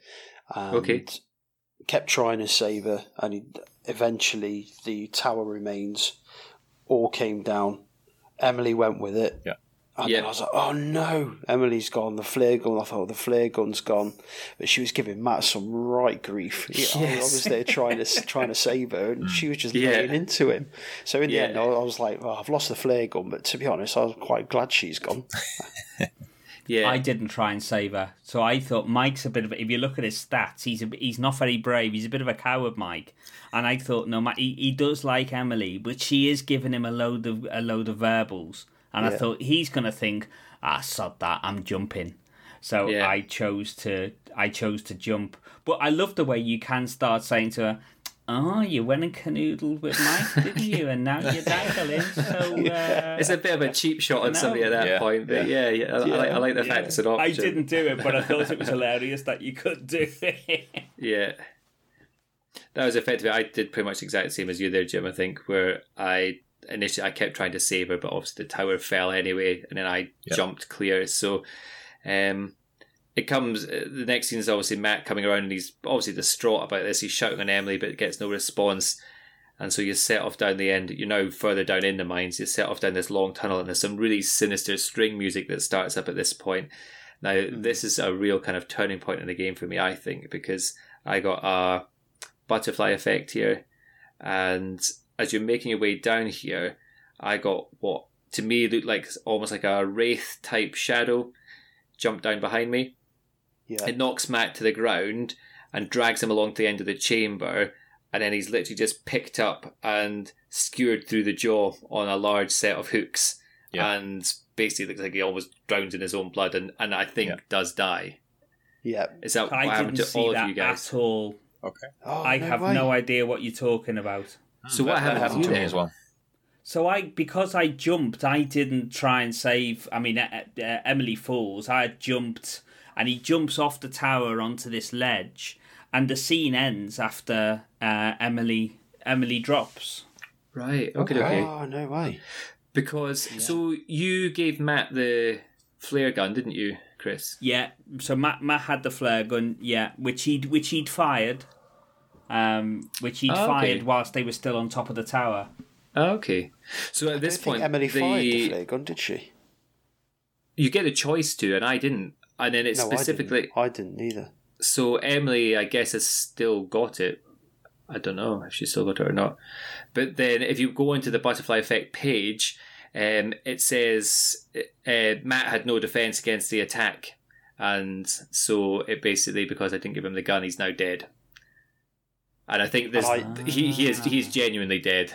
and Okay. kept trying to save her, and eventually the tower remains all came down. Emily went with it. Yeah. And Yeah. then I was like, oh no, Emily's gone. The flare gun. I thought the flare gun's gone, but she was giving Matt some right grief. I- I, was there trying to trying to save her, and she was just Yeah. laying into him. So in the Yeah. end, I I was like, oh, I've lost the flare gun, but to be honest, I was quite glad she's gone. Yeah, I didn't try and save her, so I thought Mike's a bit of. A, if you look at his stats, he's a, he's not very brave. He's a bit of a coward, Mike. And I thought, no, Ma- he, he does like Emily, but she is giving him a load of a load of verbals, and I thought he's gonna think, ah, sod that, I'm jumping. So Yeah. I chose to I chose to jump. But I love the way you can start saying to her. Oh, you went and canoodled with Mike, didn't you? And now you're dangling. So uh, it's a bit of a cheap shot on No. somebody at that Yeah. point, but yeah, yeah, I, I like, I like the fact yeah. it's an option. I didn't do it, but I thought it was hilarious that you could do it. Yeah. That was effectively I did pretty much the exact same as you there, Jim, I think, where I initially I kept trying to save her, but obviously the tower fell anyway, and then I Yep. jumped clear. So um it comes the next scene is obviously Matt coming around and he's obviously distraught about this. He's shouting on Emily but gets no response. And so you set off down the end. You're now further down in the mines. You set off down this long tunnel, and there's some really sinister string music that starts up at this point. Now, this is a real kind of turning point in the game for me, I think, because I got a butterfly effect here, and as you're making your way down here, I got what to me looked like almost like a wraith type shadow jump down behind me. Yeah, It knocks Matt to the ground and drags him along to the end of the chamber, and then he's literally just picked up and skewered through the jaw on a large set of hooks, Yeah. and basically looks like he almost drowns in his own blood, and, and I think Yeah. does die. yeah. Is that what I happened didn't to see all of you guys? at all. Okay. Oh, I no have way. no idea what you're talking about. So what That- that happened, happened to to me as well. So I, because I jumped, I didn't try and save. I mean, uh, uh, Emily falls. I jumped, and he jumps off the tower onto this ledge, and the scene ends after uh, Emily Emily drops. Right. Okay. Okay. Oh no way. Because so you gave Matt the flare gun, didn't you, Chris? Yeah. So Matt Matt had the flare gun. Yeah, which he'd which he'd fired. Um, which he'd Oh, okay. fired whilst they were still on top of the tower. Oh, okay. So at this I think point, Emily the, fired the flare gun, did she? you get a choice to, and I didn't. And then it's No, specifically I didn't. I didn't either. so Emily, I guess, has still got it. I don't know if she's still got it or not. But then if you go into the butterfly effect page, um, it says uh, Matt had no defense against the attack, and so it basically because I didn't give him the gun, he's now dead. And I think this I- he he is he's genuinely dead.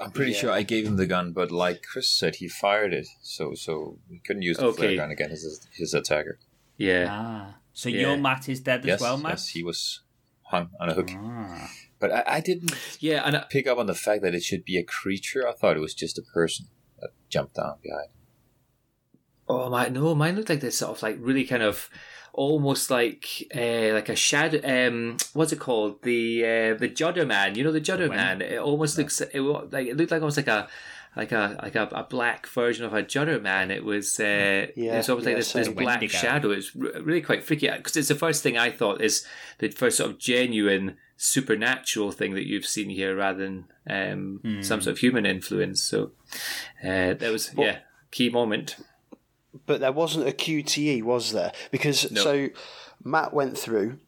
I'm pretty Yeah. sure I gave him the gun, but like Chris said, he fired it, so so he couldn't use the Okay. flare gun against his, his attacker. Yeah. Ah. So Yeah. your Matt is dead yes, as well, Matt. yes, he was hung on a hook. Ah. But I, I didn't Yeah, and I, pick up on the fact that it should be a creature. I thought it was just a person that jumped down behind. Oh my no, mine looked like this sort of like really kind of almost like uh, like a shadow. Um, what's it called? The uh, the Judder Man. You know the Judder Man. It almost looks it like it looked like almost like a like a like a, a black version of a Judder Man. It was uh, Yeah, it's almost like yeah, this, this black Wendigo. shadow. It's re- really quite freaky because it's the first thing I thought is the first sort of genuine supernatural thing that you've seen here rather than um, some sort of human influence. So uh, that was yeah key moment. But there wasn't a QTE, was there? Because No. so Matt went through,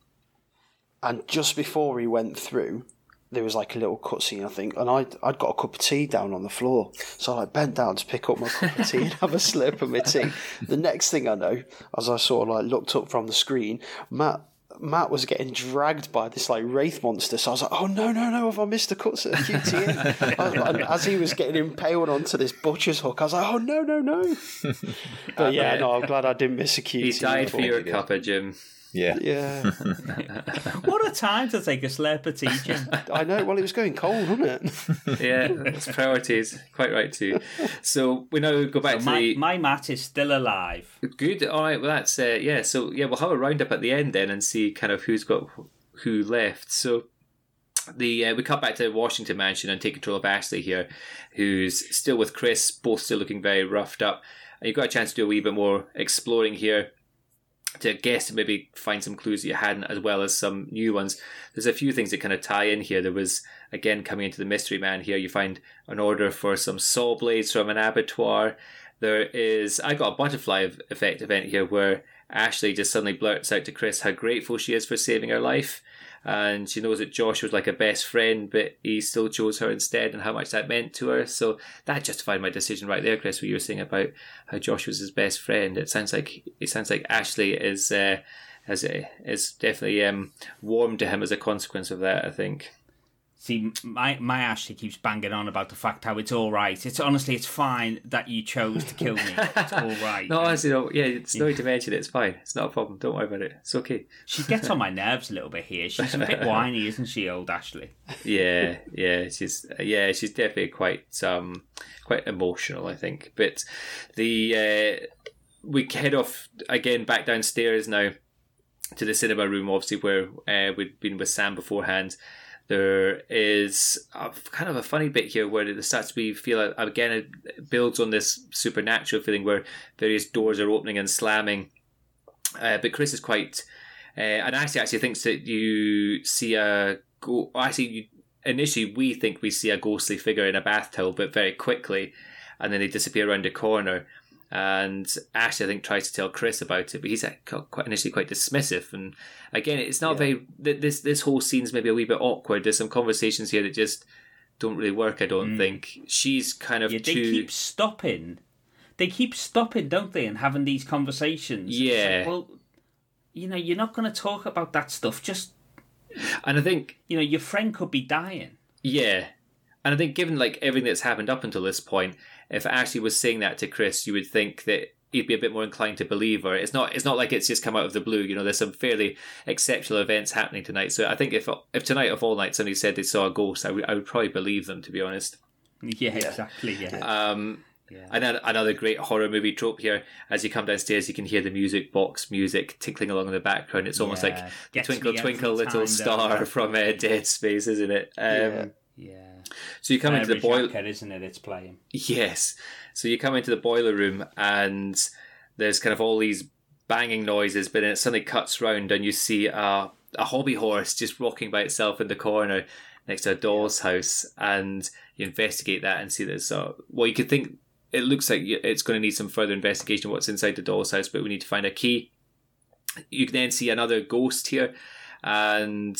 and just before he went through, there was like a little cutscene, I think, and I'd, I'd got a cup of tea down on the floor. So I like, bent down to pick up my cup of tea and have a slip of my tea. The next thing I know, as I sort of like looked up from the screen, Matt Matt was getting dragged by this like wraith monster. So I was like, "Oh no, no, no! Have I missed a cut a QTE?" I like- and as he was getting impaled onto this butcher's hook, I was like, "Oh no, no, no!" But yeah, no, I'm glad I didn't miss a QTE. He died for before. your cuppa, Jim. Yeah. Yeah, What a time to take a slurp of tea, Jim. I know. Well, it was going cold, wasn't it? yeah, it's priorities. Quite right too. So we now go back to my, the my Matt is still alive. good. All right, well that's uh, yeah. So yeah, we'll have a roundup at the end then and see kind of who's got who left. So the uh, we cut back to Washington Mansion and take control of Ashley here, who's still with Chris, both still looking very roughed up. And you've got a chance to do a wee bit more exploring here to guess maybe find some clues that you hadn't, as well as some new ones. There's a few things that kind of tie in here. There was again coming into the mystery man here. You find an order for some saw blades from an abattoir. There is I got a butterfly effect event here where Ashley just suddenly blurts out to Chris how grateful she is for saving her life. And she knows that Josh was like a best friend, but he still chose her instead, and how much that meant to her. So that justified my decision right there, Chris. What you were saying about how Josh was his best friend. It sounds like it sounds like Ashley is uh, has is definitely um, warm to him as a consequence of that. I think. See, my my Ashley keeps banging on about the fact how it's all right. It's honestly, it's fine that you chose to kill me. It's all right. No, honestly, no. Yeah, it's no need to mention it. It's fine. It's not a problem. Don't worry about it. It's okay. She gets on my nerves a little bit here. She's a bit whiny, isn't she, old Ashley? yeah, yeah, she's yeah, she's definitely quite um quite emotional, I think. But the uh, we head off again back downstairs now to the cinema room, obviously where uh, we'd been with Sam beforehand. There is a, kind of a funny bit here where it starts to be feel again it builds on this supernatural feeling where various doors are opening and slamming. Uh, but Chris is quite, uh, and actually actually thinks that you see a go. Actually, you, initially we think we see a ghostly figure in a bath towel, but very quickly, and then they disappear around a corner. And Ashley, I think, tries to tell Chris about it, but he's uh, quite initially quite dismissive. And again, it's not very. This this whole scene's maybe a wee bit awkward. There's some conversations here that just don't really work. I don't mm. think she's kind of Yeah, they too. keep stopping. They keep stopping, don't they, and having these conversations. Yeah. like, well, you know, you're not going to talk about that stuff. Just, and I think you know, your friend could be dying. Yeah. And I think given like everything that's happened up until this point, if Ashley was saying that to Chris, you would think that he'd be a bit more inclined to believe her. It's not it's not like it's just come out of the blue, you know, there's some fairly exceptional events happening tonight. So I think if if tonight of all nights somebody said they saw a ghost, I would I would probably believe them to be honest. Yeah, exactly. Yeah. Um Yeah. Another, another great horror movie trope here. As you come downstairs, you can hear the music box music tinkling along in the background. It's almost Yeah. like the Gets Twinkle Twinkle Little Star from uh, Dead Space, isn't it? Um, Yeah. Yeah. So you come into the boiler. Jacket, isn't it? It's playing. Yes. So you come into the boiler room and there's kind of all these banging noises, but then it suddenly cuts round and you see a, a hobby horse just walking by itself in the corner next to a doll's house, and you investigate that and see that so well you could think it looks like it's going to need some further investigation what's inside the doll's house, but we need to find a key. You can then see another ghost here, and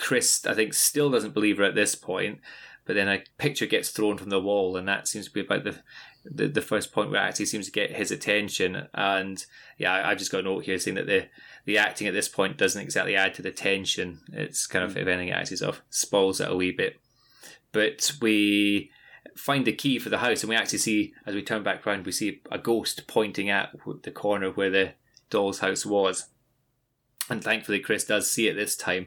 Chris, I think, still doesn't believe her at this point. But then a picture gets thrown from the wall, and that seems to be about the the, the first point where it actually seems to get his attention. And yeah, I've just got a note here saying that the the acting at this point doesn't exactly add to the tension. It's kind of, hmm. if anything, it actually sort of spoils it a wee bit. But we find the key for the house, and we actually see, as we turn back around, we see a ghost pointing at the corner where the doll's house was. And thankfully, Chris does see it this time.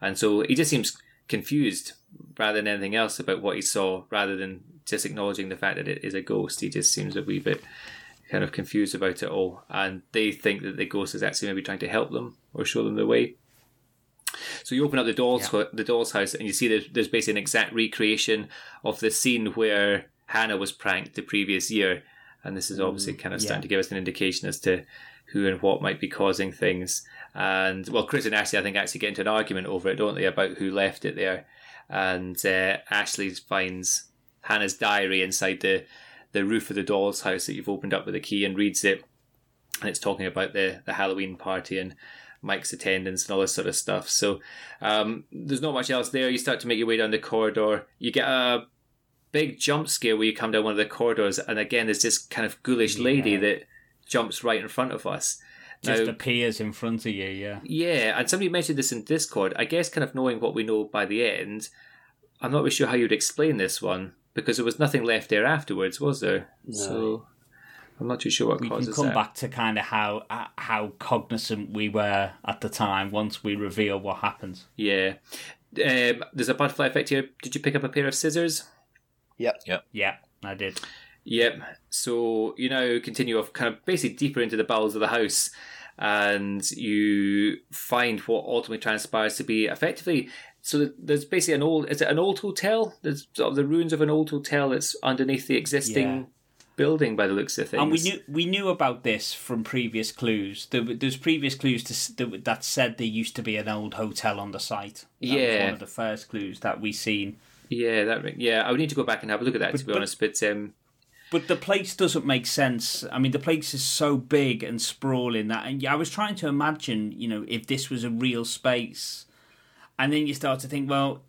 And so he just seems confused rather than anything else about what he saw, rather than just acknowledging the fact that it is a ghost. He just seems a wee bit kind of confused about it all. And they think that the ghost is actually maybe trying to help them or show them the way. So you open up the doll's yeah. the doll's house and you see that there's basically an exact recreation of the scene where Hannah was pranked the previous year, and this is obviously mm, kind of starting yeah. to give us an indication as to who and what might be causing things. And well, Chris and Ashley, I think, actually get into an argument over it, don't they, about who left it there? And uh, Ashley finds Hannah's diary inside the the roof of the doll's house that you've opened up with a key and reads it, and it's talking about the the Halloween party and Mike's attendance and all this sort of stuff. So um, there's not much else there. You start to make your way down the corridor. You get a big jump scare where you come down one of the corridors, and again, there's this kind of ghoulish yeah. lady that jumps right in front of us. Just now, appears in front of you, yeah. Yeah, and somebody mentioned this in Discord. I guess, kind of knowing what we know by the end, I'm not really sure how you'd explain this one because there was nothing left there afterwards, was there? No. So I'm not too sure what we can come that. back to kind of how uh, how cognizant we were at the time once we reveal what happens. Yeah, um, there's a butterfly effect here. Did you pick up a pair of scissors? Yep. Yep. Yeah, I did. Yep. So you now continue off, kind of basically deeper into the bowels of the house, and you find what ultimately transpires to be effectively. So there's basically an old. Is it an old hotel? There's sort of the ruins of an old hotel that's underneath the existing. Yeah building by the looks of things. And we knew we knew about this from previous clues. There, there's previous clues to, that said there used to be an old hotel on the site. That yeah, one of the first clues that we seen. Yeah, that yeah. I would need to go back and have a look at that but, to be but, honest. But um, but the place doesn't make sense. I mean, the place is so big and sprawling that, and I was trying to imagine, you know, if this was a real space, and then you start to think, well,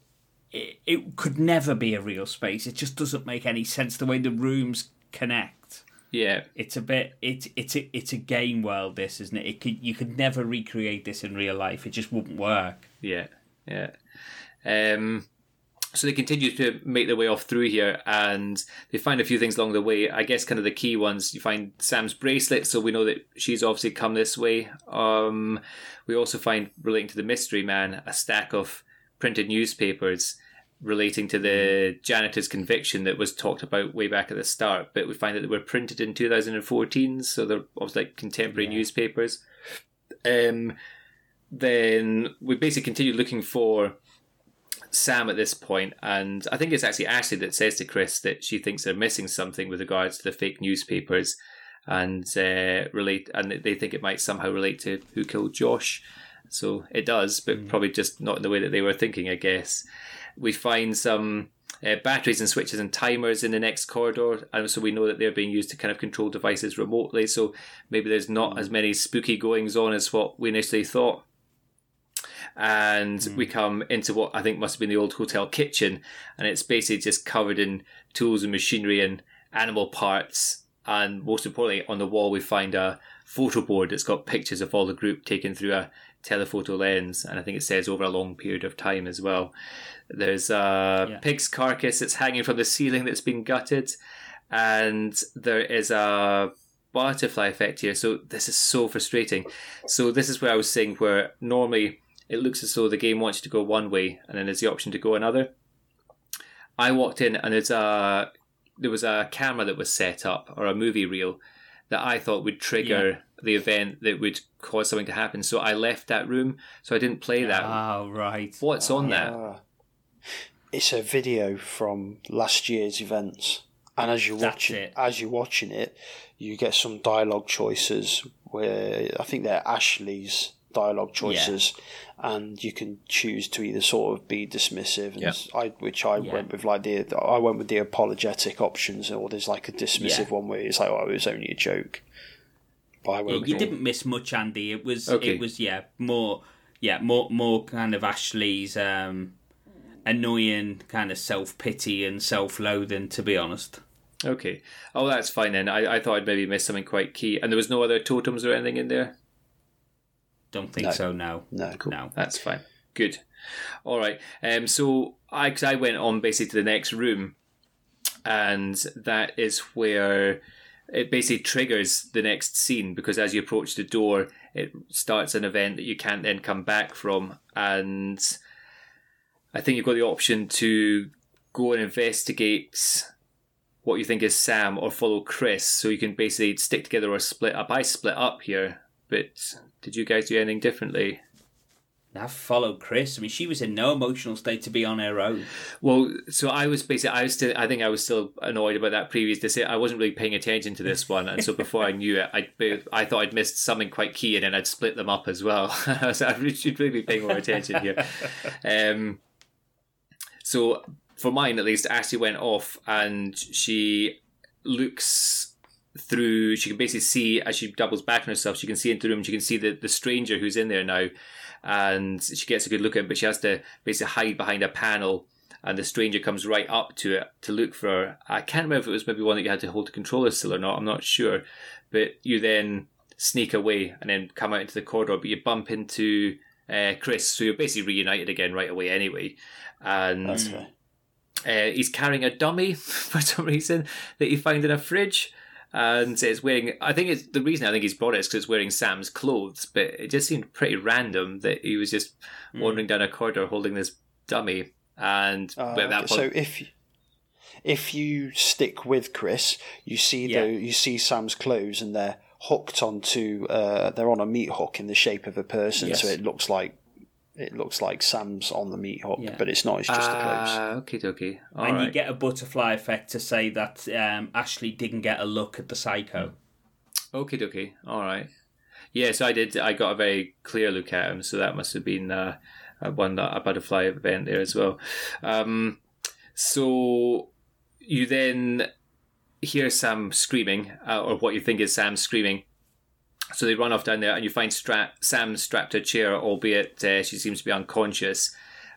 it, it could never be a real space. It just doesn't make any sense the way the rooms connect. Yeah, it's a bit it's it's a it's a game world. This isn't it? It could you could never recreate this in real life. It just wouldn't work. Yeah, yeah. Um, so they continue to make their way off through here, and they find a few things along the way. I guess kind of the key ones. You find Sam's bracelet, so we know that she's obviously come this way. Um, we also find relating to the mystery man a stack of printed newspapers relating to the janitor's conviction that was talked about way back at the start, but we find that they were printed in 2014, so they're obviously like contemporary yeah. newspapers. Um, then we basically continue looking for Sam at this point, and I think it's actually Ashley that says to Chris that she thinks they're missing something with regards to the fake newspapers, and uh, relate, and they think it might somehow relate to who killed Josh. So it does, but mm. probably just not in the way that they were thinking, I guess. We find some uh, batteries and switches and timers in the next corridor, and so we know that they're being used to kind of control devices remotely. So maybe there's not as many spooky goings on as what we initially thought. And mm. we come into what I think must have been the old hotel kitchen, and it's basically just covered in tools and machinery and animal parts. And most importantly, on the wall we find a photo board that's got pictures of all the group taken through a telephoto lens, and I think it says over a long period of time as well. There's a yeah. pig's carcass that's hanging from the ceiling that's been gutted, and there is a butterfly effect here. So this is so frustrating. So this is where I was saying where normally it looks as though the game wants you to go one way, and then there's the option to go another. I walked in and there's a there was a camera that was set up or a movie reel that I thought would trigger yeah. the event that would cause something to happen. So I left that room, so I didn't play that. Oh, right. What's on that? Ah. It's a video from last year's events. and as you're That's watching it. as you're watching it, you get some dialogue choices where I think they're Ashley's dialogue choices, and you can choose to either sort of be dismissive, and Yeah. I, which I Yeah. went with like the I went with the apologetic options, or there's like a dismissive Yeah. one where it's like oh it was only a joke. But I Yeah, you all- didn't miss much, Andy. It was Okay. it was yeah more yeah more more kind of Ashley's um, annoying kind of self pity and self loathing. To be honest, Okay. Oh, that's fine then. I, I thought I'd maybe missed something quite key. And there was no other totems or anything in there? Don't think No. so. No, no no. That's fine. Good. All right. Um, so I, cause I went on basically to the next room, and that is where it basically triggers the next scene because as you approach the door, it starts an event that you can't then come back from, and I think you've got the option to go and investigate what you think is Sam or follow Chris, so you can basically stick together or split up. I split up here, but did you guys do anything differently? I followed Chris. I mean, she was in no emotional state to be on her own. Well, so I was basically, I was still, I think I was still annoyed about that previous decision. I wasn't really paying attention to this one, and so before I knew it, I, I thought I'd missed something quite key, and then I'd split them up as well. so I should really be paying more attention here. Um, so for mine, at least, Ashley went off, and she looks through. She can basically see as she doubles back on herself. She can see into the room. She can see the the stranger who's in there now, and she gets a good look at him. But she has to basically hide behind a panel and the stranger comes right up to it to look for her. I can't remember if it was maybe one that you had to hold the controller still or not. I'm not sure. But you then sneak away and then come out into the corridor, but you bump into uh, Chris, so you're basically reunited again right away anyway. And uh, he's carrying a dummy for some reason that he found in a fridge. And it's wearing, I think it's the reason I think he's brought it is because it's wearing Sam's clothes, but it just seemed pretty random that he was just wandering down a corridor holding this dummy. And Uh, okay, so if if you stick with Chris, you see Yeah. the you see Sam's clothes and they're hooked onto uh, they're on a meat hook in the shape of a person, so it looks like it looks like Sam's on the meat hook, Yeah. but it's not. It's just the clothes. Ah, okay, okay. All and right. you get a butterfly effect to say that um, Ashley didn't get a look at the psycho. Okay, okay. All right. Yes, I did. I got a very clear look at him, so that must have been uh, one that a butterfly event there as well. Um, so you then hear Sam screaming, uh, or what you think is Sam screaming. So they run off down there, and you find Stra- Sam strapped to a chair, albeit uh, she seems to be unconscious.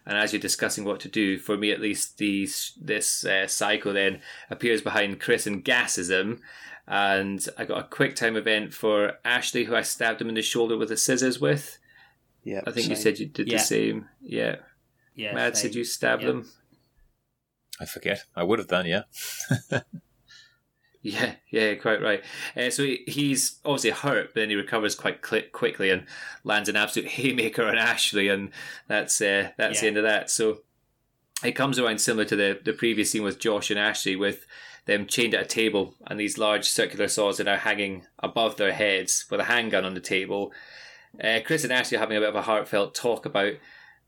And as you're discussing what to do, for me at least, these this uh, psycho then appears behind Chris and gasses him. And I got a quick time event for Ashley, who I stabbed him in the shoulder with the scissors with. Yeah, I think you said you did Yeah. the same. Yeah. Yeah, Mads, same. did you stab Yeah. them? I forget. I would have done, yeah. Yeah, yeah, quite right. Uh, so he, he's obviously hurt, but then he recovers quite cli quickly and lands an absolute haymaker on Ashley, and that's uh, that's the end of that. So it comes around similar to the the previous scene with Josh and Ashley, with them chained at a table and these large circular saws that are now hanging above their heads with a handgun on the table. Uh, Chris and Ashley are having a bit of a heartfelt talk about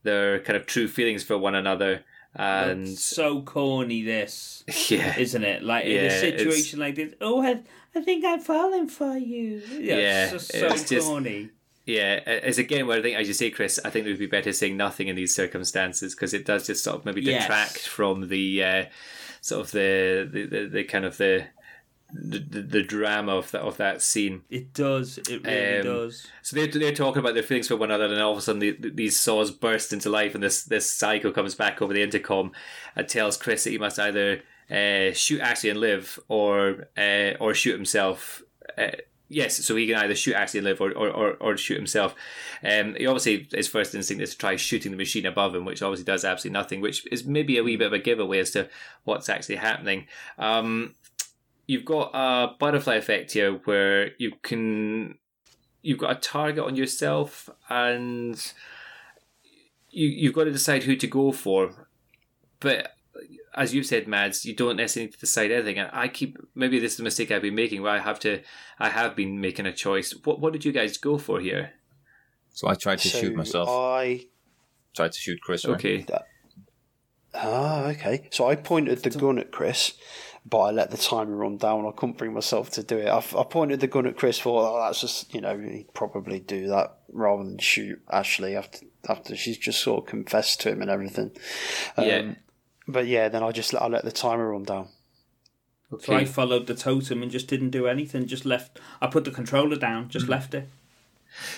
their kind of true feelings for one another, and It's so corny, this, yeah, isn't it? Like in Yeah, a it's- situation like this, oh, I, I think I'm falling for you. Yeah, Yeah, it's just so it's just- corny. Yeah, it's again where I think, as you say, Chris, I think it would be better saying nothing in these circumstances because it does just sort of maybe Yes. detract from the uh, sort of the, the, the, the kind of the the, the, the drama of that of that scene. It does. It really Um, does. So they're, they're talking about their feelings for one another, and all of a sudden the, these saws burst into life, and this this psycho comes back over the intercom and tells Chris that he must either uh, shoot Ashley and live, or uh, or shoot himself. Uh, yes, so he can either shoot Ashley and live, or or, or, or shoot himself. Um, he obviously his first instinct is to try shooting the machine above him, which obviously does absolutely nothing, which is maybe a wee bit of a giveaway as to what's actually happening. Um, you've got a butterfly effect here where you can you've got a target on yourself and you you've got to decide who to go for but as you've said mads you don't necessarily need to decide anything and i keep maybe this is a mistake i've been making where i have to i have been making a choice what what did you guys go for here So I tried to So shoot myself. I tried to shoot Chris. sorry. okay Ah, okay. So I pointed the gun at Chris, but I let the timer run down. I couldn't bring myself to do it. I, I pointed the gun at Chris. Thought oh, that's just you know he'd probably do that rather than shoot Ashley after after she's just sort of confessed to him and everything. Um, Yeah. But yeah, then I just let, I let the timer run down. Okay. So I followed the totem and just didn't do anything. Just left. I put the controller down. Just left it.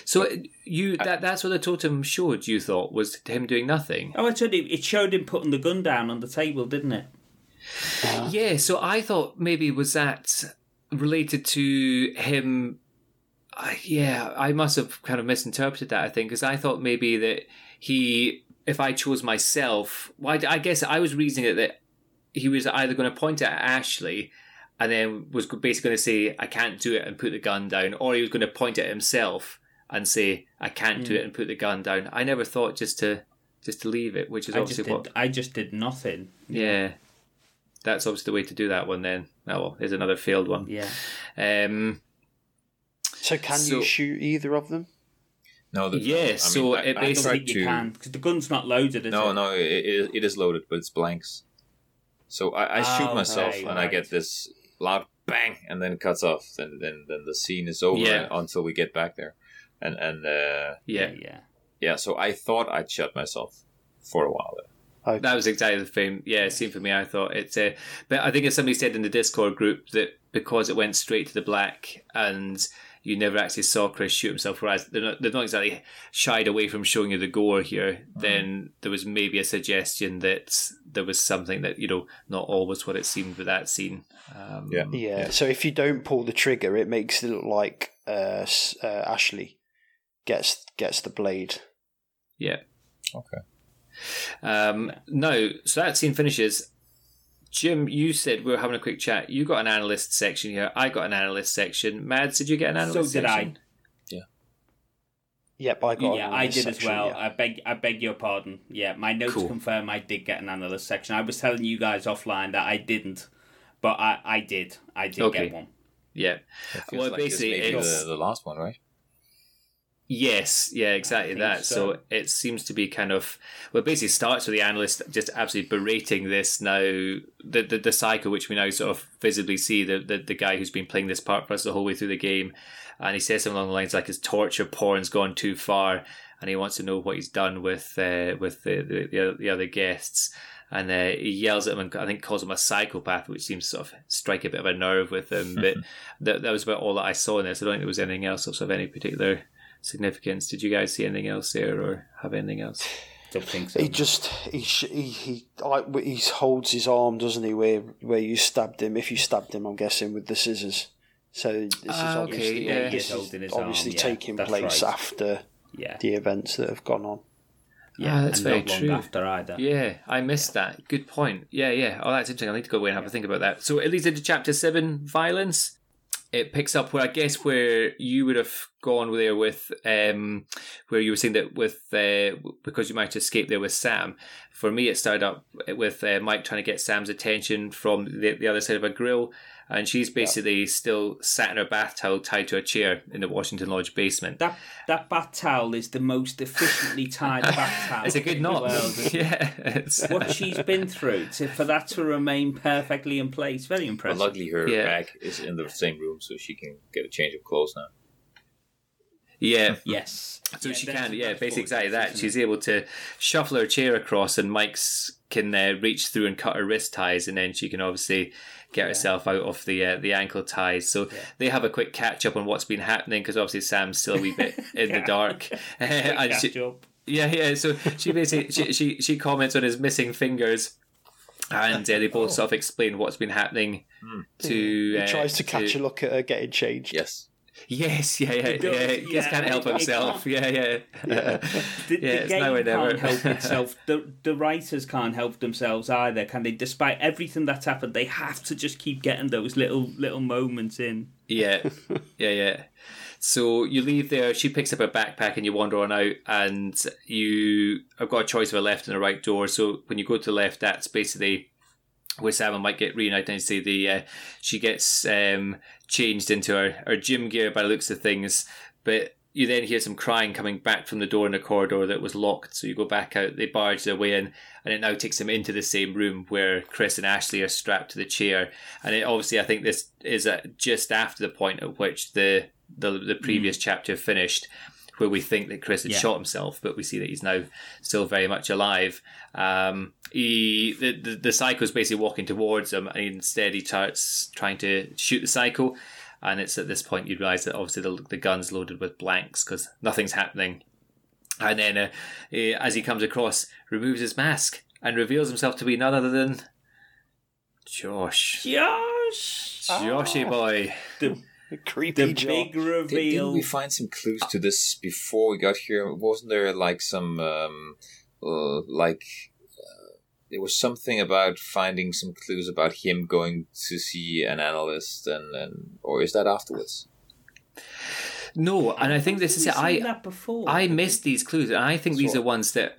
So you that that's what the totem showed. You thought was him doing nothing. Oh, I told you. It showed him putting the gun down on the table, didn't it? Yeah. So I thought maybe was that related to him. Uh, yeah, I must have kind of misinterpreted that. I think because I thought maybe that he, if I chose myself, well, I, I guess I was reasoning it that he was either going to point at Ashley. And then was basically going to say, "I can't do it," and put the gun down, or he was going to point at himself and say, "I can't do it," and put the gun down. I never thought just to just to leave it, which is I just obviously did. what I just did nothing. yeah. That's obviously the way to do that one then. Oh well, here's another failed one. Yeah. Um So can So- you shoot either of them? No, the, Yeah, I mean, so I, it I I don't basically- think you to. can because the gun's not loaded. Is No, it? no, it, it, it is loaded, but it's blanks. So I, I shoot Oh, myself, right, and I get this loud bang, and then it cuts off. Then, then, then the scene is over Yeah. until we get back there, and and uh, yeah. yeah. yeah. So I thought I'd shut myself for a while. There. That was exactly the same. Yeah, same for me. I thought it's uh, but I think as somebody said in the Discord group that because it went straight to the black and you never actually saw Chris shoot himself, whereas they're not, they're not exactly shied away from showing you the gore here. Then there was maybe a suggestion that there was something that you know not always what it seemed with that scene. Um, Yeah. Yeah. So if you don't pull the trigger, it makes it look like uh, uh, Ashley gets gets the blade. yeah. Okay. Um, no, so that scene finishes. Jim, you said we were having a quick chat. You got an analyst section here. I got an analyst section. Mads, did you get an analyst So did I. section? Yep, I got. yeah, an I analyst did as well. yeah. I beg, I beg your pardon. Yeah, my notes Cool. confirm I did get an analyst section. I was telling you guys offline that I didn't, but I, I did. I did Okay. get one. Yeah. It Well, like basically, may be it's- the, the last one, right? Yes, yeah, exactly that. So. so. it seems to be kind of well, it basically starts with the analyst just absolutely berating this now the the, the psycho, which we now sort of visibly see the, the the guy who's been playing this part for us the whole way through the game, and he says something along the lines like his torture porn's gone too far, and he wants to know what he's done with uh, with the, the the other- the other guests. And uh, he yells at him and I think calls him a psychopath, which seems to sort of strike a bit of a nerve with him. But that, that was about all that I saw in this. I don't think there was anything else of sort of any particular significance. Did you guys see anything else there or have anything else? Don't think so. He just he he he like he holds his arm, doesn't he? Where where you stabbed him. If you stabbed him, I'm guessing with the scissors. So this is Ah, okay, obviously yeah. this is his obviously arm, taking that's place right. after yeah, the events that have gone on. yeah, Ah, that's and very not long true. after either. Yeah, I missed that. Good point. Yeah, yeah. Oh, that's interesting. I need to go away and have a think about that. So it leads into chapter seven, violence. It picks up where I guess where you would have gone there with, um, where you were saying that with uh, because you might escape there with Sam. For me, it started up with uh, Mike trying to get Sam's attention from the, the other side of a grill, and she's basically still sat in her bath towel tied to a chair in the Washington Lodge basement. That that bath towel is the most efficiently tied bath towel. It's a good knot. world. yeah, what she's been through to, for that to remain perfectly in place. Very But impressive. luckily, her Yeah. bag is in the same room, so she can get a change of clothes now. yeah. Yes. So Yeah, she can, yeah, basically gorgeous, exactly that. isn't She's it? able to shuffle her chair across, and Mike's can uh, reach through and cut her wrist ties, and then she can obviously get herself out of the uh, the ankle ties. So they have a quick catch up on what's been happening because obviously Sam's still a wee bit in the dark, and she, yeah, yeah. So she basically she, she she comments on his missing fingers. And uh, they both sort of explain what's been happening to. He uh, tries to catch a look at her getting changed. Yes. Yes, yeah, yeah, does, yeah. He just yeah. can't help He himself. Yeah, yeah. The, Yeah, the it's now or game never. can't help itself. The the writers can't help themselves either, can they? Despite everything that's happened, they have to just keep getting those little little moments in. Yeah, yeah, yeah. So you leave there. She picks up her backpack, and you wander on out. And you have got a choice of a left and a right door. So when you go to the left, that's basically where Sam and Mike get reunited. And say the uh, she gets um, changed into our, her gym gear by the looks of things, but you then hear some crying coming back from the door in the corridor that was locked. So you go back out, they barge their way in, and it now takes them into the same room where Chris and Ashley are strapped to the chair. And it, obviously, I think this is at just after the point at which the the, the previous mm. chapter finished, where we think that Chris had Yeah. shot himself, but we see that he's now still very much alive. Um, he the, the the psycho's basically walking towards him, and instead he starts trying to shoot the psycho. And it's at this point you realise that obviously the, the gun's loaded with blanks because nothing's happening. And then uh, as he comes across, removes his mask and reveals himself to be none other than Josh. Josh, Joshy boy. the, Creepy the Josh. big Did, didn't reveal. we find some clues to this before we got here? Wasn't there like some, um, uh, like, uh, there was something about finding some clues about him going to see an analyst, and, and or is that afterwards? No, and I think this is it. I that before. I missed these clues, and I think these are ones that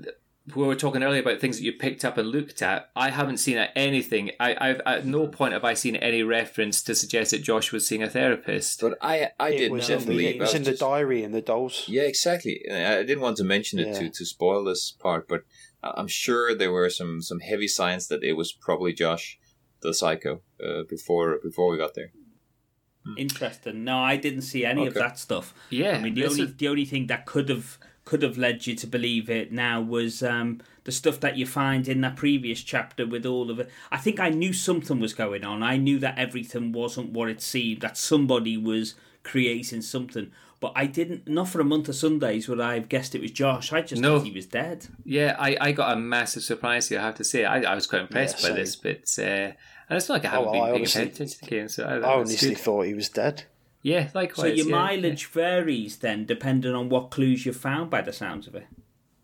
we were talking earlier about things that you picked up and looked at. I haven't seen anything. I, I've at no point have I seen any reference to suggest that Josh was seeing a therapist. But I, I It did was in definitely. it was I in the just- diary in the dolls. Yeah, exactly. I didn't want to mention it to, Yeah. to spoil this part, but I'm sure there were some, some heavy signs that it was probably Josh, the psycho, uh, before before we got there. Interesting. No, I didn't see any of that stuff. Yeah, I mean the only is- the only thing that could have could have led you to believe it now was um, the stuff that you find in that previous chapter with all of it. I think I knew something was going on. I knew that everything wasn't what it seemed. That somebody was creating something. But I didn't. Not for a month of Sundays would I have guessed it was Josh. I just No. thought he was dead. Yeah, I, I got a massive surprise here. I have to say, I, I was quite impressed Yeah, by this, but uh, and it's not like I haven't Oh, been I paying attention to the game. So I, I honestly good. thought he was dead. Yeah, likewise. So your yeah, mileage varies then, depending on what clues you've found. By the sounds of it.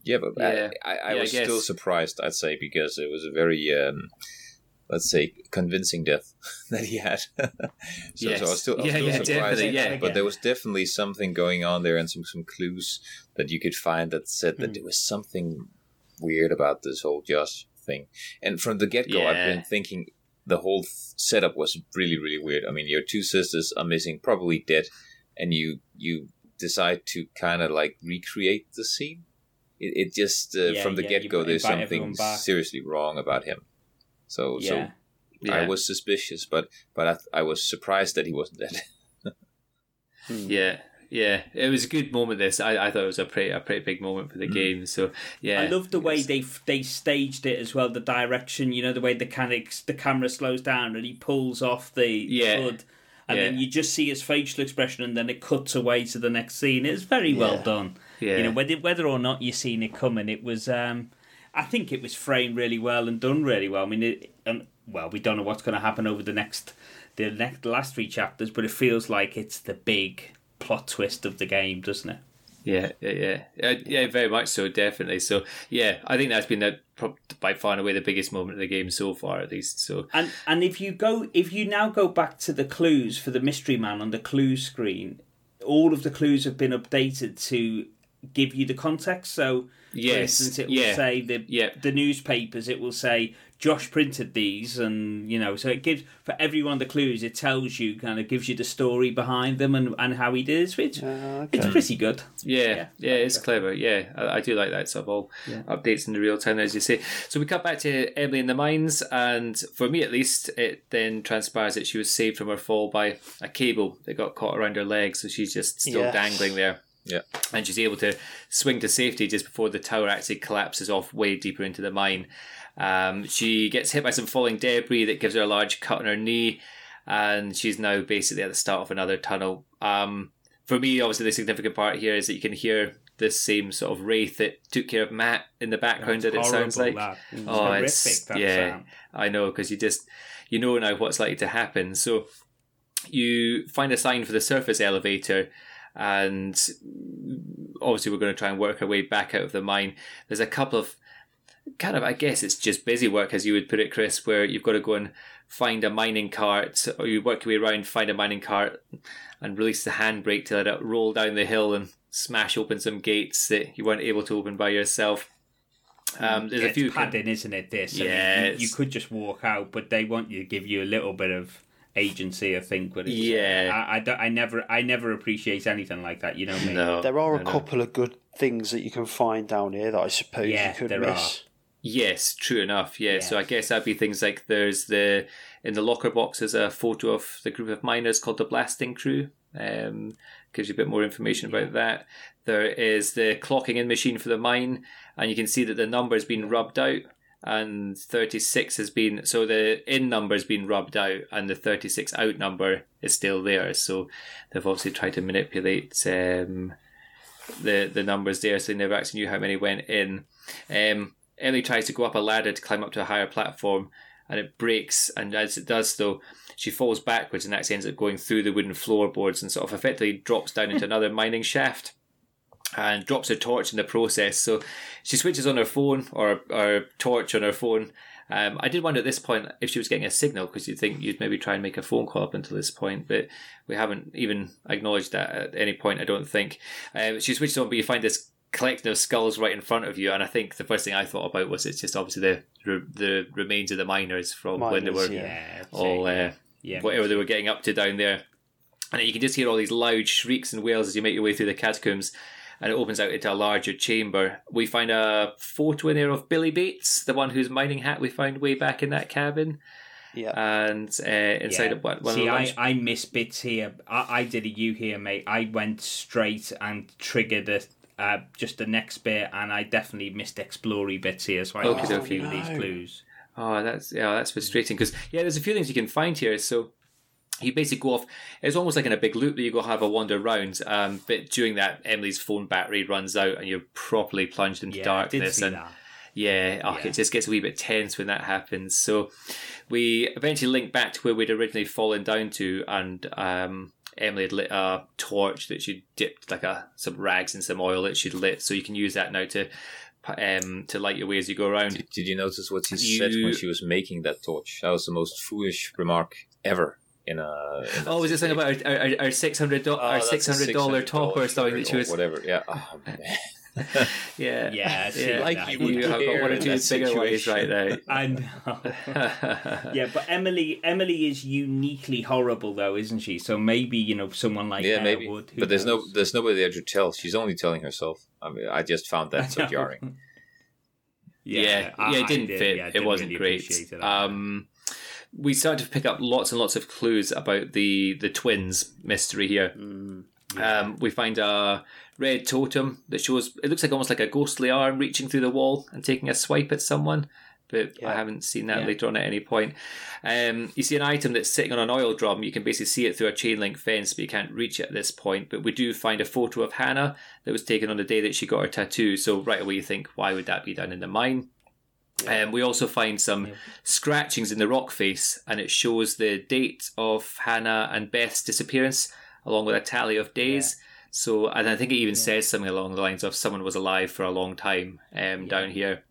Yeah, but Yeah. I, I, I Yeah, I was still surprised, I'd say, because it was a very, um, let's say, convincing death that he had. so, Yes. so I was still, I was Yeah, still yeah, surprised. definitely, yeah. But there was definitely something going on there and some, some clues that you could find that said Hmm. that there was something weird about this whole Josh thing. And from the get go, I've been thinking the whole th- setup was really, really weird. I mean, your two sisters are missing, probably dead, and you you decide to kind of like recreate the scene. It, it just uh, Yeah, from the yeah, get go, there's something seriously wrong about him. So Yeah. so yeah. I was suspicious, but but I, I was surprised that he wasn't dead. Yeah, yeah, it was a good moment. This I, I thought it was a pretty a pretty big moment for the game. So yeah, I love the way they they staged it as well. The direction, you know, the way the mechanics, the camera slows down and he pulls off the Yeah. hood, and Yeah. then you just see his facial expression, and then it cuts away to the next scene. It's very well Yeah. done. Yeah. You know, whether whether or not you've seen it coming, it was. Um, I think it was framed really well and done really well. I mean, it, and well, we don't know what's going to happen over the next the next the last three chapters, but it feels like it's the big plot twist of the game, doesn't it? Yeah, yeah, yeah, uh, yeah, very much so, definitely. So, yeah, I think that's been the by far and away the biggest moment of the game so far, at least. So, And and if you go if you now go back to the clues for the mystery man on the clues screen, all of the clues have been updated to give you the context. So for Yes, instance it will yeah, say the yeah. the newspapers it will say Josh printed these and you know, so it gives for every one of the clues it tells you kind of gives you the story behind them and, and how he did it. So it's Uh, it's pretty good. yeah, Yeah. yeah, it's clever. Yeah, I, I do like that sort of all updates in the real time, as you say. So we cut back to Emily in the mines, and for me at least, it then transpires that she was saved from her fall by a cable that got caught around her leg, so she's just still Yes. dangling there. Yeah. and she's able to swing to safety just before the tower actually collapses off way deeper into the mine. Um, she gets hit by some falling debris that gives her a large cut on her knee, and she's now basically at the start of another tunnel. Um, for me, obviously, the significant part here is that you can hear the same sort of wraith that took care of Matt in the background. that it sounds like. That. It's Oh, horrific, it's that yeah, sound. I know because you just you know now what's likely to happen. So you find a sign for the surface elevator, and obviously we're going to try and work our way back out of the mine. There's a couple of kind of I guess it's just busy work as you would put it, Chris, where you've got to go and find a mining cart, or you work your way around, find a mining cart, and release the handbrake to let it roll down the hill and smash open some gates that you weren't able to open by yourself. Um, there's a it's few padding, isn't it? This, I mean, Yeah, you, you could just walk out, but they want you to give you a little bit of agency. I think, but it's, uh, Yeah. I, I, don't- I never I never appreciate anything like that. You know me. No, There are no, a no. couple of good things that you can find down here that I suppose Yeah, you could there miss. Yes, true enough. Yeah, so I guess that'd be things like there's the in the locker box is a photo of the group of miners called the Blasting Crew. Um, gives you a bit more information about that. There is the clocking in machine for the mine, and you can see that the number's been rubbed out, and 36 has been so the in number's been rubbed out, and the 36 out number is still there. So they've obviously tried to manipulate um, the the numbers there, so they never actually knew how many went in. Um, Ellie tries to go up a ladder to climb up to a higher platform, and it breaks. And as it does, though, she falls backwards and actually ends up going through the wooden floorboards and sort of effectively drops down into another mining shaft. And drops her torch in the process. So she switches on her phone or her torch on her phone. Um, I did wonder at this point if she was getting a signal because you'd think you'd maybe try and make a phone call up until this point, but we haven't even acknowledged that at any point. I don't think. Um, she switches on, but you find this collection of skulls right in front of you, and I think the first thing I thought about was it's just obviously the the remains of the miners from when they were yeah. Yeah, all it, uh, yeah. whatever they were getting up to down there. And you can just hear all these loud shrieks and wails as you make your way through the catacombs, and it opens out into a larger chamber. We find a photo in there of Billy Bates, the one whose mining hat we found way back in that cabin, Yeah. and uh, inside Yeah. of what one See, of the I, lunch- I miss bits here. I, I did a U here, mate. I went straight and triggered a, uh, just the next bit, and I definitely missed explory bits here, so I Okay, missed a okay. few of these clues. Oh, that's yeah, that's frustrating because yeah, there's a few things you can find here. So you basically go off. It's almost like in a big loop that you go have a wander round. Um, but during that, Emily's phone battery runs out, and you're properly plunged into Yeah, I did darkness. see and that. yeah, oh, Yeah. it just gets a wee bit tense when that happens. So we eventually link back to where we'd originally fallen down to, and um, Emily had lit a torch that she dipped like a some rags and some oil that she'd lit, so you can use that now to um to light your way as you go around. Did, did you notice what she You- said when she was making that torch? That was the most foolish remark ever in a. In Oh, was it something about our, our six hundred Oh, our six hundred dollar top or something that she was? whatever. Yeah. Oh, man. Yeah, Yeah, I yeah. Like you you would have got care one or in two that bigger ways situation. right I know. yeah, but Emily, Emily is uniquely horrible, though, isn't she? So maybe you know someone like yeah, maybe. would. But there's no, there's nobody there to tell. She's only telling herself. I mean, I just found that so jarring. yeah, yeah, I- it didn't did, fit. yeah, it didn't wasn't really great. Um, we started to pick up lots and lots of clues about the the twins mystery here. Mm. Um, we find a red totem that shows it looks like almost like a ghostly arm reaching through the wall and taking a swipe at someone, but I haven't seen that Yeah. later on at any point. Um, you see an item that's sitting on an oil drum. You can basically see it through a chain link fence, but you can't reach it at this point. But we do find a photo of Hannah that was taken on the day that she got her tattoo. So right away you think, why would that be done in the mine? Um, we also find some Yeah. scratchings in the rock face, and it shows the date of Hannah and Beth's disappearance, along with a tally of days. So, and I think it even says something along the lines of someone was alive for a long time um, down here.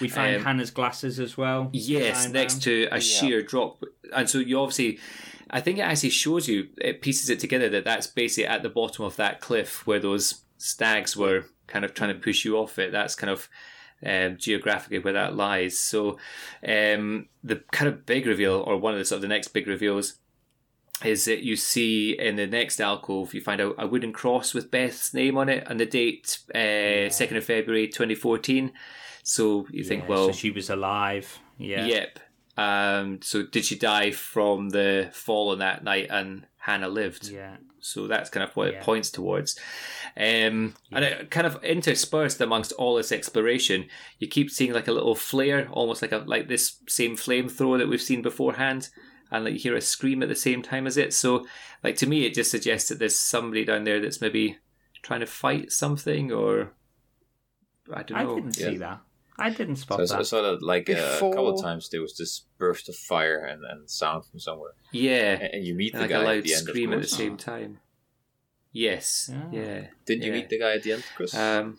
We find um, Hannah's glasses as well. Yes, next around. to a sheer drop, and so you obviously, I think it actually shows you, it pieces it together that that's basically at the bottom of that cliff where those stags were kind of trying to push you off it. That's kind of um, geographically where that lies. So, um, the kind of big reveal, or one of the sort of the next big reveals, is that you see in the next alcove, you find out a wooden cross with Beth's name on it and the date, second of February, twenty fourteen. So you think, Yeah, well, so she was alive. Yeah. Yep. Um, so did she die from the fall on that night and Hannah lived? Yeah. So that's kind of what Yeah. it points towards. Um, And it kind of interspersed amongst all this exploration, you keep seeing like a little flare, almost like a like this same flamethrower that we've seen beforehand, and like you hear a scream at the same time as it. So, like to me, it just suggests that there's somebody down there that's maybe trying to fight something, or I don't know. I didn't Yeah. see that. I didn't spot So I saw- I that. saw that like uh, a couple of times there was this burst of fire and, and sound from somewhere, Yeah, and, and you meet the like guy a at loud the end. scream of at the same time. Yes. Ah. Yeah. Didn't you Yeah. meet the guy at the end, Chris? Um,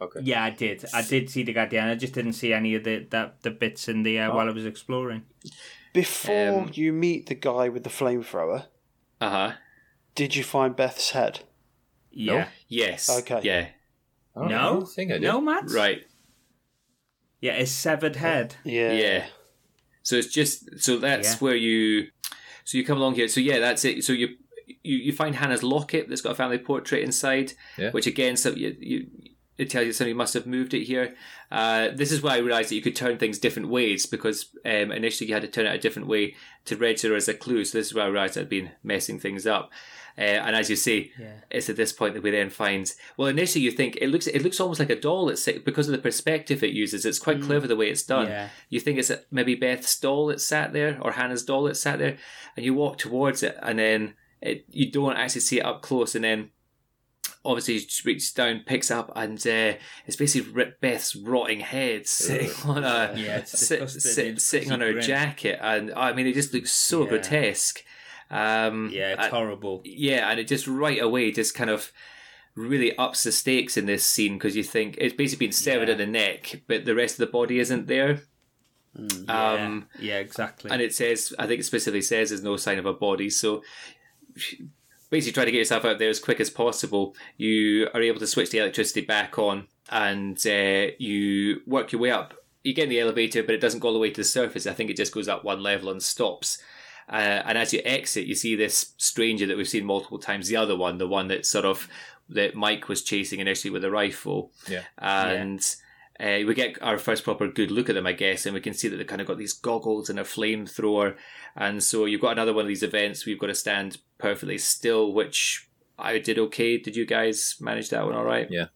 okay. Yeah, I did. I did see the guy. Guardian. I just didn't see any of the that the bits in the uh, Oh. while I was exploring. Before Um, you meet the guy with the flamethrower, uh huh. did you find Beth's head? Yeah. Yes. Okay. Yeah. Oh, I No. don't think I did. No, Matt. Right. Yeah, his severed head. Yeah. Yeah. So it's just so that's Yeah. where you So you come along here. So yeah, that's it. So you you, you find Hannah's locket that's got a family portrait inside, Yeah. which again, so you, you it tells you somebody must have moved it here. Uh, this is why I realised that you could turn things different ways because um, initially you had to turn it a different way to register as a clue. So this is why I realised I'd been messing things up. Uh, and as you say, Yeah. it's at this point that we then find. Well, initially you think it looks it looks almost like a doll. It's because of the perspective it uses. It's quite clever the way it's done. Yeah. You think it's maybe Beth's doll that sat there or Hannah's doll that sat there, and you walk towards it, and then it, you don't actually see it up close, and then obviously she reaches down, picks up, and uh, it's basically Beth's rotting head sitting on a Yeah, it's sit- sit- sitting on her grim. jacket, and I mean it just looks so Yeah. grotesque. Um, Yeah, it's and- horrible. yeah, and it just right away just kind of really ups the stakes in this scene because you think it's basically been severed Yeah. at the neck, but the rest of the body isn't there. Um, yeah, yeah, exactly. and it says, I think it specifically says there's no sign of a body. So basically, try to get yourself out there as quick as possible. You are able to switch the electricity back on and uh, you work your way up. You get in the elevator, but it doesn't go all the way to the surface. I think it just goes up one level and stops. Uh, and as you exit, you see this stranger that we've seen multiple times. The other one, the one that sort of that Mike was chasing initially with a rifle, Yeah. and uh, we get our first proper good look at them, I guess, and we can see that they've kind of got these goggles and a flamethrower, and so you've got another one of these events. We've got to stand perfectly still, which I did okay. Did you guys manage that one all right? Yeah.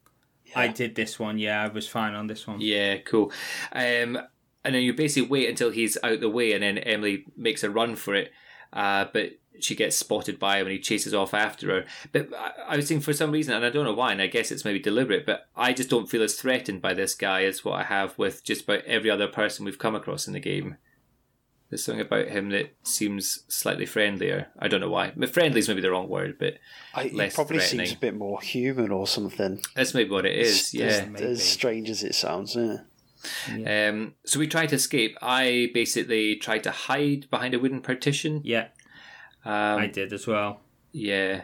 I did this one. Yeah, I was fine on this one. Yeah, cool. Um, and then you basically wait until he's out the way, and then Emily makes a run for it. Uh, but she gets spotted by him, and he chases off after her. But I, I was thinking for some reason, and I don't know why, and I guess it's maybe deliberate, but I just don't feel as threatened by this guy as what I have with just about every other person we've come across in the game. There's something about him that seems slightly friendlier. I don't know why. Friendly is maybe the wrong word, but I, he less probably seems a bit more human or something. that's maybe what it is. As- Yeah. as, maybe. as strange as it sounds. Yeah. Um, so we tried to escape. I basically tried to hide behind a wooden partition. Yeah, Um, I did as well. yeah,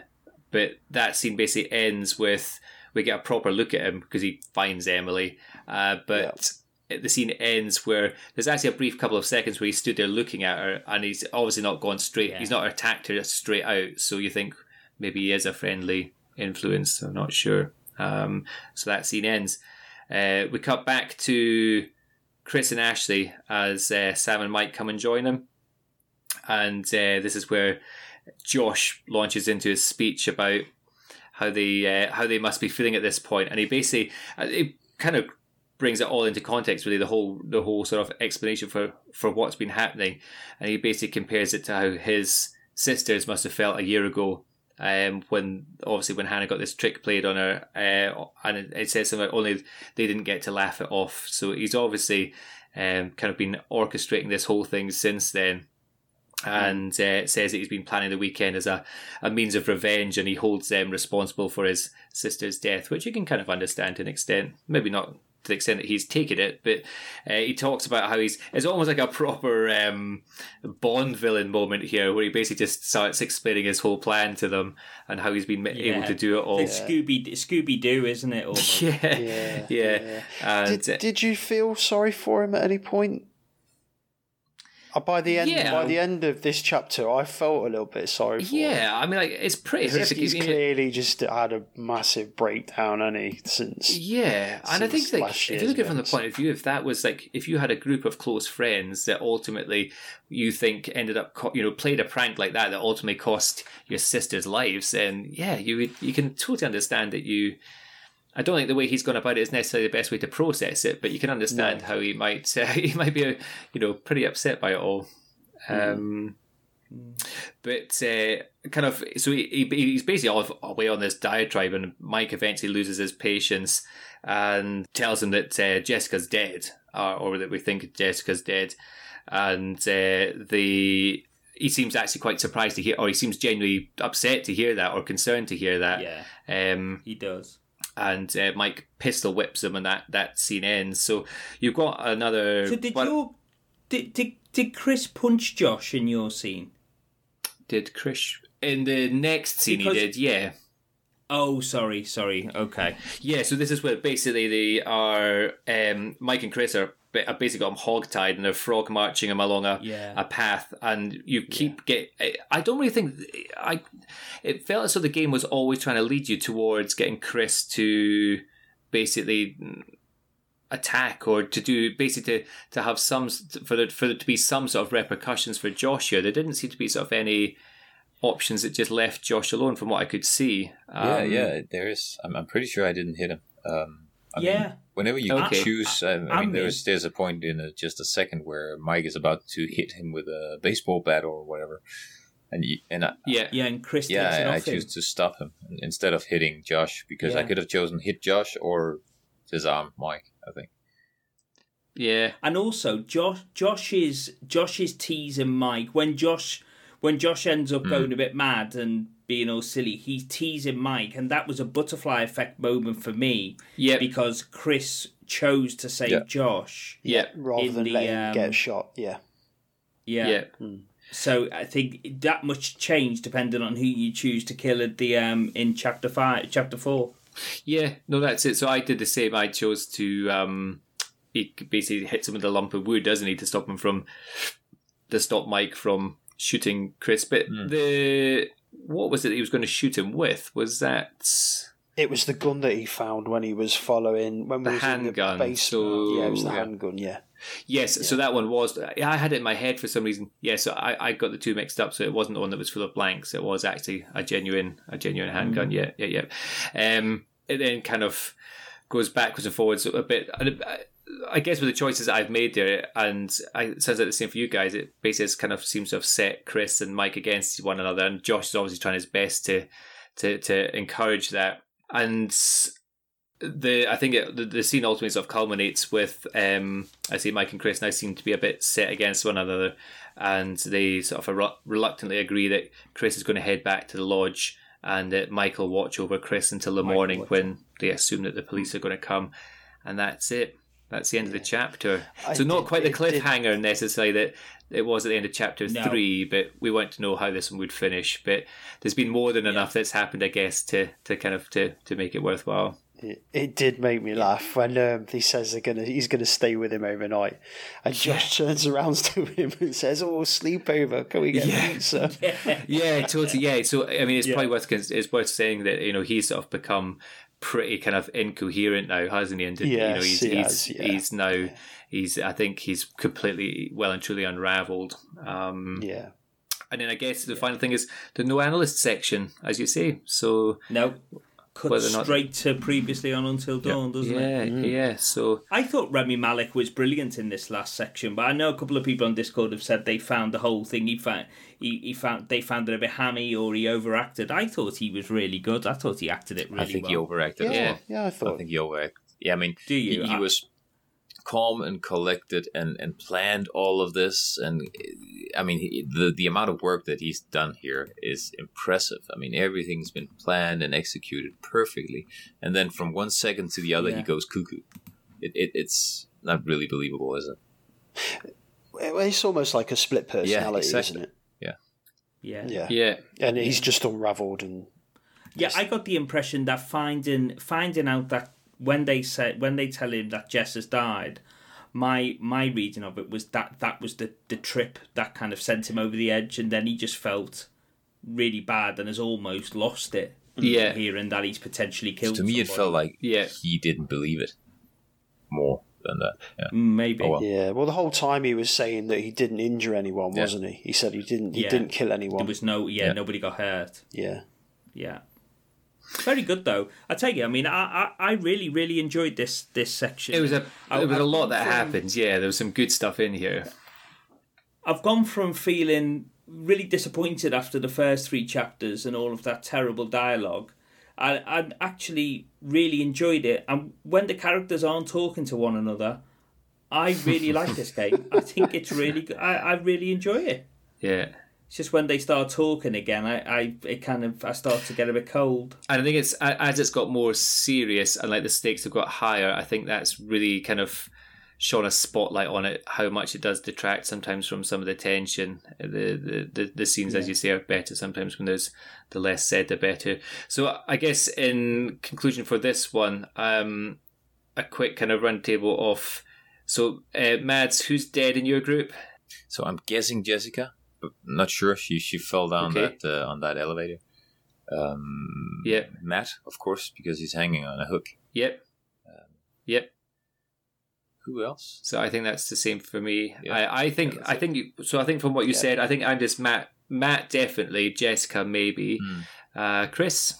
but that scene basically ends with we get a proper look at him because he finds Emily. Uh, but the scene ends where there's actually a brief couple of seconds where he stood there looking at her, and he's obviously not gone straight. Yeah. He's not attacked her straight out. So you think maybe he is a friendly influence. I'm not sure. Um, so that scene ends. Uh, we cut back to Chris and Ashley as uh, Sam and Mike come and join them, and uh, this is where Josh launches into his speech about how they uh, how they must be feeling at this point, and he basically uh, it kind of brings it all into context, really the whole the whole sort of explanation for for what's been happening, and he basically compares it to how his sisters must have felt a year ago. Um, when obviously when Hannah got this trick played on her, uh, and it, it says something only they didn't get to laugh it off. So he's obviously um, kind of been orchestrating this whole thing since then and uh, says that he's been planning the weekend as a, a means of revenge and he holds them responsible for his sister's death, which you can kind of understand to an extent. Maybe not to the extent that he's taken it, but uh, he talks about how he's it's almost like a proper um, Bond villain moment here where he basically just starts explaining his whole plan to them and how he's been able to do it all. It's Scooby Scooby Doo, isn't it? Almost. Yeah, Yeah, yeah. And, Did, uh, did you feel sorry for him at any point? Uh, By the end, Yeah. by the end of this chapter, I felt a little bit sorry for him. yeah, I mean, like it's pretty He's, horrific. he's clearly just had a massive breakdown, and he since Yeah, and I think like if you look at it from the point of view, if that was like if you had a group of close friends that ultimately you think ended up co- you know played a prank like that that ultimately cost your sisters' lives, then yeah, you would you can totally understand that you. I don't think the way he's gone about it is necessarily the best way to process it, but you can understand how he might uh, he might be you know pretty upset by it all. Um, but uh, kind of, so he, he, he's basically all away on this diatribe, and Mike eventually loses his patience and tells him that uh, Jessica's dead, or, or that we think Jessica's dead, and uh, the he seems actually quite surprised to hear, or he seems genuinely upset to hear that, or concerned to hear that. Yeah, Um, he does. And uh, Mike pistol whips him, and that that scene ends. So you've got another. So did well, your did, did did Chris punch Josh in your scene? Did Chris in the next scene Because- he did? Yeah. Oh, sorry, sorry. Okay. Yeah, so this is where basically they are. Um, Mike and Chris are, ba- are basically got him hogtied and they're frog marching him along a, Yeah. a path, and you keep get. I- I don't really think I. It felt as though the game was always trying to lead you towards getting Chris to basically attack or to do basically to, to have some for there, for there to be some sort of repercussions for Joshua. There didn't seem to be sort of any options that just left Josh alone from what I could see. yeah, Um, yeah. There is. I'm, I'm pretty sure I didn't hit him. Um, I Yeah. Mean, whenever you Okay. choose, I, I I mean, mean- there's there's a point in a, just a second where Mike is about to hit him with a baseball bat or whatever, and you, and I, Yeah, Yeah, and Chris takes yeah, I, I choose to stop him instead of hitting Josh because I could have chosen hit Josh or disarm Mike. I think. yeah. And also, Josh, Josh is Josh is teasing Mike when Josh when Josh ends up hmm. going a bit mad and being all silly. He's teasing Mike, and that was a butterfly effect moment for me Yeah, because Chris chose to save Yeah. Josh. yeah, rather than the, letting him um, get shot. Yeah. Yeah. yeah, So I think that much change depending on who you choose to kill at the um in chapter five, chapter four. yeah. No, that's it. So I did the same. I chose to. um He basically hits him with a lump of wood, doesn't he, to stop him from to stop Mike from shooting Chris. But Hmm. the what was it that he was going to shoot him with? Was that It was the gun that he found when he was following when we The was in handgun, the so- yeah, it was the yeah. handgun. Yeah, yes? So that one was. I had it in my head for some reason. Yeah, so I, I got the two mixed up. So it wasn't the one that was full of blanks. It was actually a genuine a genuine handgun. Yeah, yeah, yeah. Um, it then kind of goes backwards and forwards a bit. I- guess with the choices that I've made there, and I, it sounds like the same for you guys. It basically kind of seems to have set Chris and Mike against one another, and Josh is obviously trying his best to to to encourage that. And the I think it, the, the scene ultimately sort of culminates with um, I see Mike and Chris now seem to be a bit set against one another, and they sort of relu- reluctantly agree that Chris is going to head back to the lodge, and that Mike will watch over Chris until the morning when they assume that the police are going to come, and that's it. That's the end of the chapter. I so not did- quite the it did- cliffhanger necessarily that it was at the end of chapter No. three, but we want to know how this one would finish. But there's been more than enough that's happened, I guess, to, to kind of to, to make it worthwhile. it, it did make me laugh when um, he says they're gonna he's gonna stay with him overnight, and Josh turns around to him and says, "Oh, sleepover. Can we get Yeah. pizza?" yeah, totally. Yeah, so I mean, it's probably worth it's worth saying that you know he's sort of become pretty kind of incoherent now, hasn't he? And you know he's he he's, has, yeah. he's now he's I think he's completely well and truly unravelled. Um, Yeah, And then I guess the final thing is the no analyst section, as you say. So No, cut not- straight to previously on Until Dawn, doesn't it? yeah, yeah. So I thought Rami Malek was brilliant in this last section, but I know a couple of people on Discord have said they found the whole thing. He found he, he found they found it a bit hammy or he overacted. I thought he was really good. I thought he acted it really I think well. he overacted. yeah, Yeah. well. yeah. I I think he overacted. Yeah, I mean, Do you? He, he I- was calm and collected and, and planned all of this, and I mean, he, the the amount of work that he's done here is impressive. I mean, everything's been planned and executed perfectly, and then from one second to the other, Yeah. he goes cuckoo. It, it it's not really believable, is it? It's almost like a split personality, exactly. isn't it? Yeah. Yeah. yeah, and he's just unravelled and Yeah, I got the impression that finding finding out that when they said when they tell him that Jess has died, my my reading of it was that that was the the trip that kind of sent him over the edge, and then he just felt really bad and has almost lost it. Yeah. hearing that he's potentially killed. to me, it felt like Yeah. he didn't believe it more than that. Yeah. Mm, maybe. Oh, well. yeah. Well, the whole time he was saying that he didn't injure anyone, Yeah. wasn't he? He said he didn't. He Yeah. didn't kill anyone. There was no yeah, Yeah. nobody got hurt. Yeah. Yeah. Very good though. I tell you, I mean, I, I, I really really enjoyed this this section. it was a I- it was a I've lot that from- happens. Yeah, there was some good stuff in here. I've gone from feeling really disappointed after the first three chapters and all of that terrible dialogue. I I actually really enjoyed it, and when the characters aren't talking to one another, I really like this game. I think it's really good. I, I really enjoy it. Yeah. It's just when they start talking again, I, I it kind of I start to get a bit cold. And I think it's as it's got more serious and like the stakes have got higher. I think that's really kind of shone a spotlight on it, how much it does detract sometimes from some of the tension. The the, the, the scenes, as you say, are better sometimes when there's the less said, the better. So I guess in conclusion for this one, um, a quick kind of run table of so uh, Mads, who's dead in your group? So I'm guessing Jessica, but not sure. She she fell down Okay. that uh, on that elevator. Um, Yep. Matt, of course, because he's hanging on a hook. Yep. Yep. Who else? So I think that's the same for me. Yeah. I, I think Yeah, I think you, so. I think from what you Yeah. said, I think I'm just Matt. Matt definitely. Jessica maybe. Hmm. Uh, Chris.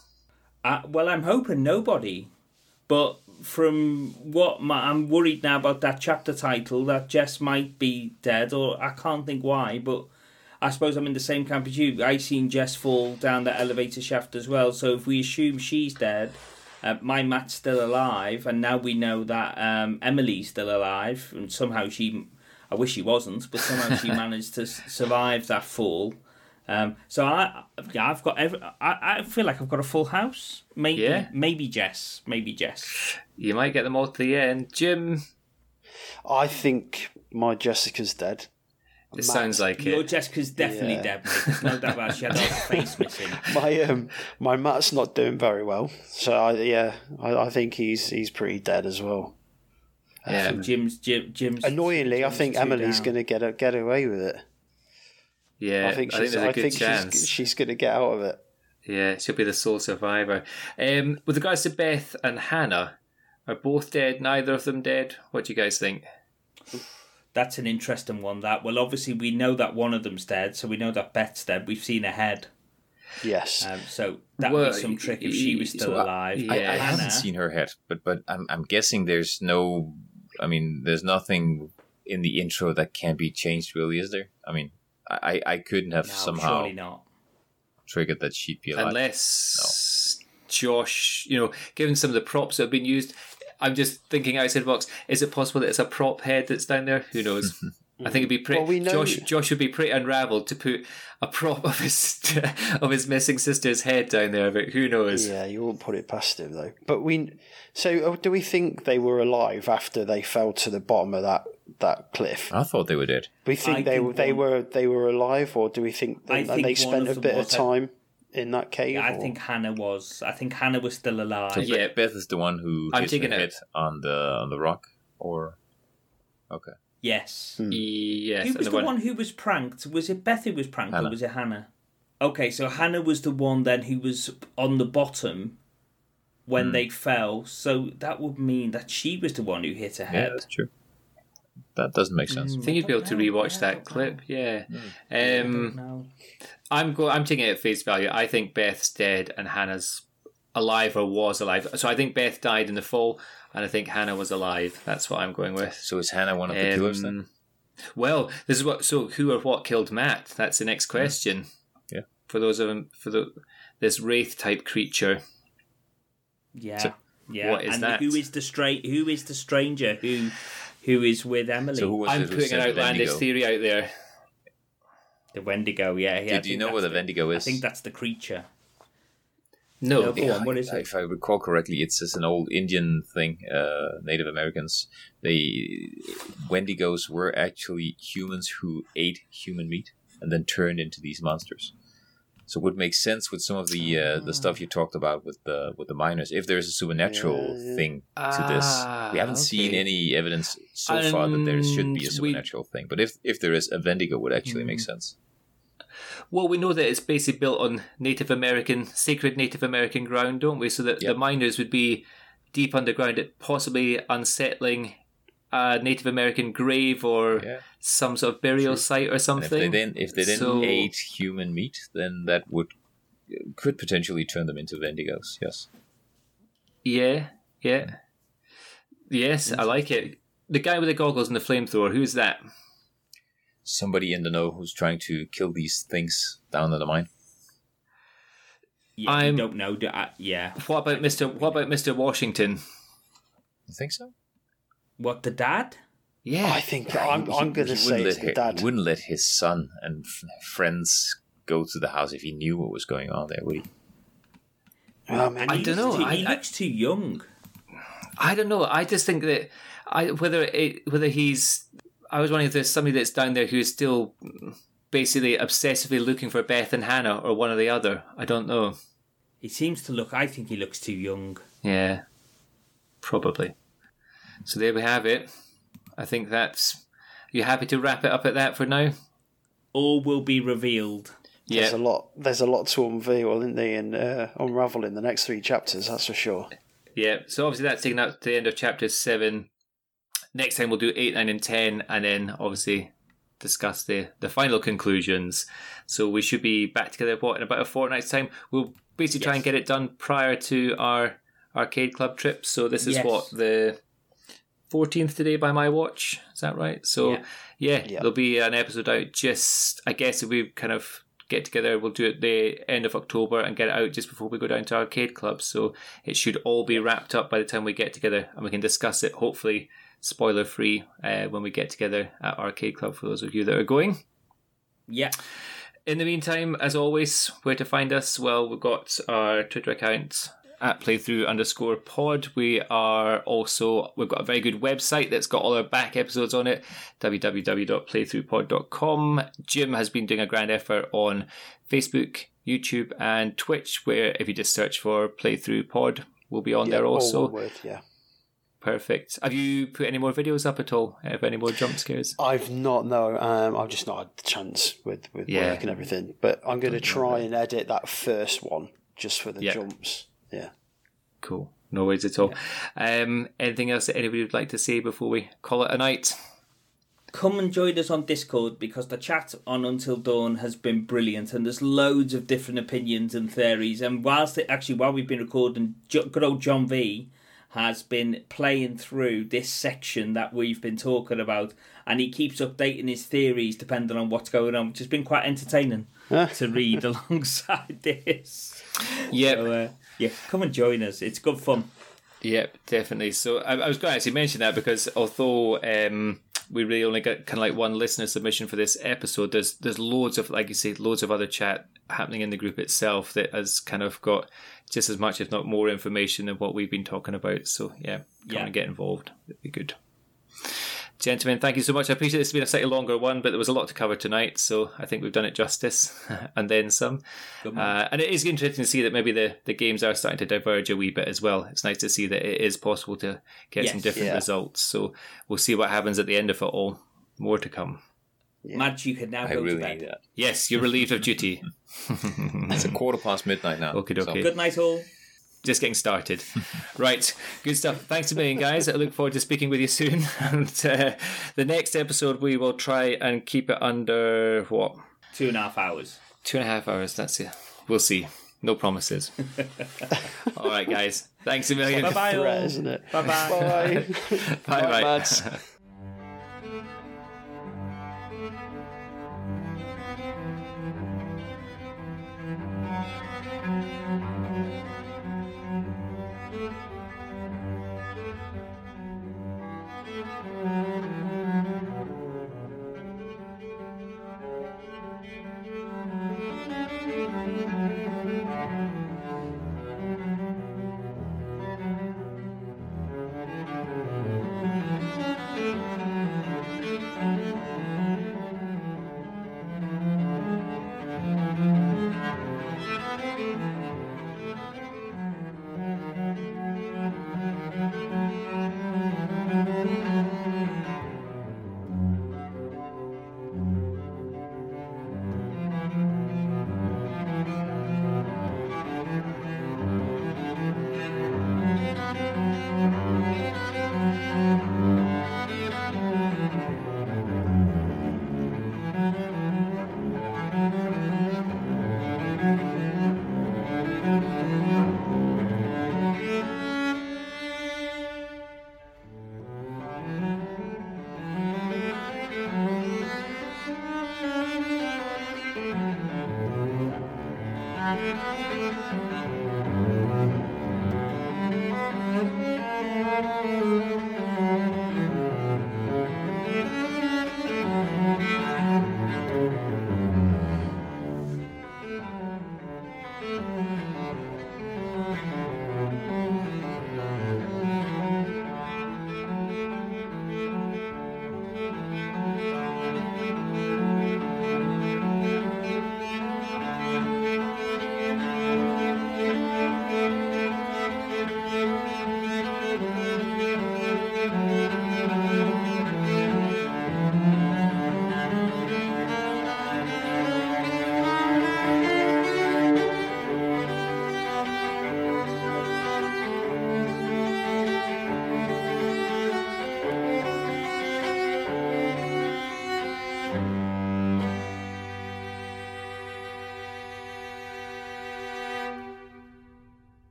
Uh, well, I'm hoping nobody. But from what my, I'm worried now about that chapter title, that Jess might be dead, or I can't think why. But I suppose I'm in the same camp as you. I seen Jess fall down the elevator shaft as well. So if we assume she's dead, uh, my Matt's still alive, and now we know that um, Emily's still alive, and somehow she. I wish she wasn't, but somehow she managed to survive that fall. Um, so I, yeah, I've got. Every, I, I feel like I've got a full house. Maybe, Yeah. maybe Jess, maybe Jess. You might get them all to the end. Jim. I think my Jessica's dead. It sounds like Your it. Jessica's definitely Yeah. dead, mate. There's no doubt about it. She had her face missing. My um, my Matt's not doing very well. So I, yeah, I, I think he's he's pretty dead as well. Yeah. Jim's, Jim, Jim's. Annoyingly, I think Emily's going to get get away with it. Yeah. I think she's there's I a good think chance. she's she's going to get out of it. Yeah, she'll be the sole survivor. Um, with regards to Beth and Hannah, are both dead? Neither of them dead? What do you guys think? That's an interesting one. That well, obviously we know that one of them's dead, so we know that Beth's dead. We've seen her head, Yes. um, so that Well, would be some trick if she was still so I- alive. yeah. I, I haven't seen her head, but but I'm I'm guessing there's no. I mean, there's nothing in the intro that can be changed, really, is there? I mean, I I couldn't have No, somehow surely not. triggered that she'd be alive. Unless Josh, you know, given some of the props that have been used, I'm just thinking outside the box. Is it possible that it's a prop head that's down there? Who knows? I think it'd be pretty. Well, we know- Josh, Josh would be pretty unravelled to put a prop of his of his missing sister's head down there. But who knows? Yeah, you won't put it past him though. But we, so uh, do we think they were alive after they fell to the bottom of that that cliff? I thought they were dead. We think I they think they one- were they were alive, or do we think I and think they spent a bit of time in that cave? Yeah, I or- think Hannah was. I think Hannah was still alive. So Yeah. Beth- Beth is the one who I'm hits her it. head on the on the rock, or okay. Yes. Hmm. Yes. Who was the one who was pranked? Was it Beth who was pranked Hannah. or was it Hannah? Okay, so Hannah was the one then who was on the bottom when Hmm. they fell. So that would mean that she was the one who hit her Yeah, head. that's true. That doesn't make sense. I think you'd be able to I don't rewatch Yeah, that don't clip. Yeah. I Um. I'm go. I'm taking it at face value. I think Beth's dead and Hannah's alive or was alive. So I think Beth died in the fall, and I think Hannah was alive. That's what I'm going with. So is Hannah one of the killers then? Um, Well, this is what. So who or what killed Matt? That's the next question. Yeah. For those of them, for the this wraith type creature. Yeah. So, yeah. what is and that? who is the straight who is the stranger who who is with Emily? So who was I'm it who putting said an outlandish Wendigo? theory out there. the Wendigo, yeah. yeah I Do you think know what a the- Wendigo is? I is? think that's the creature. No. No, go on, what is it? If I recall correctly, it's just an old Indian thing. Uh, Native Americans, they Wendigos were actually humans who ate human meat and then turned into these monsters. So it would make sense with some of the uh, the stuff you talked about with the with the miners. If there's a supernatural Yeah, thing to this, Ah, we haven't seen any evidence so far that there should be a And we- supernatural thing. But if if there is, a Wendigo would actually Hmm. make sense. Well, we know that it's basically built on Native American, sacred Native American ground, don't we? So that Yep. the miners would be deep underground, at possibly unsettling a Native American grave or Yeah. some sort of burial site or And if something. they then if they then So- ate human meat, then that would could potentially turn them into Wendigos. Yes. Yeah, yeah. Yes, I like it. The guy with the goggles and the flamethrower, who's that? somebody in the know who's trying to kill these things down in the mine. Yeah, I'm- I don't know. do I- yeah. What about Mr. What about Mr. Washington? You think so? What the dad? Yeah, I think I'm I'm going to say wouldn't it's let the dad. He wouldn't let his son and f- friends go to the house if he knew what was going on there, would he? Oh, man, And I he don't know, Too, I- he looks too young. I don't know. I just think that I whether it, whether he's. I was wondering if there's somebody that's down there who's still basically obsessively looking for Beth and Hannah or one or the other. I don't know. He seems to look. I think he looks too young. Yeah, probably. So there we have it. I think that's. You happy to wrap it up at that for now? All will be revealed. Yeah. There's a lot. There's a lot to unveil, isn't there, and uh, unravel in the next three chapters. That's for sure. yeah. So obviously that's taking up to the end of chapter seven. Next time we'll do eight, nine, and ten, and then obviously discuss the the final conclusions. So we should be back together what in about a fortnight's time. We'll basically try and get it done prior to our arcade club trip. So this is Yes. what the fourteenth today by my watch. Is that right? So Yeah. yeah, Yeah. there'll be an episode out. Just I guess if we kind of get together, we'll do it the end of October and get it out just before we go down to arcade club. So it should all be wrapped up by the time we get together, and we can discuss it. Hopefully, spoiler free uh, when we get together at arcade club. For those of you that are going. Yeah. In the meantime, as always, where to find us? Well, we've got our Twitter account at playthrough underscore pod. We are also, we've got a very good website that's got all our back episodes on it, www.playthroughpod.com. Jim has been doing a grand effort on Facebook, YouTube, and Twitch, where if you just search for playthrough pod, we'll be on Yeah, there also. word, yeah. Perfect. Have you put any more videos up at all? Have any more jump scares? I've not no. Um, I've just not had the chance with with Yeah. work and everything. But I'm going to try and edit that first one just for the Yeah. jumps. Yeah. Cool. No worries at all. Um, anything else that anybody would like to say before we call it a night? Come and join us on Discord because the chat on Until Dawn has been brilliant and there's loads of different opinions and theories. And whilst it, actually, while we've been recording, good old John V has been playing through this section that we've been talking about, and he keeps updating his theories depending on what's going on, which has been quite entertaining to read alongside this. Yep. So, uh, yeah, come and join us. It's good fun. Yep, definitely. So I, I was going to actually mention that because although um, we really only got kind of like one listener submission for this episode, there's there's loads of like you say, loads of other chat happening in the group itself that has kind of got just as much, if not more, information than what we've been talking about. So yeah, come Yeah. and get involved. It'd be good. Gentlemen, thank you so much. I appreciate this has been a slightly longer one, but there was a lot to cover tonight, so I think we've done it justice and then some. Uh, and it is interesting to see that maybe the, the games are starting to diverge a wee bit as well. It's nice to see that it is possible to get some different Yeah. results. So we'll see what happens at the end of it all. More to come. Madge, you can now I go really to bed. need that. Yes, you're relieved of duty. It's a quarter past midnight now. Okay, so- okay. Good night, all. Just getting started. right, good stuff. Thanks a million, guys. I look forward to speaking with you soon. And uh, the next episode, we will try and keep it under what? Two and a half hours. Two and a half hours. That's it. We'll see. No promises. all right, guys. Thanks a million. Bye bye, Threat, all. isn't it? Bye bye. Bye. Bye bye. Mads.